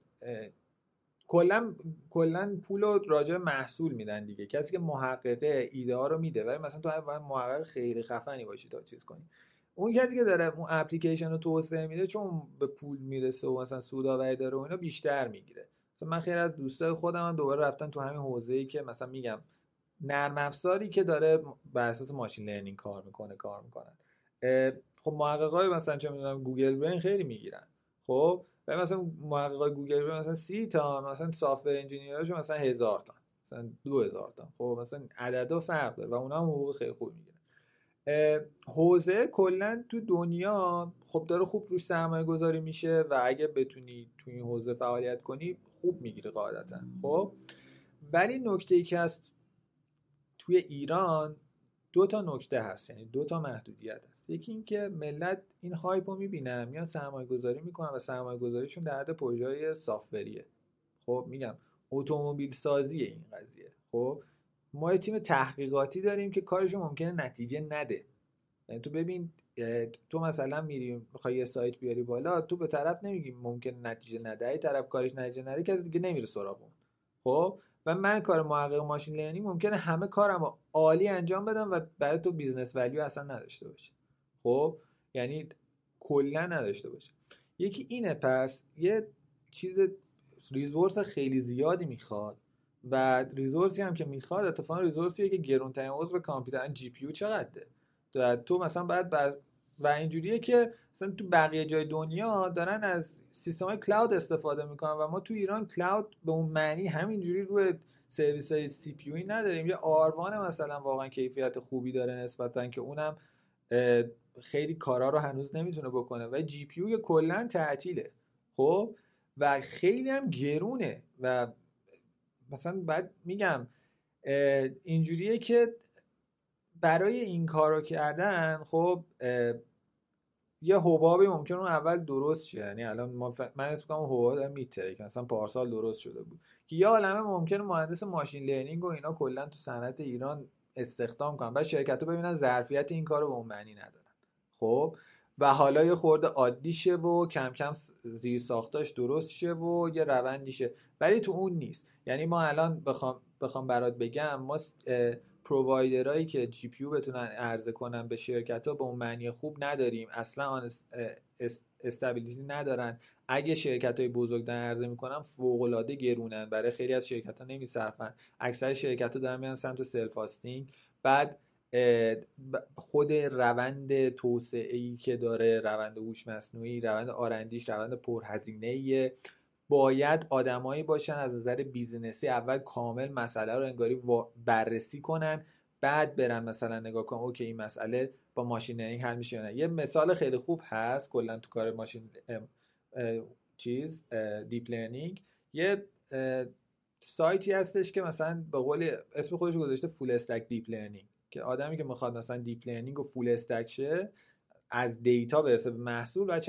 کلا کلا پول رو راجع محصول میدن دیگه. کسی که محققه ایده ها رو میده ولی مثلا تو محقق خیلی خفنی باشی تا چیز کنی. اون کسی که داره اون اپلیکیشن رو توسعه میده چون به پول می‌رسه و مثلا سوداوری داره و اینا بیشتر می‌گیره. مثلا من خیلی از دوستای خودم هم دوباره رفتن تو همین حوزه ای که مثلا میگم نرم افزاری که داره بر اساس ماشین لرنینگ کار می‌کنه کار می‌کنن. خب محققای مثلا چه می‌دونم Google Brain خیلی می‌گیرن. خب؟ و مثلا محققای Google Brain مثلا سی تا مثلا software engineer شون مثلا هزار تا مثلا دو هزار تا. خب؟ مثلا عددا فرق داره و اونا هم حقوق خیلی خوب می‌گیرن. حوزه کلا تو دنیا خب داره خوب روش سرمایه گذاری میشه و اگه بتونی تو این حوزه فعالیت کنی خوب می‌گیره قاعدتا خب؟ ولی نکته ای که هست توی ایران دو تا نکته هست یعنی دو تا محدودیت هست. یکی اینکه ملت این هایپ رو می‌بینن میان سرمایه گذاری می‌کنن و سرمایه گذاریشون در حد پروژه سافتوریه خب میگم اتومبیل سازی این قضیه خب؟ ما یه تیم تحقیقاتی داریم که کارشون ممکنه نتیجه نده. یعنی تو ببین تو مثلا میری می‌خوای یه سایت بیاری بالا تو به طرف نمیگی ممکن نتیجه نده. ای طرف کارش نتیجه نده کسی دیگه نمیره سراغ اون. خب؟ و من کار محقق machine learning ممکنه همه کارم عالی انجام بدم و برای تو business value اصلا نداشته باشه. خب؟ یعنی کلا نداشته باشه. یکی اینه پس یه چیز resource خیلی زیادی می‌خواد. و resource ی هم که می‌خواد اتفاقا resource یه که گرونترین عضو کامپیوتر GPU چقدره. تو مثلا باید بر و اینجوریه که مثلا تو بقیه جای دنیا دارن از سیستم های cloud استفاده می‌کنن و ما تو ایران cloud به اون معنی همینجوری روی سرویس های CPU نداریم. یه آروان مثلا واقعا کیفیت خوبی داره نسبتا که اونم خیلی کارا رو هنوز نمی‌تونه بکنه. و GPU کلا تعطیله. خب؟ و خیلی هم گرونه. و مثلا بعد میگم اینجوریه که برای این کار رو کردن خب یه حبابی ممکن اون اول درست شه. یعنی الان ما من اسم کنم حباب میتره که مثلا پارسال درست شده بود. که یه عالمه ممکن مهندس machine learning و اینا کلا تو صنعت ایران استخدام کنن. بعد شرکت ببینن ظرفیت این کار به اون معنی ندارن. خب؟ و حالا یه خورده عادی شه و کم کم زیر ساختاش درست شه و یه روندی شه ولی تو اون نیست. یعنی ما الان بخوام بخوام برات بگم ما provider ایی که GPU بتونن عرضه کنن به شرکت ها به اون معنی خوب نداریم. اصلا آن stability ندارن. اگه شرکت های بزرگ دارن عرضه می‌کنن فوق گرونن. برای خیلی از شرکت ها نمیصرفن. اکثر شرکت ها دارن میان سمت self بعد خود روند توسعه ای که داره روند هوش مصنوعی روند R&D ش روند پرهزینه باید آدمایی باشن از نظر business ی اول کامل مسئله رو انگاری بررسی کنن بعد برن مثلا نگاه کنن okay این مسئله با machine learning حل میشه یه مثال خیلی خوب هست کلا تو کار ماشین چیز deep learning. یه سایتی هستش که مثلا به قول اسم خودش گذاشته full stack deep learning. که آدمی که می‌خواد مثلا deep learning و full stack شه از data برسه به محصول و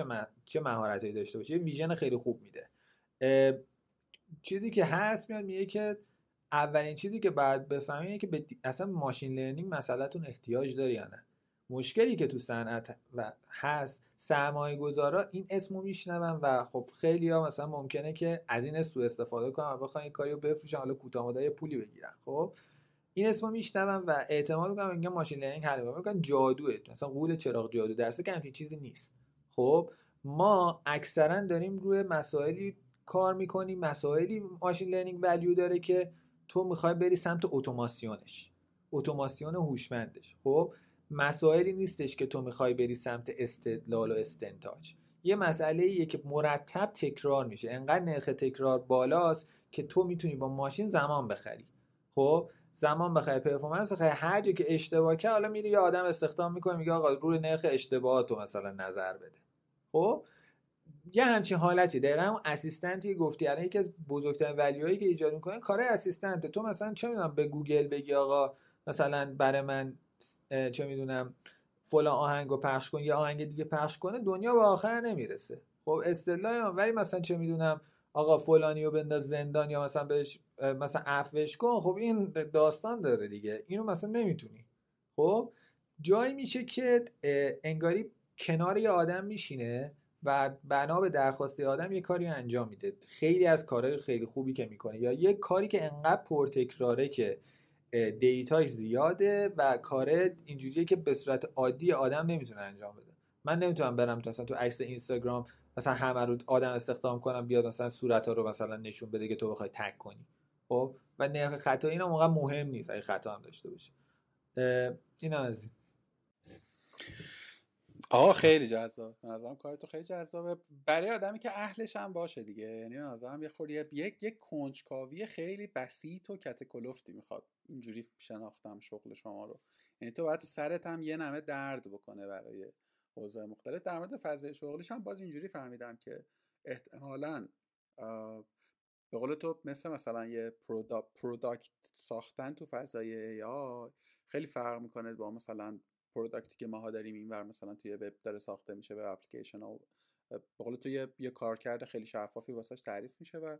چه, مهارتایی داشته باشه یه vision خیلی خوب میده. چیزی که هست میاد میگه که اولین چیزی که بعد بفهمید که به اصلا machine learning مسئلهتون احتیاج داره یا نه. مشکلی که تو صنعت و هست سرمایه گذارا این اسمو میشنون و خب خیلی ها مثلا ممکنه که از این اسم استفاده کنن و بخوان کاریو بفروشن حالا کوتاه مدت پولی بگیرن خب؟ این اسمو میشنون و احتمال می‌کنم میگن machine learning حل می‌کنن جادوه. مثلا قول چراغ جادو درسته که همچین چیزی نیست. خب ما اکثرا داریم روی مسائلی کار می‌کنیم. مسائلی machine learning value داره که تو می‌خوای بری سمت اتوماسیونش. اتوماسیون هوشمندش. خب مسائلی نیستش که تو می‌خوای بری سمت استدلال و استنتاج. یه مسئله ایه که مرتب تکرار میشه. انقدر نرخ تکرار بالاست که تو می‌تونی با ماشین زمان بخری. خب زمان بخری performance بخری هر جا که اشتباه کرد حالا میری یه آدم استخدام می‌کنه میگه آقا روی نرخ اشتباهات تو مثلا نظر بده. خب؟ یه همچین حالتی. دقیقا اون assistant ی گفتی الان یکی از بزرگترین value هایی که ایجاد می‌کنه کار assistant ه تو مثلا چه می‌دونم به گوگل بگی آقا مثلا برای من چه می‌دونم فلان آهنگ رو پخش کن یا آهنگ دیگه پخش کنه دنیا به آخر نمی‌رسه. خب اصطلاح ولی مثلا چه می‌دونم آقا فلانی رو بنداز زندان یا مثلا بهش مثلا عفوش کن خب این داستان داره دیگه. اینو مثلا نمی‌تونی. خب جایی میشه که انگاری کنار یه آدم میشینه و بنا به درخواست آدم یه کاری انجام میده. خیلی از کارهای خیلی خوبی که می‌کنه. یا یه کاری که انقدر پرتکراره که دیتاش زیاده و کاره اینجوریه که به صورت عادی آدم نمی‌تونه انجام بده. من نمی‌تونم برم مثلا تو عکس اینستاگرام مثلا همه رو آدم استخدام کنم بیاد مثلا صورت ها رو مثلا نشون بده که تو بخوای تگ کنی. خب و نرخ خطا اینا موقع مهم نیست اگه خطا هم داشته باشه اینا از این. آقا خیلی جذاب. نظرم کار تو خیلی جذابه. برای آدمی که اهلش هم باشه دیگه. یعنی نظرم یه خوری یک یک کنجکاوی خیلی بسیط و کتکلفتی می‌خواد اینجوری شناختم شغل شما رو. یعنی تو باید سرت هم یه نمه درد بکنه برای اوضاع مختلف. در مورد فضای شغلیش هم باز اینجوری فهمیدم که احتمالا به قول تو مثل مثلا یه product ساختن تو فضای AI خیلی فرق می‌کنه با مثلا product ی که ماها داریم اینور مثلا توی وب داره ساخته میشه به اپلیکیشن ها به قول تو یه, یه کارکرد خیلی شفافی واسش تعریف میشه و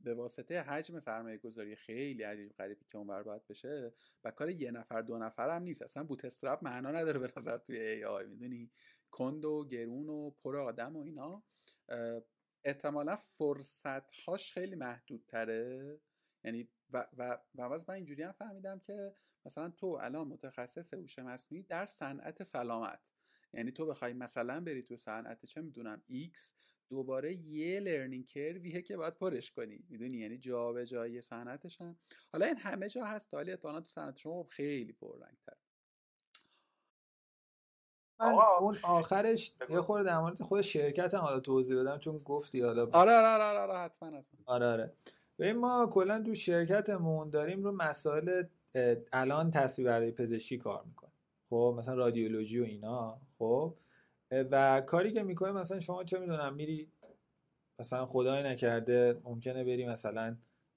به واسطه حجم سرمایه گذاری خیلی عجیب غریبی که اونور باید بشه و کار یه نفر دو نفر هم نیست. اصلا bootstrap معنا نداره به نظر توی AI می‌دونی؟ کند و گرون و پر آدم و اینا. احتمالا فرصت هاش خیلی محدودتره. یعنی و و و من اینجوری هم فهمیدم که مثلا تو الان متخصص هوش مصنوعی در صنعت سلامت. یعنی تو بخوای مثلا بری تو صنعت چه می‌دونم X دوباره یه learning curve یه که باید پرش کنی. می‌دونی؟ یعنی جابجایی صنعتش هم. حالا این همه جا هست ولی احتمالاً تو صنعت شما خیلی پررنگتر من اون آخرش یه خورده در مورد خود شرکت هم حالا توضیح بدم چون گفتی حالا آره آره آره, آره, حتما حتما. آره آره. ببین ما کلا تو شرکتمون داریم رو مسائل الان تصویربرداری پزشکی کار می‌کنیم. خب مثلا رادیولوژی و اینا خب. و کاری که می‌کنه مثلا شما چه می‌دونم میری مثلا خدای نکرده ممکنه بری مثلا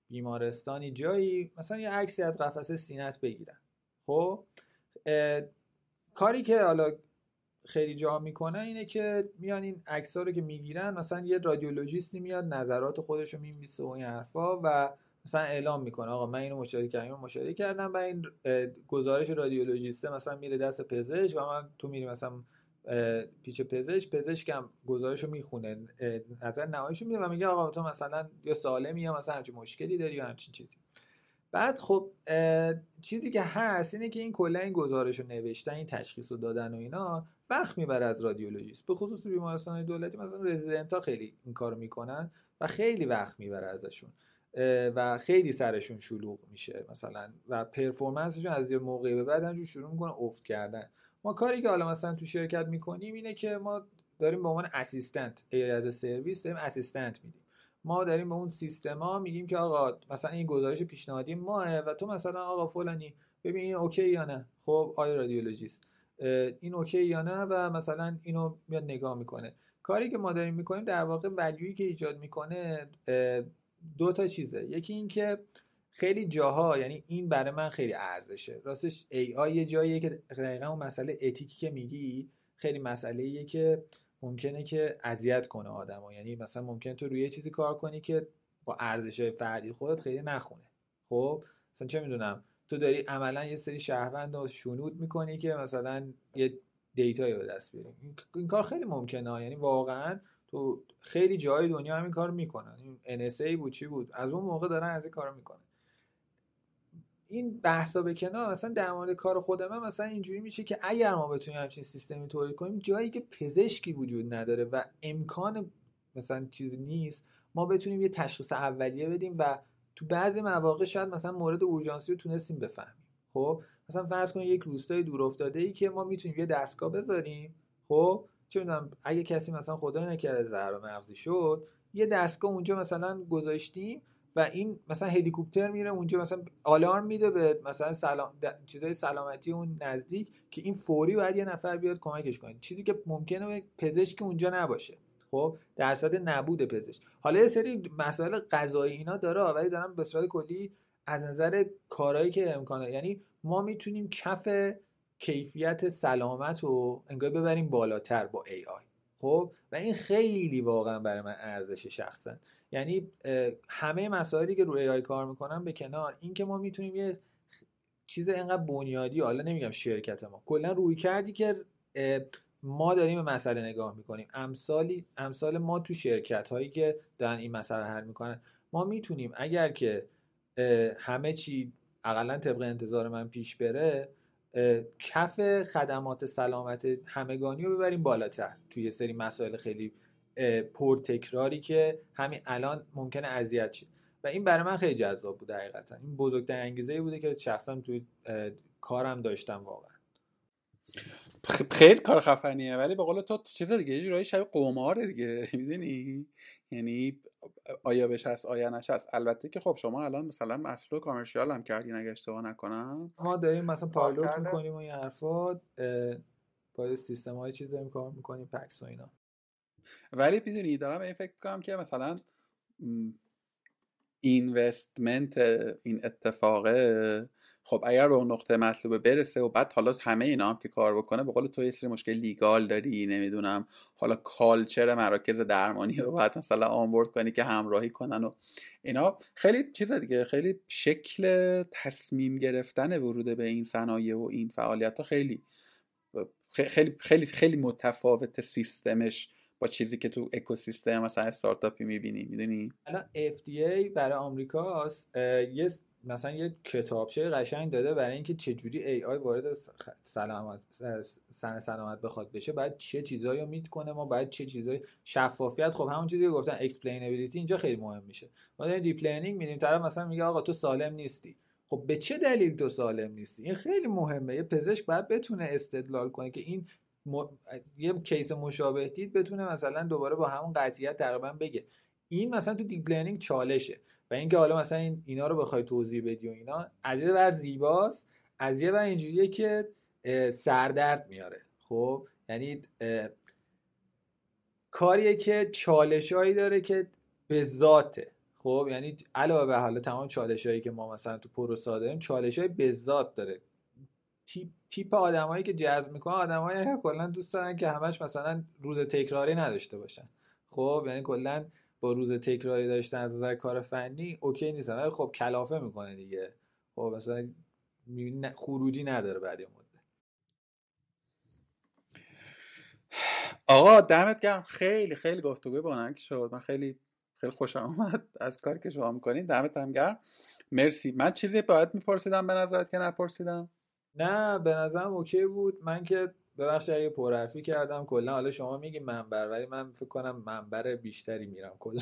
بیمارستانی جایی مثلا یه عکسی از قفسه سینت بگیرن. خب؟ کاری که حالا خیلی جا می‌کنه اینه که میان این عکس رو که می‌گیرن مثلا یه رادیولوژیستی میاد نظرات خودش رو میمیسه و این حرفا و مثلا اعلام می‌کنه آقا من اینو مشاهده کردم مشاهده کردم و این گزارش رادیولوژیسته مثلا میره دست پزشک و من تو میری مثلا پیش پزشک پزشکم گزارش رو می‌خونه نظر نهاییشو میده و میگه آقا تو مثلا یا سالمی یا مثلا همچین مشکلی داری یا همچین چیزی. بعد خب چیزی که هست اینه که این کلا این گزارش رو نوشتن این تشخیص رو دادن و اینا وقت می‌بره از رادیولوژیست. به خصوص بیمارستان دولتی مثلا رزیدنت ها خیلی این کارو می‌کنن و خیلی وقت می‌بره ازشون و خیلی سرشون شلوغ میشه مثلا و پرفورمنسشون از یه موقعی به بعد همجور شروع می‌کنه افت کردن. ما کاری که حالا مثلا تو شرکت می‌کنیم اینه که ما داریم به عنوان assistant as a service داریم assistant میدیم. ما داریم به اون سیستما میگیم که آقا مثلا این گزارش پیشنهادی ماه و تو مثلا آقا فلانی ببین این okay یا نه. خب آقای رادیولوژیست. این okay یا نه و مثلا اینو میاد نگاه می‌کنه. کاری که ما داریم می‌کنیم در واقع value یی که ایجاد می‌کنه دو تا چیزه. یکی اینکه خیلی جاها یعنی این برای من خیلی ارزشه. راستش AI یه جاییه که دقیقا اون مسئله ethic ی که میگی خیلی مسئله که ممکنه که اذیت کنه آدمو. یعنی مثلا ممکنه تو روی چیزی کار کنی که با ارزش فردی خودت خیلی نخونه. خب؟ مثلا چه می‌دونم؟ تو داری عملا یه سری شهروند رو شنود می‌کنی که مثلا یه دیتایی به دست بیاری. این کار خیلی ممکنه یعنی واقعا تو خیلی جای دنیا همین کار می‌کنن. این NSA بود چی بود؟ از اون موقع دارن از این کار می‌کنن. این بحثا به کنار مثلا در مورد کار خود من مثلا اینجوری میشه که اگر ما بتونیم همچین سیستمی تولید کنیم جایی که پزشکی وجود نداره و امکان مثلا چیزی نیست ما بتونیم یه تشخیص اولیه بدیم و تو بعضی مواقع شاید مثلا مورد اورژانسی رو تونستیم بفهمیم. خب؟ مثلا فرض کنید یک روستای دور افتاده ای که ما می‌تونیم یه دستگاه بذاریم خب؟ چه می‌دونم اگه کسی مثلا خدا نکرده ضربه مغزی شد یه دستگاه اونجا مثلا گذاشتیم و این مثلا هلیکوپتر میره اونجا مثلا آلارم میده به مثلا سلام چیزای سلامتی اون نزدیک که این فوری باید یه نفر بیاد کمکش کنه. چیزی که ممکنه پزشک اونجا نباشه. خب درصد نبود پزشک. حالا یه سری مسائل قضایی اینا داره ولی دارم به صورت کلی از نظر کارهایی که امکانه یعنی ما می‌تونیم کف کیفیت سلامت رو انگار ببریم بالاتر با ای آی خب؟ و این خیلی واقعا برای من ارزش شخصا یعنی همه مسائلی که روی ای آی کار می‌کنن به کنار اینکه ما می‌تونیم یه چیز اینقدر بنیادی حالا نمیگم شرکت ما کلا روی کردی که ما داریم به مسئله نگاه می‌کنیم. امثالی امثال ما تو شرکت هایی که دارن این مسئله حل می‌کنن ما می‌تونیم اگر که همه چی اقلا طبق انتظار من پیش بره کف خدمات سلامت همگانی رو ببریم بالاتر. توی یه سری مسائل خیلی پرتکراری که همین الان ممکنه اذیت شه. و این برای من خیلی جذاب بود حقیقتا. این بزرگترین انگیزه بوده که شخصا توی کارم داشتم واقعا. خیلی کار خفنیه ولی به قول تو چیز دیگه یه جورایی شبیه قماره دیگه می‌دونی؟ یعنی آیا بهش هست آیا نش هست. البته که خب شما الان مثلا مسئله کامرشیال هم کردین اگه اشتباه نکنم. ما داریم مثلا پایلوت می‌کنیم و این حرفات با سیستم های چیز داریم کار می‌کنیم پکس و اینا. ولی می‌دونی دارم این فکر کنم که مثلا اینوستمنت این اتفاقه خب اگر به اون نقطه مطلوبه برسه و بعد حالا همه اینا هم که کار بکنه به قول تو یه سری مشکل لیگال داری نمی‌دونم حالا کالچر مراکز درمانی رو باید مثلا آنبورد کنی که همراهی کنن و اینا. خیلی چیز دیگه خیلی شکل تصمیم گرفتن ورود به این صنایع و این فعالیت ها خیلی خیلی خیلی خیلی متفاوت سیستمش با چیزی که تو اکوسیستم مثلا استارتاپی می‌بینی می‌دونی؟ الان FDA برای آمریکاست یه مثلا یه کتابچه قشنگ داده برای اینکه چجوری AI وارد سلامت سن سلامت بخواد بشه بعد چه چیزایی رو meet کنه ما باید چه چیزایی شفافیت خب همون چیزی که گفتن explainability اینجا خیلی مهم میشه. ما داریم deep learning میدیم طرف مثلا میگه آقا تو سالم نیستی. خب به چه دلیل تو سالم نیستی؟ این خیلی مهمه. یه پزشک باید بتونه استدلال کنه که این م... یه case مشابه دید بتونه مثلا دوباره با همون قطعیت تقریبا بگه. این مثلا تو deep learning چالشه. و اینکه حالا مثلا این اینا رو بخوای توضیح بدی و اینا از یه ور زیباست از یه ور اینجوریه که سردرد میاره. خب؟ یعنی کاریه که چالشهایی داره که به ذاته. خب؟ یعنی علاوه بر حالا تمام چالش هایی که ما مثلا تو پروسا داریم چالش های به ذات داره. تیپ تیپ آدمایی که جذب می‌کنن آدمایی که کلا دوست دارن که همش مثلا روز تکراری نداشته باشن. خب؟ یعنی کلا با روز تکراری داشتن از نظر کار فنی اوکی نیستن. ولی خب کلافه می‌کنه دیگه. خب مثلا خروجی نداره بعد یه مدت. آقا دمت گرم. خیلی خیلی گفتگوی بانک شد. من خیلی خیلی خوشم آمد از کاری که شما می‌کنین. دمت هم گرم. مرسی. من چیزی باید میپرسیدم به نظرت که نپرسیدم؟ نه به نظرم اوکی بود. من که ببخشید اگه پرحرفی کردم کلا حالا شما میگی منبر ولی من فکر کنم منبر بیشتری میرم کلا.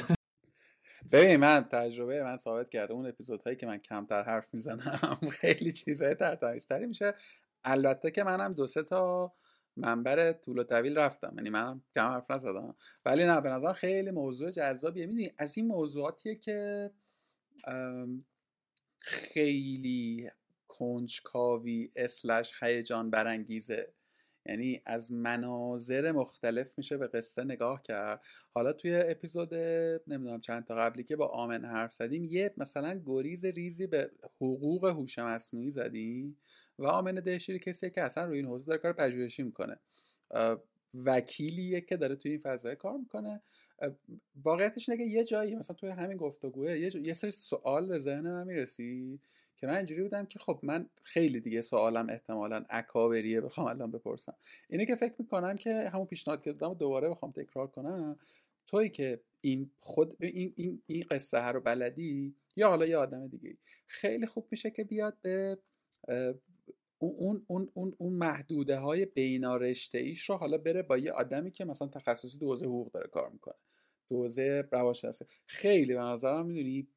ببین من تجربه من ثابت کرده اون اپیزودهایی که من کمتر حرف می‌زنم خیلی چیزهای ترتمیزتری میشه. البته که منم دو سه تا منبر طول و طویل رفتم یعنی منم کم حرف نزدم. ولی نه به نظر خیلی موضوع جذابیه. می‌دونی از این موضوعاتیه که خیلی کنجکاوی اسلش هیجان برانگیزه. یعنی از مناظر مختلف میشه به قصه نگاه کرد. حالا توی اپیزود نمی‌دونم چند تا قبلی که با آمن حرف زدیم یه مثلا گریز ریزی به حقوق هوش مصنوعی زدیم و آمن دهشیری کسی که اصلا روی این حوزه داره کار پژوهشی می‌کنه. وکیلیه که داره توی این فضای کار می‌کنه. واقعیتش اینه یه جایی مثلا توی همین گفتگوه یه, یه سری سوال به ذهن من می‌رسید که من اینجوری بودم که خب من خیلی دیگه سوالم احتمالا اکابریه بخوام الان بپرسم. اینه که فکر می‌کنم که همون پیشنهاد که دادم دوباره بخوام تکرار کنم توی که این خود این, این, این قصه رو بلدی یا حالا یه آدم دیگه خیلی خوب میشه که بیاد به اون اون اون اون محدوده های بینارشته ایش رو حالا بره با یه آدمی که مثلا تخصصی دوزه حقوق داره کار می‌کنه. دوزه روانشناسی. خیلی به نظرم می‌دونی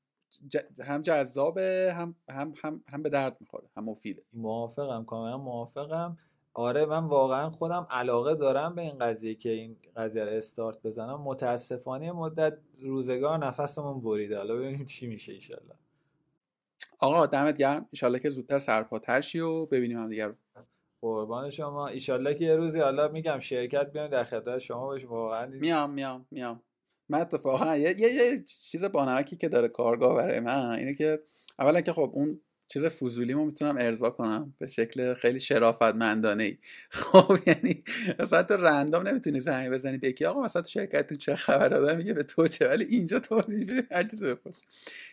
هم جذابه هم هم هم هم به درد می‌خوره هم مفیده. موافقم کاملا موافقم. آره من واقعا خودم علاقه دارم به این قضیه که این قضیه رو استارت بزنم. متاسفانه مدت روزگار نفسمون بریده. حالا ببینیم چی میشه ایشالله آقا دمت گرم. ایشالله که زودتر سرپاتر شی و ببینیم هم دیگر قربان شما. ایشالله که یه روزی حالا میگم شرکت بیام در خدمت شما باشیم. واقعا میام میام میام. من اتفاقا یه, یه, یه چیز بانمکی که داره کارگاه برای من اینه که اولا که خب اون چیز فضولی ما می‌تونم ارضا کنم به شکل خیلی شرافتمندانه ای خب یعنی مثلا تو رندام نمی‌تونی زنگ بزنی به آقا مثلا تو شرکت تو چه خبر؟ آدم میگه به تو چه؟ ولی اینجا تو هر چیز بپرس.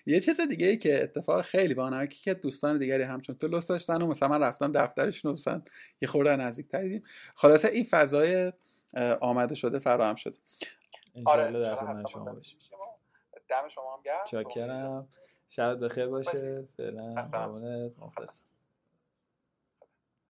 یه چیز دیگه ای که اتفاق خیلی بانمکی که دوستان دیگری همچون تو لست داشتن و مثلا من رفتم دفترشون مثلا یه خورده نزدیک تر خلاصه این فضای آمده شده فراهم شده. آره در خدمت شما باشیم. دم شما هم گرم. چاکرم. شب بخیر باشه. فعلا قربونت. مخلصم